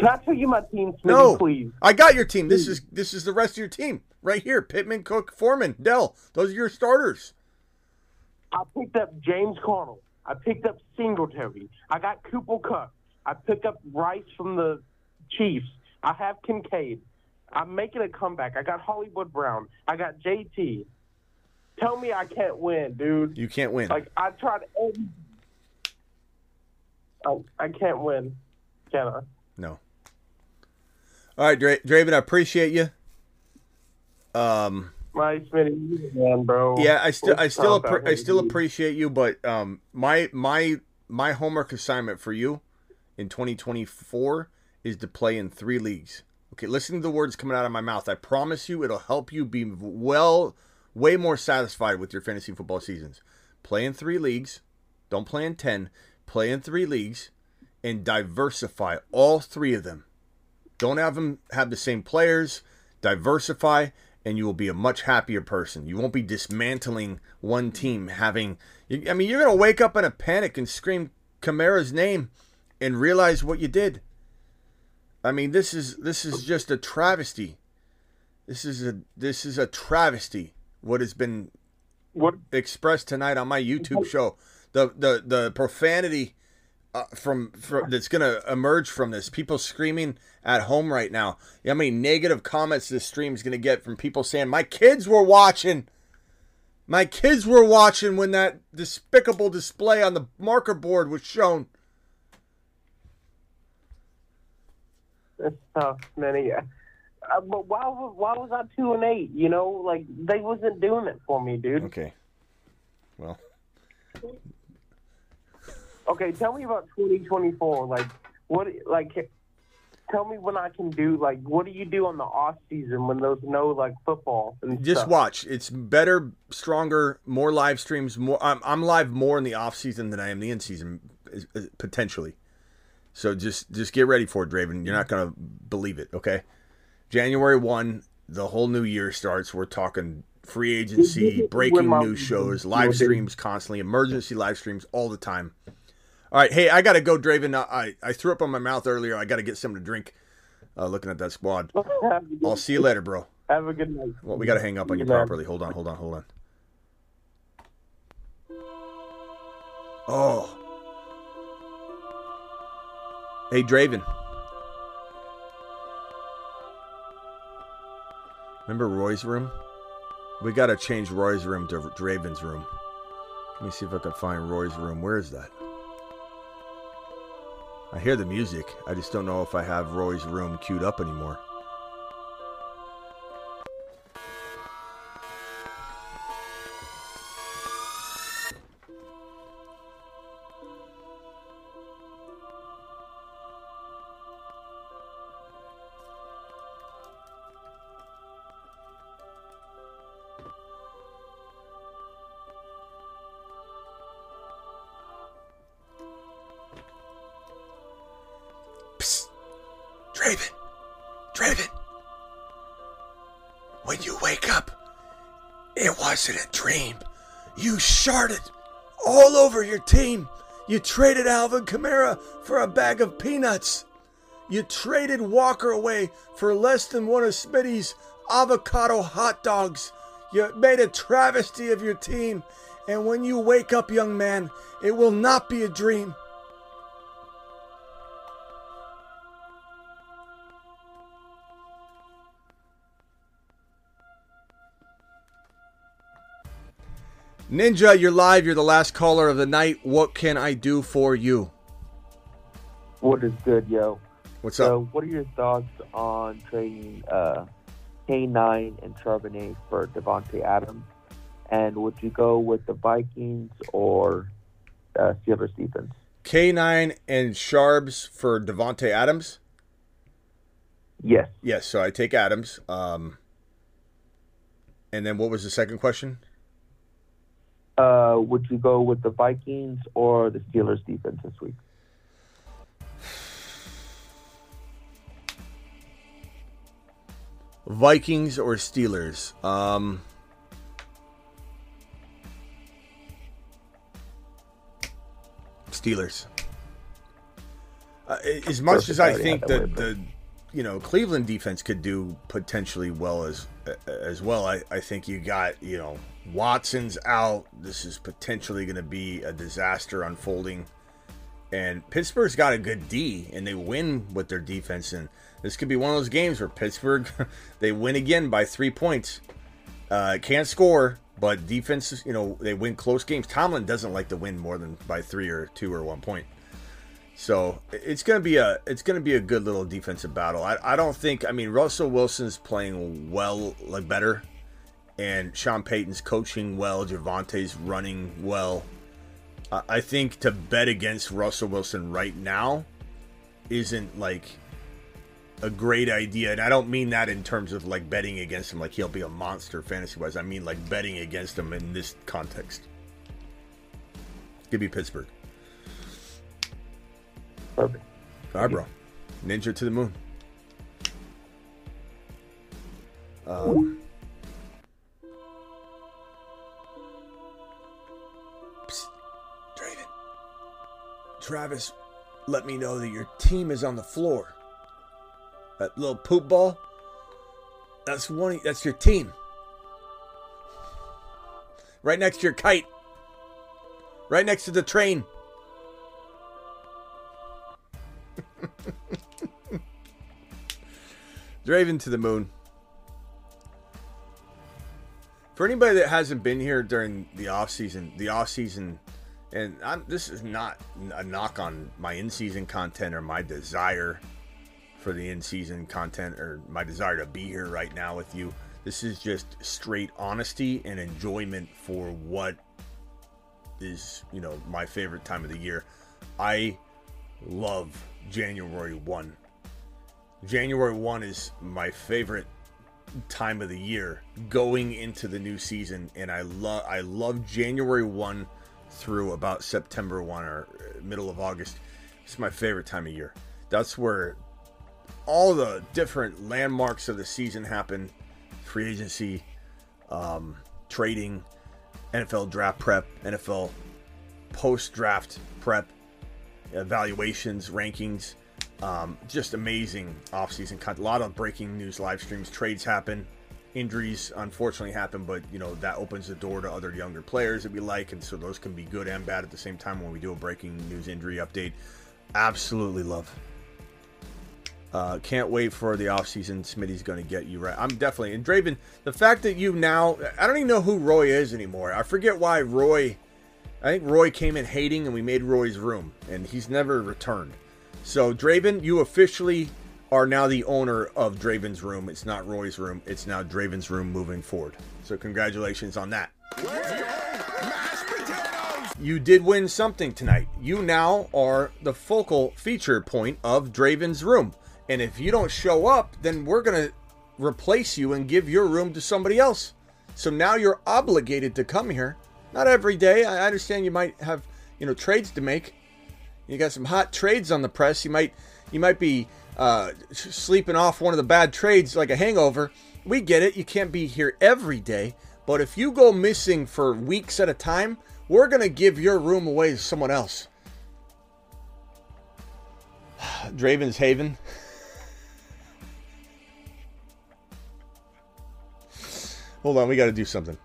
Can I tell you my team, Smitty, No, please? I got your team. This is this is the rest of your team right here. Pittman, Cook, Foreman, Dell. Those are your starters. I picked up James Conner. I picked up Singletary. I got Cooper Kupp. I picked up Rice from the Chiefs. I have Kincaid. I'm making a comeback. I got Hollywood Brown. I got JT. Tell me I can't win, dude. You can't win. Like I tried. I, oh, I can't win. Can I? No. All right, Dra- Draven, I appreciate you. Um, My Smitty, man, bro. yeah, I still, I still, appre- I still appreciate you, but um, my, my, my homework assignment for you in 2024 is to play in three leagues. Okay, listen to the words coming out of my mouth. I promise you, it'll help you be well, way more satisfied with your fantasy football seasons. Play in three leagues. Don't play in ten. Play in three leagues, and diversify all three of them. Don't have them have the same players. Diversify, and you will be a much happier person. You won't be dismantling one team. Having, I mean, you're gonna wake up in a panic and scream Kamara's name, and realize what you did. I mean, this is this is just a travesty. This is a this is a travesty. What has been what expressed tonight on my YouTube *laughs* show, the the the profanity uh, from, from that's gonna emerge from this. People screaming at home right now. How many negative comments this stream is gonna get from people saying my kids were watching. My kids were watching when that despicable display on the marker board was shown. That's tough, Smitty. Uh, but why, why was I two and eight? You know, like they wasn't doing it for me, dude. Okay. Well, Okay, tell me about 2024. Like, what? Like, tell me when I can do. Like, what do you do on the off season when there's no like football? And just stuff? watch. It's better, stronger, more live streams. More. I'm, I'm live more in the off season than I am the in season, potentially. So just just get ready for it, Draven. You're not gonna believe it. Okay. January one, the whole new year starts. We're talking free agency, breaking news shows, live streams constantly, emergency live streams all the time. All right, hey, I gotta go, Draven. I I threw up on my mouth earlier. I gotta get something to drink. Uh, looking at that squad. *laughs* I'll see you later, bro. Have a good night. Well, we got to hang up on you properly. Hold on, hold on, hold on. Oh. Hey, Draven. Remember Roy's room? We got to change Roy's room to Draven's room. Let me see if I can find Roy's room. Where is that? I hear the music. I just don't know if I have Roy's room queued up anymore. Team. You traded Alvin Kamara for a bag of peanuts. You traded Walker away for less than one of Smitty's avocado hot dogs. You made a travesty of your team. And when you wake up, young man, it will not be a dream. Ninja, you're live. You're the last caller of the night. What can I do for you? What is good, yo? What's so, up? what are your thoughts on trading uh, K9 and Charbonnet for Davante Adams? And would you go with the Vikings or uh, Steelers defense? K9 and Sharps for Davante Adams? Yes. Yes, so I take Adams. Um, and then what was the second question? Uh, would you go with the Vikings or the Steelers defense this week? Vikings or Steelers? Um, Steelers. Uh, as much as I think that that way, the you know Cleveland defense could do potentially well as as well, I, I think you got you know Watson's out. This is potentially going to be a disaster unfolding. And Pittsburgh's got a good D, and they win with their defense. And this could be one of those games where Pittsburgh *laughs* they win again by three points. Uh, can't score, but defense, you know, they win close games. Tomlin doesn't like to win more than by three or two or one point. So it's gonna be a it's gonna be a good little defensive battle. I, I don't think I mean Russell Wilson's playing well like better, and Sean Payton's coaching well. Javonte's running well. I- think to bet against Russell Wilson right now isn't like a great idea. And I don't mean that in terms of like betting against him, like he'll be a monster fantasy wise. I mean like betting against him in this context. Give me Pittsburgh. Perfect. All right, bro. Ninja to the moon. Um, Travis, let me know that your team is on the floor. That little poop ball. That's one. That's your team. Right next to your kite. Right next to the train. *laughs* Draven to the moon. For anybody that hasn't been here during the off season, the off season, and I'm, this is not a knock on my in season content or my desire for the in season content or my desire to be here right now with you. This is just straight honesty and enjoyment for what is, you know, my favorite time of the year. I love January 1. January 1 is my favorite time of the year going into the new season and I love I love January 1 through about September 1 or uh, middle of August. It's my favorite time of year. That's where all the different landmarks of the season happen free agency, um, trading, NFL draft prep, NFL post draft prep, evaluations, rankings. Um, just amazing offseason content. A lot of breaking news live streams. Trades happen. Injuries unfortunately happen, but you know that opens the door to other younger players that we like, and so those can be good and bad at the same time when we do a breaking news injury update. Absolutely love. Uh, can't wait for the offseason. Smitty's going to get you right. I'm definitely. And Draven, the fact that you now. I don't even know who Roy is anymore. I forget why Roy. I think Roy came in hating and we made Roy's room, and he's never returned. So, Draven, you officially are now the owner of Draven's room. It's not Roy's room, it's now Draven's room moving forward. So, congratulations on that. You did win something tonight. You now are the focal feature point of Draven's room. And if you don't show up, then we're going to replace you and give your room to somebody else. So now you're obligated to come here. Not every day. I understand you might have, you know, trades to make. You got some hot trades on the press. You might you might be uh, sleeping off one of the bad trades like a hangover. We get it. You can't be here every day. But if you go missing for weeks at a time, we're going to give your room away to someone else. *sighs* Draven's Haven. *sighs* Hold on, we got to do something.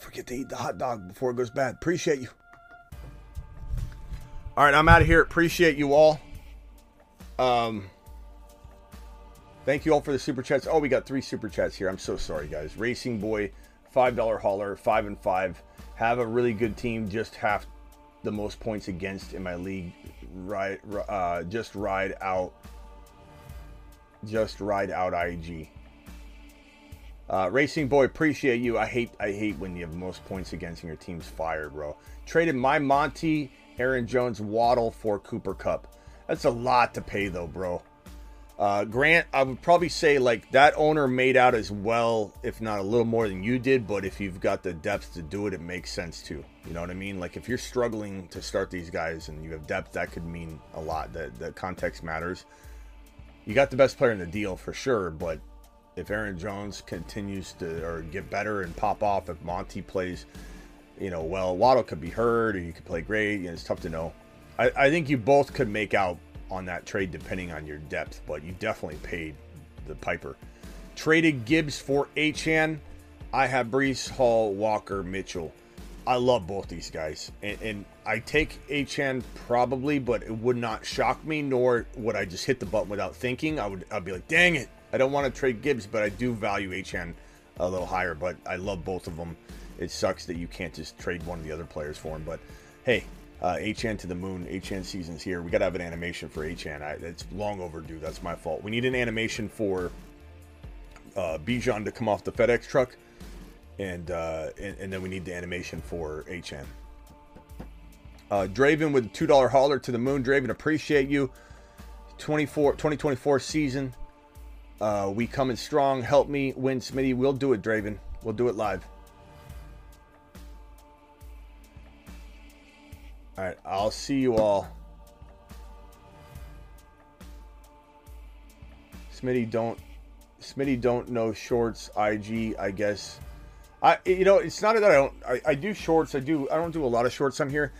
Forget to eat the hot dog before it goes bad. Appreciate you. All right, I'm out of here. Appreciate you all. Um, thank you all for the super chats. Oh, we got three super chats here. I'm so sorry, guys. Racing Boy, five dollar hauler, five and five. Have a really good team. Just half the most points against in my league. Ride, uh, just ride out. Just ride out IG. Uh, Racing boy, appreciate you. I hate I hate when you have most points against and your team's fired, bro. Traded my Monty, Aaron Jones, Waddle for Cooper Kupp. That's a lot to pay though, bro. Uh, Grant, I would probably say like that owner made out as well, if not a little more than you did. But if you've got the depth to do it, it makes sense too. You know what I mean? Like if you're struggling to start these guys and you have depth, that could mean a lot. That the context matters. You got the best player in the deal for sure, but if Aaron Jones continues to or get better and pop off, if Monty plays, you know, well, Waddle could be hurt or you could play great. You know, it's tough to know. I, I think you both could make out on that trade depending on your depth, but you definitely paid the Piper. Traded Gibbs for Achane. I have Breece Hall, Walker, Mitchell. I love both these guys, and, and I take Achane probably, but it would not shock me, nor would I just hit the button without thinking. I would, I'd be like, dang it, I don't want to trade Gibbs, but I do value HN a little higher. But I love both of them. It sucks that you can't just trade one of the other players for him. But hey, uh, Achane to the moon. HN season's here. We got to have an animation for HN. I, it's long overdue. That's my fault. We need an animation for uh, Bijan to come off the FedEx truck and, uh, and and then we need the animation for HN. Uh, Draven with two dollar hauler to the moon. Draven, appreciate you. 24, 2024 season. Uh, we coming strong. Help me win, Smitty. We'll do it, Draven. We'll do it live. All right, I'll see you all. Smitty don't Smitty don't know shorts IG, I guess. I you know, it's not that I don't I, I do shorts, I do I don't do a lot of shorts on here.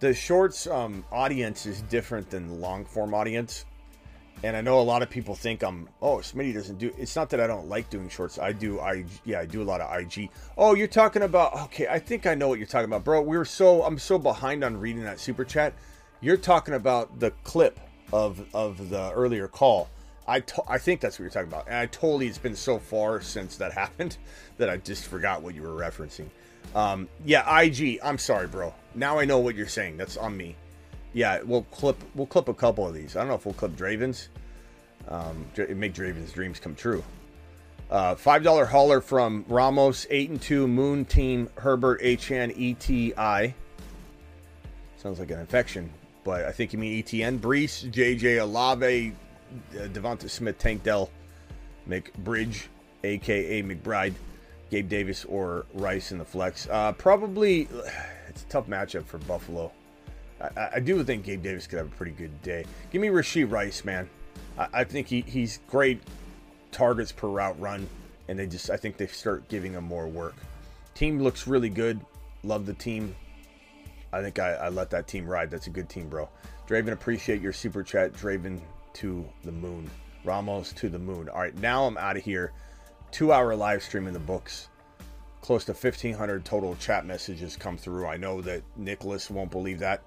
The shorts um audience is different than long form audience. And I know a lot of people think I'm oh Smitty doesn't do it's not that I don't like doing shorts. I do I yeah, I do a lot of IG. Oh, you're talking about okay, I think I know what you're talking about, bro. We were so I'm so behind on reading that super chat. You're talking about the clip of of the earlier call. I, to- I think that's what you're talking about. And I totally, it's been so far since that *laughs* happened that I just forgot what you were referencing. Um, yeah, IG. I'm sorry, bro. Now I know what you're saying. That's on me. Yeah, we'll clip we'll clip a couple of these. I don't know if we'll clip Draven's. Um, make Draven's dreams come true. Uh, Five dollar hauler from Ramos, eight and two Moon Team Herbert H N E T I. Sounds like an infection, but I think you mean ETN. Breece, JJ Olave, uh, DeVonta Smith, Tank Dell, McBridge, aka McBride, Gabe Davis, or Rice in the flex. Uh, probably, *sighs* it's a tough matchup for Buffalo. I, I, do think Gabe Davis could have a pretty good day. Give me Rashee Rice, man. I, I think he, he's great targets per route run, and they just I think they start giving him more work. Team looks really good. Love the team. I think I, I let that team ride. That's a good team, bro. Draven, appreciate your super chat. Draven to the moon. Ramos to the moon. All right, now I'm out of here. Two hour live stream in the books. Close to 1,500 total chat messages come through. I know that Nicholas won't believe that,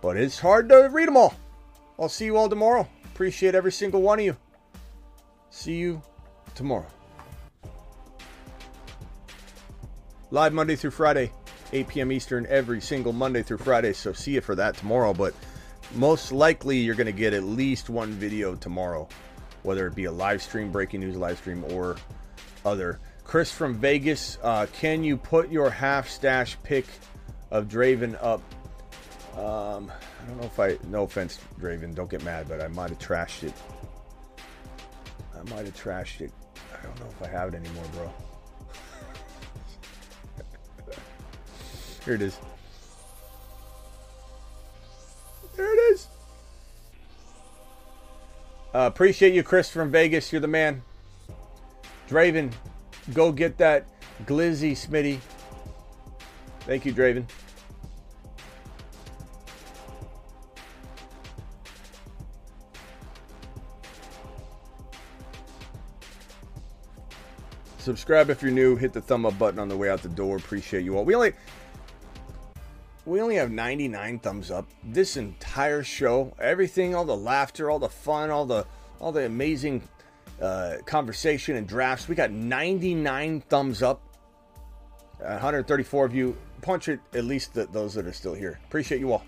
but it's hard to read them all. I'll see you all tomorrow. Appreciate every single one of you. See you tomorrow. Live Monday through Friday, 8 p.m. Eastern, every single Monday through Friday. So see you for that tomorrow. But most likely you're going to get at least one video tomorrow, whether it be a live stream, breaking news live stream, or other. Chris from Vegas, uh, can you put your half stash pick of Draven up? Um, I don't know if I, no offense, Draven, don't get mad, but I might have trashed it. I might have trashed it. I don't know if I have it anymore, bro. *laughs* Here it is. There it is. Uh, appreciate you, Chris from Vegas. You're the man. Draven, go get that glizzy, Smitty. Thank you, Draven. Subscribe if you're new. Hit the thumb up button on the way out the door. Appreciate you all. We only we only have 99 thumbs up. This entire show, everything, all the laughter, all the fun, all the all the amazing uh, conversation and drafts. We got 99 thumbs up. 134 of you. Punch it, at least the, those that are still here. Appreciate you all.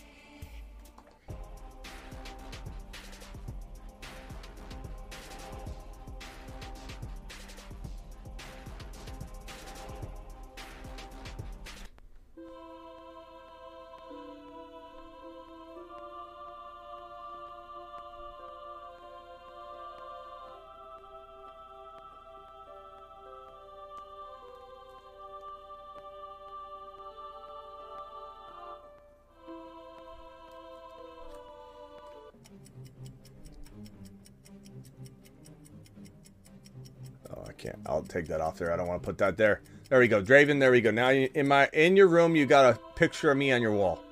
That off there. I don't want to put that there. There we go. Draven, there we go. Now in my in your room, you got a picture of me on your wall.